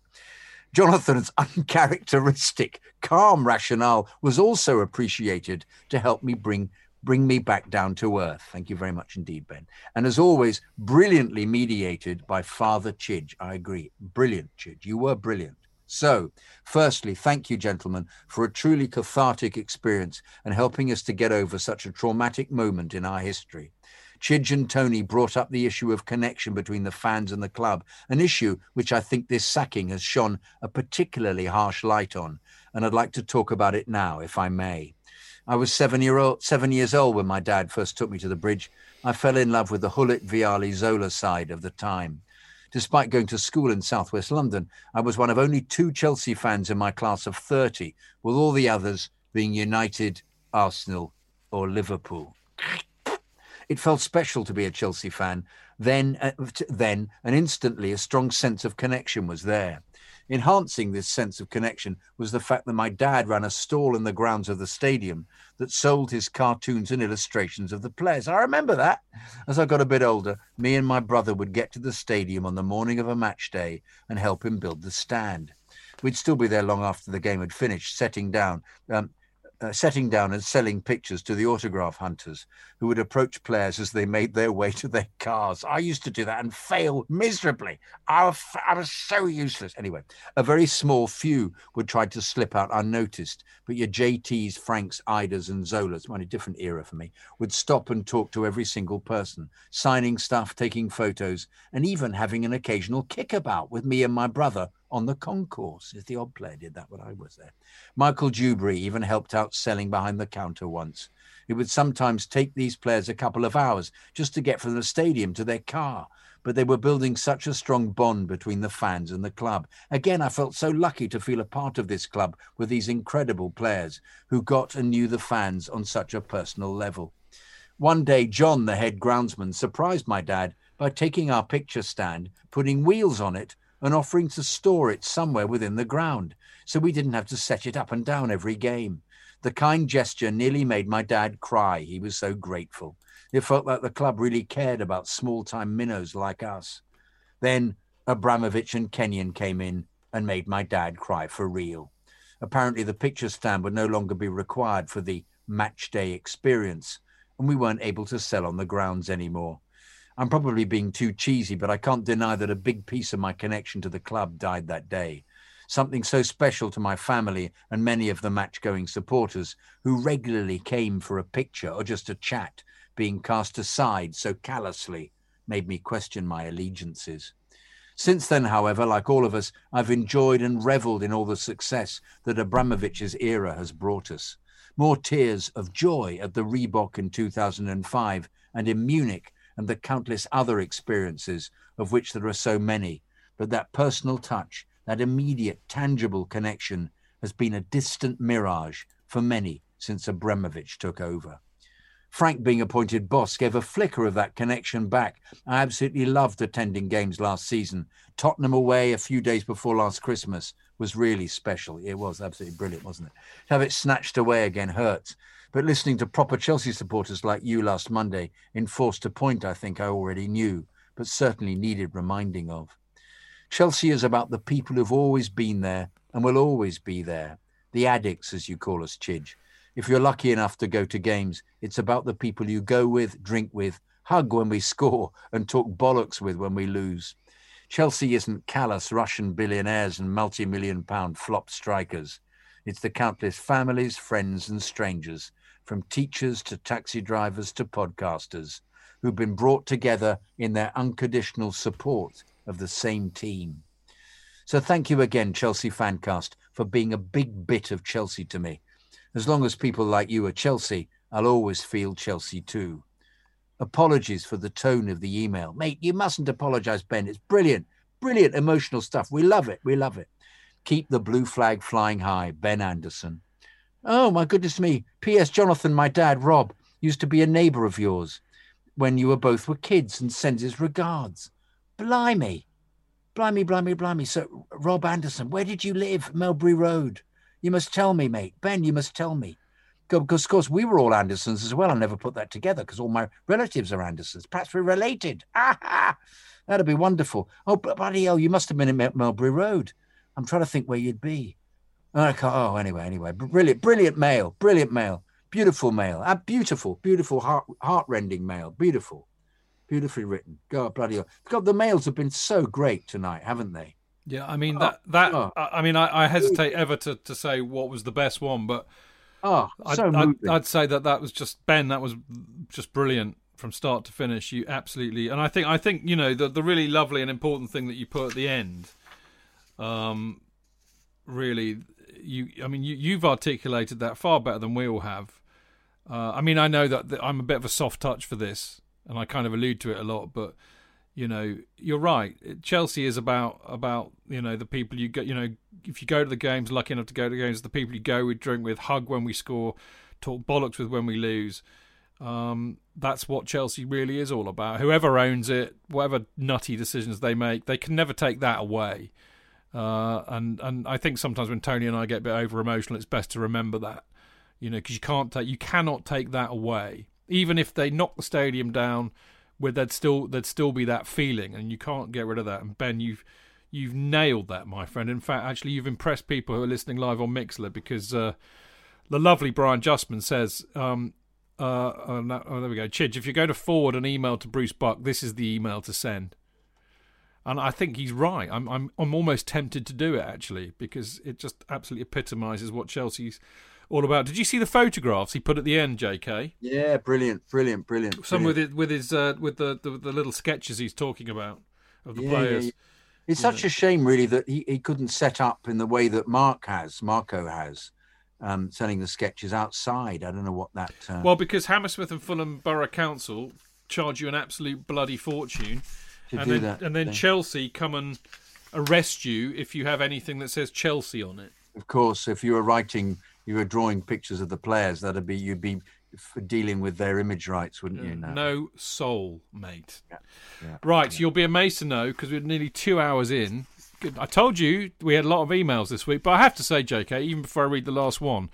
Jonathan's uncharacteristic, calm rationale was also appreciated to help me bring bring me back down to earth. Thank you very much indeed, Ben. And as always, brilliantly mediated by Father Chidge. I agree. Brilliant, Chidge. You were brilliant. So, firstly, thank you, gentlemen, for a truly cathartic experience and helping us to get over such a traumatic moment in our history. Chidge and Tony brought up the issue of connection between the fans and the club, an issue which I think this sacking has shone a particularly harsh light on, and I'd like to talk about it now, if I may. I was seven year old, seven years old when my dad first took me to the bridge. I fell in love with the Gullit Vialli Zola side of the time. Despite going to school in southwest London, I was one of only two Chelsea fans in my class of 30, with all the others being United, Arsenal, or Liverpool. It felt special to be a Chelsea fan. Then, uh, then, and instantly, a strong sense of connection was there. Enhancing this sense of connection was the fact that my dad ran a stall in the grounds of the stadium that sold his cartoons and illustrations of the players. I remember that. As I got a bit older, me and my brother would get to the stadium on the morning of a match day and help him build the stand. We'd still be there long after the game had finished, setting down, um, uh, setting down and selling pictures to the autograph hunters who would approach players as they made their way to their cars. I used to do that and fail miserably. I was, I was so useless. Anyway, a very small few would try to slip out unnoticed, but your JTs, Franks, Eidurs, and Zolas, well, a different era for me, would stop and talk to every single person, signing stuff, taking photos, and even having an occasional kickabout with me and my brother on the concourse, as the odd player did that when I was there. Michael Duberry even helped out selling behind the counter once. It would sometimes take these players a couple of hours just to get from the stadium to their car, but they were building such a strong bond between the fans and the club. Again, I felt so lucky to feel a part of this club with these incredible players who got and knew the fans on such a personal level. One day, John, the head groundsman, surprised my dad by taking our picture stand, putting wheels on it, and offering to store it somewhere within the ground so we didn't have to set it up and down every game. The kind gesture nearly made my dad cry. He was so grateful. It felt like the club really cared about small time minnows like us. Then Abramovich and Kenyon came in and made my dad cry for real. Apparently, the picture stand would no longer be required for the match day experience, and we weren't able to sell on the grounds anymore. I'm probably being too cheesy, but I can't deny that a big piece of my connection to the club died that day. Something so special to my family and many of the match going supporters who regularly came for a picture or just a chat being cast aside so callously made me question my allegiances. Since then, however, like all of us, I've enjoyed and revelled in all the success that Abramovich's era has brought us. More tears of joy at the Reebok in 2005 and in Munich and the countless other experiences of which there are so many. But that personal touch, that immediate, tangible connection has been a distant mirage for many since Abramovich took over. Frank being appointed boss gave a flicker of that connection back. I absolutely loved attending games last season. Tottenham away a few days before last Christmas was really special. It was absolutely brilliant, wasn't it? To have it snatched away again hurts. But listening to proper Chelsea supporters like you last Monday enforced a point I think I already knew, but certainly needed reminding of. Chelsea is about the people who've always been there and will always be there. The addicts, as you call us, Chidge. If you're lucky enough to go to games, it's about the people you go with, drink with, hug when we score, and talk bollocks with when we lose. Chelsea isn't callous Russian billionaires and multi million pound flop strikers. It's the countless families, friends, and strangers, from teachers to taxi drivers to podcasters, who've been brought together in their unconditional support of the same team. So thank you again, Chelsea Fancast, for being a big bit of Chelsea to me. As long as people like you are Chelsea, I'll always feel Chelsea too. Apologies for the tone of the email. Mate, you mustn't apologize, Ben. It's brilliant, brilliant emotional stuff. We love it. We love it. Keep the blue flag flying high, Ben Anderson. Oh, my goodness me. P.S. Jonathan, my dad, Rob, used to be a neighbor of yours when you were both were kids and sends his regards. Blimey. Blimey, blimey, blimey. So, Rob Anderson, where did you live? Melbury Road. You must tell me, mate. Ben, you must tell me. Because, of course, we were all Andersons as well. I never put that together because all my relatives are Andersons. Perhaps we're related. Ah, that'd be wonderful. Oh, bloody hell, you must have been in Melbury Road. I'm trying to think where you'd be. I can't, oh, anyway, anyway. Brilliant, brilliant mail. Brilliant mail. Beautiful mail. Ah, beautiful, beautiful, heart, heart-rending mail. Beautiful. Beautifully written. God, bloody hell. God, the mails have been so great tonight, haven't they? Yeah, I mean that that oh. I mean I, I hesitate ever to, to say what was the best one, but Oh, I'd, so I'd, moving. I'd say that that was just Ben. That was just brilliant from start to finish. You absolutely, and I think I think you know the the really lovely and important thing that you put at the end. Um, really, you I mean you you've articulated that far better than we all have. Uh, I mean I know that, that I'm a bit of a soft touch for this, and I kind of allude to it a lot, but you know you're right. Chelsea is about about you know the people you get. You know if you go to the games, lucky enough to go to the games, the people you go with, drink with, hug when we score, talk bollocks with when we lose. Um, that's what Chelsea really is all about. Whoever owns it, whatever nutty decisions they make, they can never take that away. Uh, and and I think sometimes when Tony and I get a bit over emotional, it's best to remember that, you know, because you can't take, you cannot take that away. Even if they knock the stadium down, where there'd still there'd still be that feeling, and you can't get rid of that. And Ben, you've you've nailed that, my friend. In fact, actually, you've impressed people who are listening live on Mixlr because uh, the lovely Brian Justman says. Um, uh, oh, no, oh, there we go. Chidge, if you're going to forward an email to Bruce Buck, this is the email to send. And I think he's right. I'm I'm I'm almost tempted to do it actually because it just absolutely epitomises what Chelsea's all about. Did you see the photographs he put at the end, J.K.? Yeah, brilliant, brilliant, brilliant. Some brilliant. with it, with his uh, with the, the the little sketches he's talking about of the Yeah, players. yeah, yeah. It's such a shame, really, that he, he couldn't set up in the way that Mark has, Marco has, um, selling the sketches outside. I don't know what that. Uh, Well, because Hammersmith and Fulham Borough Council charge you an absolute bloody fortune, and then that. and then thing. Chelsea come and arrest you if you have anything that says Chelsea on it. of course, if you were writing, you were drawing pictures of the players. That'd be you'd be dealing with their image rights, wouldn't you? Uh, no, now? soul, mate. Yeah, yeah, right, you'll be amazed to know because we're nearly two hours in. I told you we had a lot of emails this week, but I have to say, JK, even before I read the last one,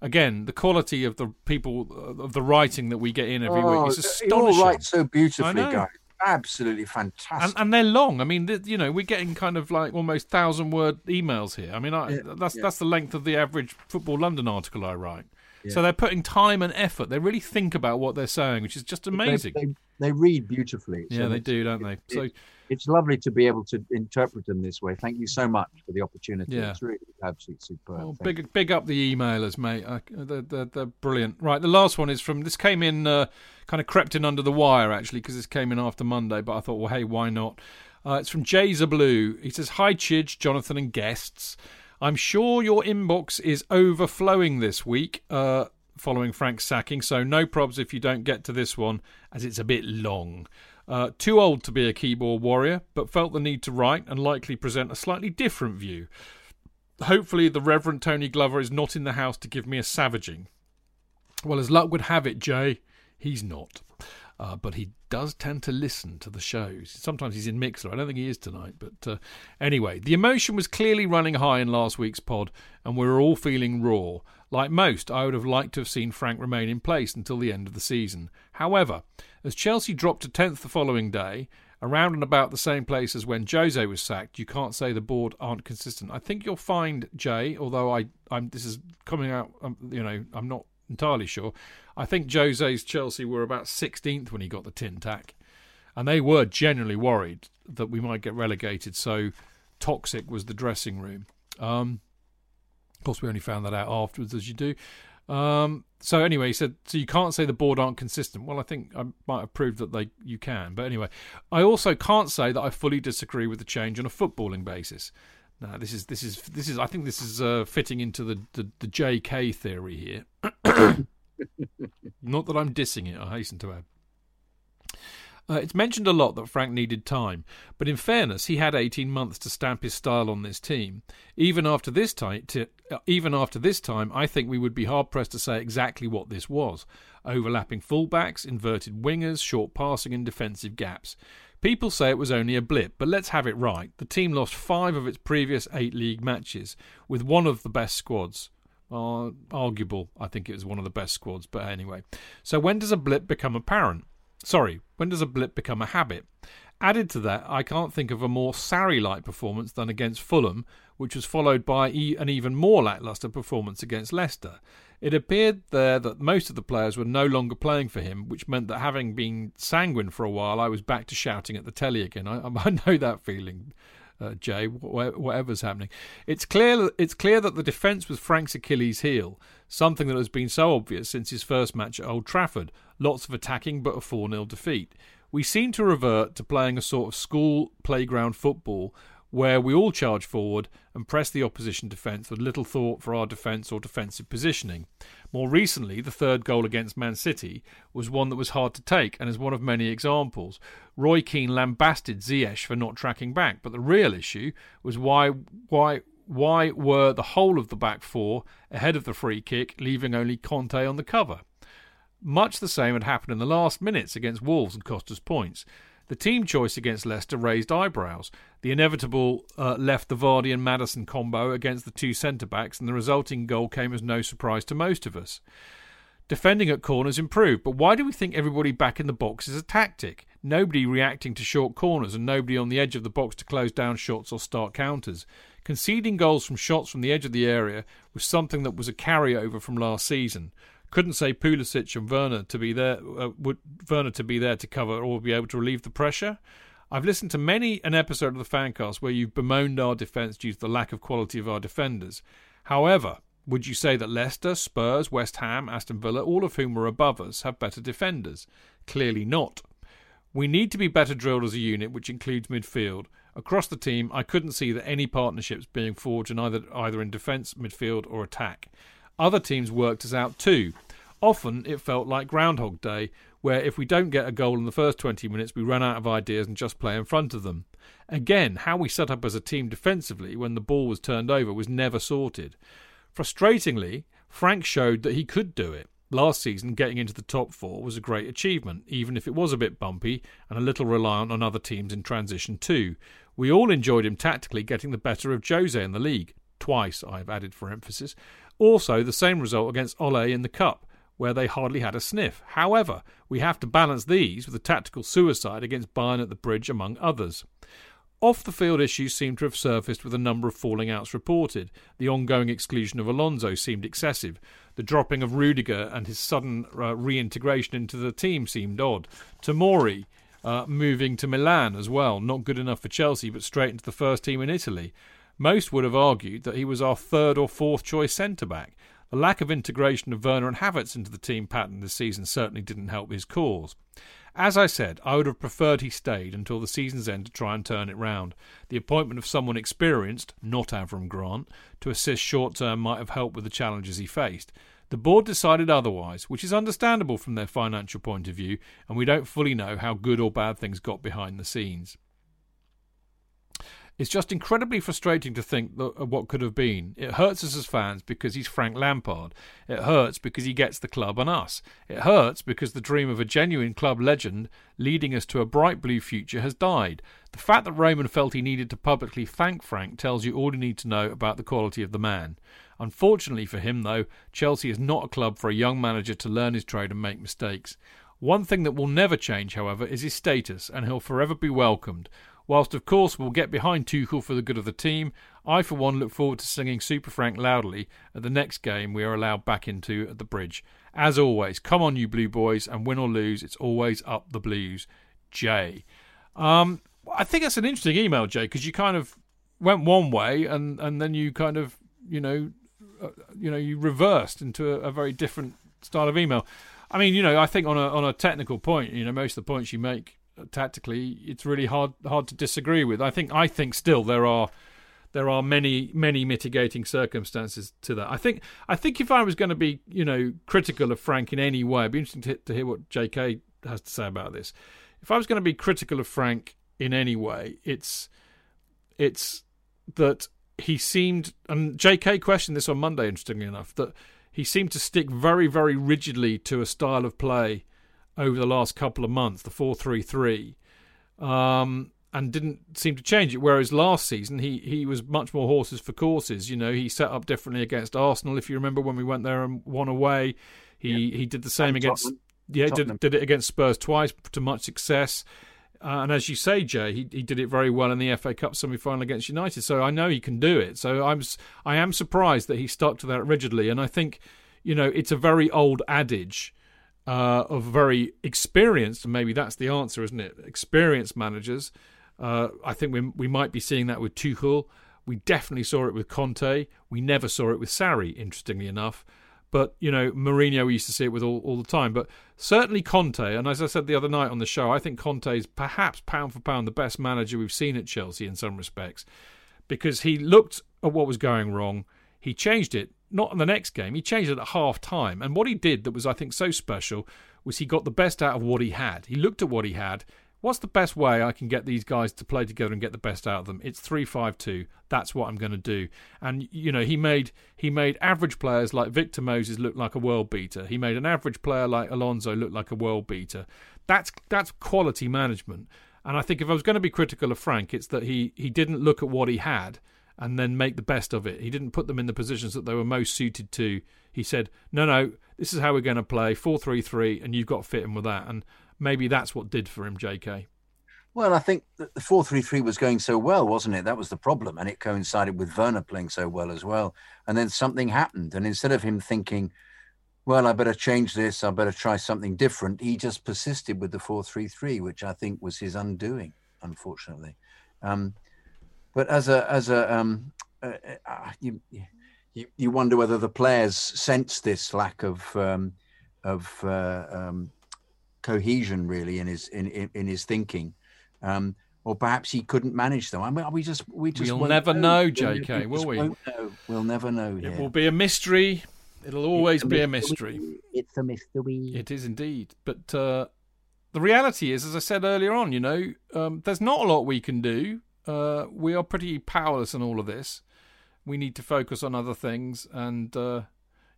again, the quality of the people uh, of the writing that we get in every Oh, week is oh, astonishing. you all write so beautifully, guys. Absolutely fantastic. and, and they're long. I mean, you know, we're getting kind of like almost thousand word emails here. I mean, I, Yeah, that's yeah. that's the length of the average Football London article I write. So they're putting time and effort. They really think about what they're saying, which is just amazing. They, they read beautifully. yeah, they do, don't they? So It's lovely to be able to interpret them this way. Thank you so much for the opportunity. Yeah. It's really absolutely superb. Well, Thank big big up the emailers, mate. They're, they're, they're brilliant. Right, the last one is from this came in uh, kind of crept in under the wire actually because this came in after Monday, but I thought, well, hey, why not? Uh, it's from Jazer Blue. He says, "Hi, Chidge, Jonathan, and guests. I'm sure your inbox is overflowing this week." Uh, Following Frank's sacking, so no probs if you don't get to this one, as it's a bit long. Uh, too old to be a keyboard warrior, but felt the need to write and likely present a slightly different view. Hopefully, the Reverend Tony Glover is not in the house to give me a savaging. Well, as luck would have it, Jay, he's not. Uh, but he does tend to listen to the shows. Sometimes he's in Mixlr. I don't think he is tonight. But uh, anyway, the emotion was clearly running high in last week's pod, and we were all feeling raw. Like most, I would have liked to have seen Frank remain in place until the end of the season. However, as Chelsea dropped to 10th the following day, around and about the same place as when Jose was sacked, you can't say the board aren't consistent. I think you'll find, Jay, although I, I'm this is coming out, um, you know, I'm not entirely sure. I think Jose's Chelsea were about 16th when he got the tin tack. and they were genuinely worried that we might get relegated. So toxic was the dressing room. Um, of course, we only found that out afterwards, as you do. Um, so anyway, he said, so you can't say the board aren't consistent. Well, I think I might have proved that they you can. But anyway, I also can't say that I fully disagree with the change on a footballing basis. Now, this is this is this is I think this is uh, fitting into the, the the JK theory here. Not that I'm dissing it. I hasten to add. Uh, it's mentioned a lot that Frank needed time, but in fairness, he had 18 months to stamp his style on this team. Even after this time, to, uh, even after this time, I think we would be hard pressed to say exactly what this was: overlapping fullbacks, inverted wingers, short passing, and defensive gaps. People say it was only a blip, but let's have it right. The team lost five of its previous eight league matches with one of the best squads. Uh, arguable, I think it was one of the best squads, but anyway. So when does a blip become apparent? Sorry, when does a blip become a habit? Added to that, I can't think of a more Sarri like performance than against Fulham, which was followed by an even more lacklustre performance against Leicester. It appeared there that most of the players were no longer playing for him, which meant that having been sanguine for a while, I was back to shouting at the telly again. I, I know that feeling. Uh, Jay, whatever's happening, it's clear. It's clear that the defence was Frank's Achilles' heel, something that has been so obvious since his first match at Old Trafford. Lots of attacking, but a 4 0 defeat. We seem to revert to playing a sort of school playground football where we all charge forward and press the opposition defence with little thought for our defence or defensive positioning. More recently, the third goal against Man City was one that was hard to take and is one of many examples. Roy Keane lambasted Ziyech for not tracking back, but the real issue was why why why were the whole of the back four ahead of the free kick, leaving only Kante on the cover? Much the same had happened in the last minutes against Wolves and cost us points. The team choice against Leicester raised eyebrows. The inevitable uh, left the Vardy and Maddison combo against the two centre backs, and the resulting goal came as no surprise to most of us. Defending at corners improved, but why do we think everybody back in the box is a tactic? Nobody reacting to short corners and nobody on the edge of the box to close down shots or start counters. Conceding goals from shots from the edge of the area was something that was a carryover from last season couldn't say Pulisic and Werner to be there, uh, would Werner to be there to cover or be able to relieve the pressure. I've listened to many an episode of the Fancast where you've bemoaned our defence due to the lack of quality of our defenders. However, would you say that Leicester, Spurs, West Ham, Aston Villa, all of whom were above us, have better defenders? Clearly not. We need to be better drilled as a unit, which includes midfield. Across the team, I couldn't see that any partnerships being forged in either either in defence, midfield, or attack. Other teams worked us out too. Often it felt like Groundhog Day, where if we don't get a goal in the first 20 minutes, we run out of ideas and just play in front of them. Again, how we set up as a team defensively when the ball was turned over was never sorted. Frustratingly, Frank showed that he could do it. Last season, getting into the top four was a great achievement, even if it was a bit bumpy and a little reliant on other teams in transition too. We all enjoyed him tactically getting the better of Jose in the league. Twice, I've added for emphasis. Also, the same result against Ole in the Cup, where they hardly had a sniff. However, we have to balance these with a tactical suicide against Bayern at the bridge, among others. Off the field issues seem to have surfaced with a number of falling outs reported. The ongoing exclusion of Alonso seemed excessive. The dropping of Rudiger and his sudden uh, reintegration into the team seemed odd. Tomori uh, moving to Milan as well, not good enough for Chelsea, but straight into the first team in Italy. Most would have argued that he was our third or fourth choice centre back. The lack of integration of Werner and Havertz into the team pattern this season certainly didn't help his cause. As I said, I would have preferred he stayed until the season's end to try and turn it round. The appointment of someone experienced, not Avram Grant, to assist short term might have helped with the challenges he faced. The board decided otherwise, which is understandable from their financial point of view, and we don't fully know how good or bad things got behind the scenes. It's just incredibly frustrating to think of uh, what could have been. It hurts us as fans because he's Frank Lampard. It hurts because he gets the club and us. It hurts because the dream of a genuine club legend leading us to a bright blue future has died. The fact that Roman felt he needed to publicly thank Frank tells you all you need to know about the quality of the man. Unfortunately for him, though, Chelsea is not a club for a young manager to learn his trade and make mistakes. One thing that will never change, however, is his status, and he'll forever be welcomed. Whilst, of course, we'll get behind Tuchel for the good of the team, I, for one, look forward to singing Super Frank loudly at the next game we are allowed back into at the bridge. As always, come on, you Blue Boys, and win or lose, it's always up the Blues. Jay. Um, I think that's an interesting email, Jay, because you kind of went one way and, and then you kind of, you know, uh, you know, you reversed into a, a, very different style of email. I mean, you know, I think on a on a technical point, you know, most of the points you make tactically, it's really hard hard to disagree with. I think I think still there are there are many many mitigating circumstances to that. I think I think if I was going to be you know critical of Frank in any way, it'd be interesting to, to hear what J.K. has to say about this. If I was going to be critical of Frank in any way, it's it's that he seemed and J.K. questioned this on Monday. Interestingly enough, that he seemed to stick very very rigidly to a style of play over the last couple of months, the four three three. Um, and didn't seem to change it. Whereas last season he he was much more horses for courses. You know, he set up differently against Arsenal. If you remember when we went there and won away, he yeah. he did the same and against Tottenham. yeah did did it against Spurs twice to much success. Uh, and as you say, Jay, he he did it very well in the FA Cup semi final against United. So I know he can do it. So I'm I am surprised that he stuck to that rigidly. And I think you know it's a very old adage. Uh, of very experienced, and maybe that's the answer, isn't it? Experienced managers uh, I think we we might be seeing that with Tuchel. We definitely saw it with Conte. We never saw it with Sarri, interestingly enough. But, you know, Mourinho, we used to see it with all, all the time. But certainly Conte, and as I said the other night on the show, I think Conte is perhaps pound for pound the best manager we've seen at Chelsea in some respects. Because he looked at what was going wrong. He changed it, not in the next game, he changed it at half time. And what he did that was, I think, so special was he got the best out of what he had. He looked at what he had what's the best way I can get these guys to play together and get the best out of them? It's three five two. That's what I'm going to do. And you know, he made he made average players like Victor Moses look like a world beater. He made an average player like Alonso look like a world beater. That's that's quality management. And I think if I was going to be critical of Frank, it's that he he didn't look at what he had and then make the best of it. He didn't put them in the positions that they were most suited to. He said, "No, no, this is how we're going to play four three three, and you've got to fit in with that." And maybe that's what did for him, J.K. Well, I think the four three three was going so well, wasn't it? That was the problem, and it coincided with Werner playing so well as well. And then something happened, and instead of him thinking, "Well, I better change this. I better try something different," he just persisted with the four three three, which I think was his undoing, unfortunately. Um, but as a as a um, uh, uh, you, you you wonder whether the players sense this lack of um, of uh, um, cohesion really in his in, in, in his thinking. Um, or perhaps he couldn't manage them. I mean, we just we just we'll never know, know J.K. will we? Know. We'll never know. It will be a mystery. It'll always a be a mystery. It's a mystery. It is indeed. But uh, the reality is, as I said earlier on, you know, um, there's not a lot we can do. Uh, we are pretty powerless in all of this. We need to focus on other things, and uh,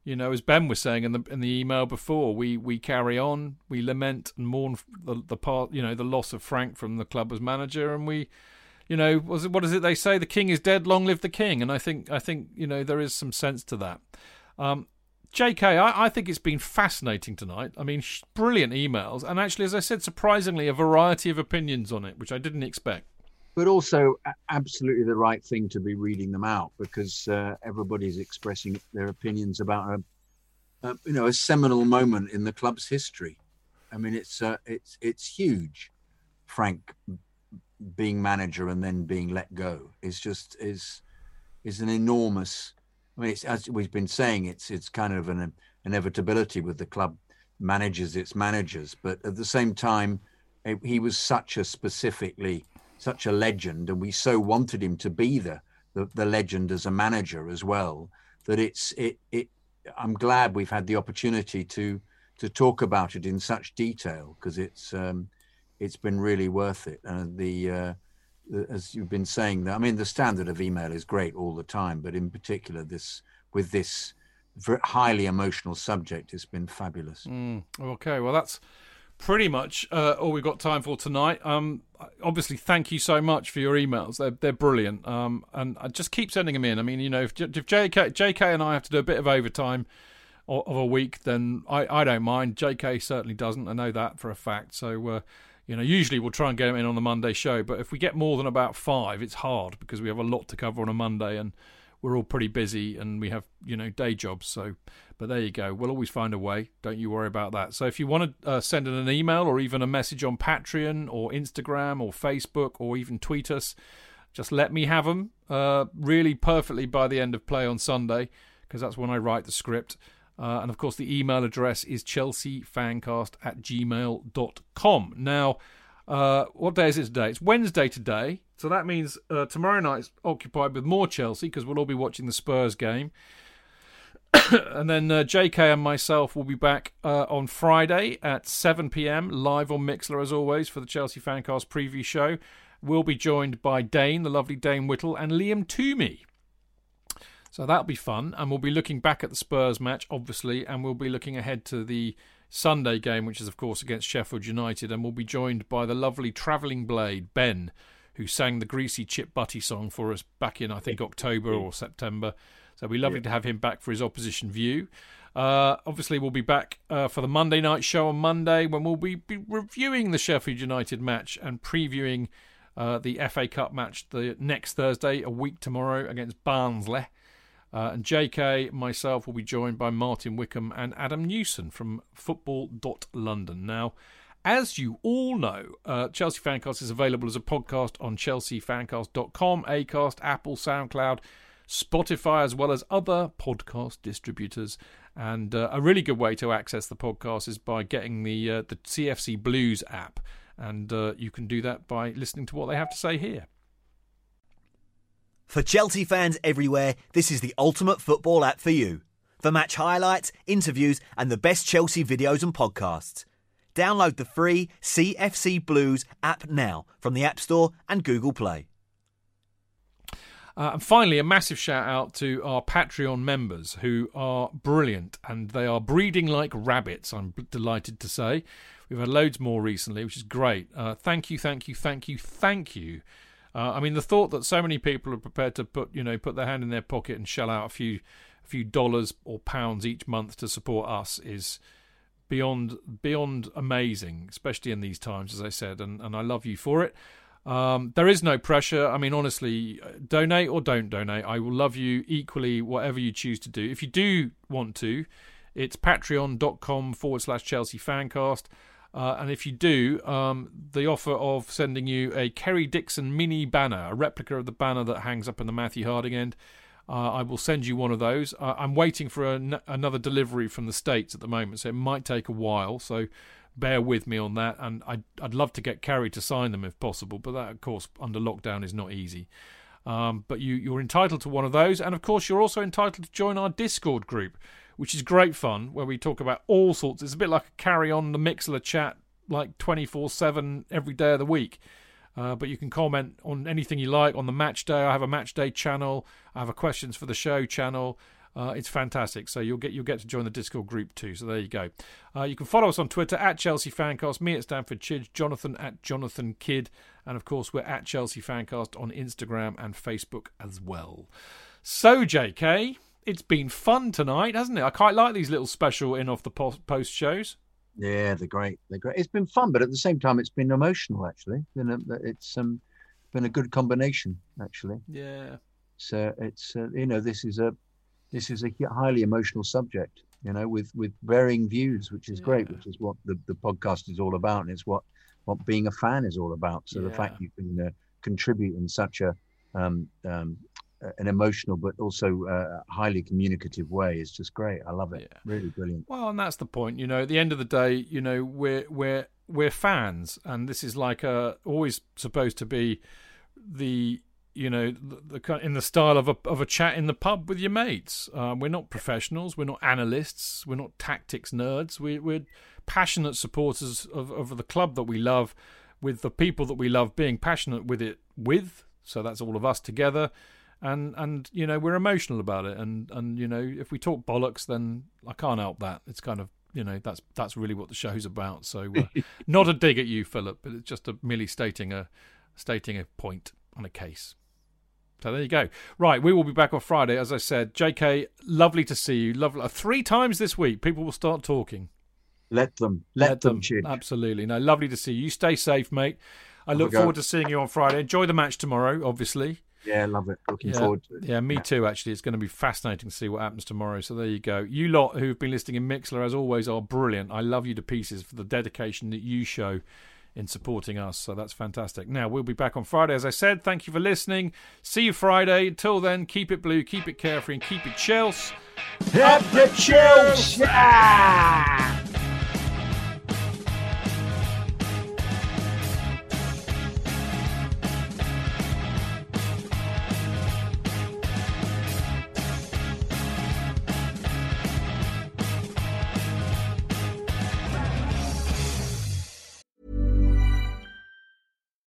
you know, as Ben was saying in the in the email before, we, we carry on, we lament and mourn the the part, you know, the loss of Frank from the club as manager, and we, you know, was it, what is it they say? The king is dead, long live the king. And I think I think you know there is some sense to that. Um, J.K., I, I think it's been fascinating tonight. I mean, sh- brilliant emails, and actually, as I said, surprisingly, a variety of opinions on it, which I didn't expect but also absolutely the right thing to be reading them out because uh, everybody's expressing their opinions about a, a, you know a seminal moment in the club's history. I mean, it's uh, it's it's huge. Frank being manager and then being let go is just is is an enormous. I mean, it's as we've been saying, it's it's kind of an inevitability with the club managers, its managers, but at the same time, it, he was such a specifically such a legend, and we so wanted him to be the, the, the legend as a manager as well that it's it it. I'm glad we've had the opportunity to to talk about it in such detail because it's um, it's been really worth it. And the, uh, as you've been saying, I mean, the standard of email is great all the time, but in particular, this with this highly emotional subject, it's been fabulous. Mm, okay, well, that's pretty much uh, all we've got time for tonight. Um, obviously, thank you so much for your emails. They're they're brilliant. Um, and I just keep sending them in. I mean, you know, if, if JK JK and I have to do a bit of overtime of a week, then I, I don't mind. JK certainly doesn't. I know that for a fact. So. Uh, you know, usually we'll try and get them in on the Monday show, but if we get more than about five, it's hard because we have a lot to cover on a Monday, and we're all pretty busy and we have you know day jobs. So, but there you go. We'll always find a way. Don't you worry about that. So if you want to uh, send in an email or even a message on Patreon or Instagram or Facebook or even tweet us, just let me have them uh, really perfectly by the end of play on Sunday because that's when I write the script. Uh, and of course, the email address is chelseafancast at gmail.com. Now, uh, what day is it today? It's Wednesday today. So that means uh, tomorrow night's occupied with more Chelsea because we'll all be watching the Spurs game. and then uh, JK and myself will be back uh, on Friday at 7 pm, live on Mixlr as always for the Chelsea Fancast preview show. We'll be joined by Dane, the lovely Dane Whittle, and Liam Twomey. So that'll be fun. And we'll be looking back at the Spurs match, obviously, and we'll be looking ahead to the Sunday game, which is, of course, against Sheffield United. And we'll be joined by the lovely Travelling Blade, Ben, who sang the Greasy Chip Butty song for us back in, I think, October or September. So it'll be lovely yeah. to have him back for his opposition view. Uh, obviously, we'll be back uh, for the Monday night show on Monday when we'll be, be reviewing the Sheffield United match and previewing uh, the FA Cup match the next Thursday, a week tomorrow, against Barnsley. Uh, and JK, myself, will be joined by Martin Wickham and Adam Newson from football.london. Now, as you all know, uh, Chelsea Fancast is available as a podcast on chelseafancast.com, Acast, Apple, SoundCloud, Spotify, as well as other podcast distributors. And uh, a really good way to access the podcast is by getting the uh, the CFC Blues app, and uh, you can do that by listening to what they have to say here. For Chelsea fans everywhere, this is the ultimate football app for you. For match highlights, interviews, and the best Chelsea videos and podcasts. Download the free CFC Blues app now from the App Store and Google Play. Uh, and finally, a massive shout out to our Patreon members who are brilliant and they are breeding like rabbits, I'm delighted to say. We've had loads more recently, which is great. Uh, thank you, thank you, thank you, thank you. Uh, I mean, the thought that so many people are prepared to put, you know, put their hand in their pocket and shell out a few, a few dollars or pounds each month to support us is beyond beyond amazing, especially in these times, as I said, and, and I love you for it. Um, there is no pressure. I mean, honestly, donate or don't donate. I will love you equally, whatever you choose to do. If you do want to, it's patreon.com forward slash Chelsea Fancast. Uh, and if you do, um, the offer of sending you a Kerry Dixon mini banner, a replica of the banner that hangs up in the Matthew Harding end, uh, I will send you one of those. Uh, I'm waiting for an- another delivery from the States at the moment, so it might take a while. So bear with me on that. And I'd, I'd love to get Kerry to sign them if possible, but that, of course, under lockdown is not easy. Um, but you, you're entitled to one of those. And of course, you're also entitled to join our Discord group, which is great fun, where we talk about all sorts. It's a bit like a carry on the Mixlr chat, like 24 7 every day of the week. Uh, but you can comment on anything you like on the match day. I have a match day channel. I have a questions for the show channel. Uh, it's fantastic. So you'll get you'll get to join the Discord group too. So there you go. Uh, you can follow us on Twitter at Chelsea Fancast, me at Stamford Chidge, Jonathan at Jonathan Kydd, and of course we're at Chelsea Fancast on Instagram and Facebook as well. So JK, it's been fun tonight, hasn't it? I quite like these little special in off the post shows. Yeah, they're great. They're great. It's been fun, but at the same time, it's been emotional. Actually, you know, it's um, been a good combination. Actually, yeah. So it's uh, you know, this is a this is a highly emotional subject. You know, with with varying views, which is yeah. great, which is what the the podcast is all about, and it's what what being a fan is all about. So yeah. the fact you can uh, contribute in such a um, um, an emotional but also uh, highly communicative way is just great. I love it. Yeah. Really brilliant. Well, and that's the point. You know, at the end of the day, you know, we're we're we're fans, and this is like a always supposed to be the you know the, the in the style of a of a chat in the pub with your mates. Uh, we're not professionals. We're not analysts. We're not tactics nerds. We, we're passionate supporters of of the club that we love, with the people that we love being passionate with it with. So that's all of us together and and you know we're emotional about it. And and you know if we talk bollocks then i can't help that. It's kind of you know that's that's really what the show's about. So uh, not a dig at you philip but it's just a merely stating a stating a point on a case. So there you go. Right we will be back on friday. As i said jk lovely to see you. Lovely uh, three times this week people will start talking. Let them. Let, let them, them. absolutely. No lovely to see you. You stay safe mate. I look forward to seeing you on friday. Enjoy the match tomorrow obviously Yeah, love it. Looking Yeah, forward to it. yeah, me too. Actually, it's going to be fascinating to see what happens tomorrow. So there you go. You lot who've been listening in Mixlr, as always, are brilliant. I love you to pieces for the dedication that you show in supporting us. So that's fantastic. Now we'll be back on Friday, as I said. Thank you for listening. See you Friday. Until then, keep it blue, keep it carefree, and keep it Chelsea. Up the Chelsea!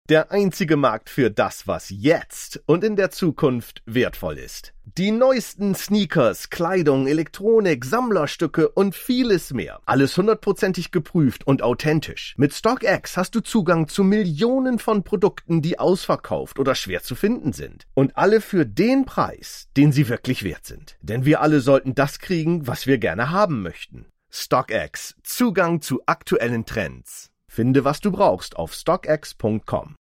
Der einzige Markt für das, was jetzt und in der Zukunft wertvoll ist. Die neuesten Sneakers, Kleidung, Elektronik, Sammlerstücke und vieles mehr. Alles hundertprozentig geprüft und authentisch. Mit StockX hast du Zugang zu Millionen von Produkten, die ausverkauft oder schwer zu finden sind. Und alle für den Preis, den sie wirklich wert sind. Denn wir alle sollten das kriegen, was wir gerne haben möchten. StockX. Zugang zu aktuellen Trends. Finde, was du brauchst auf stockx.com.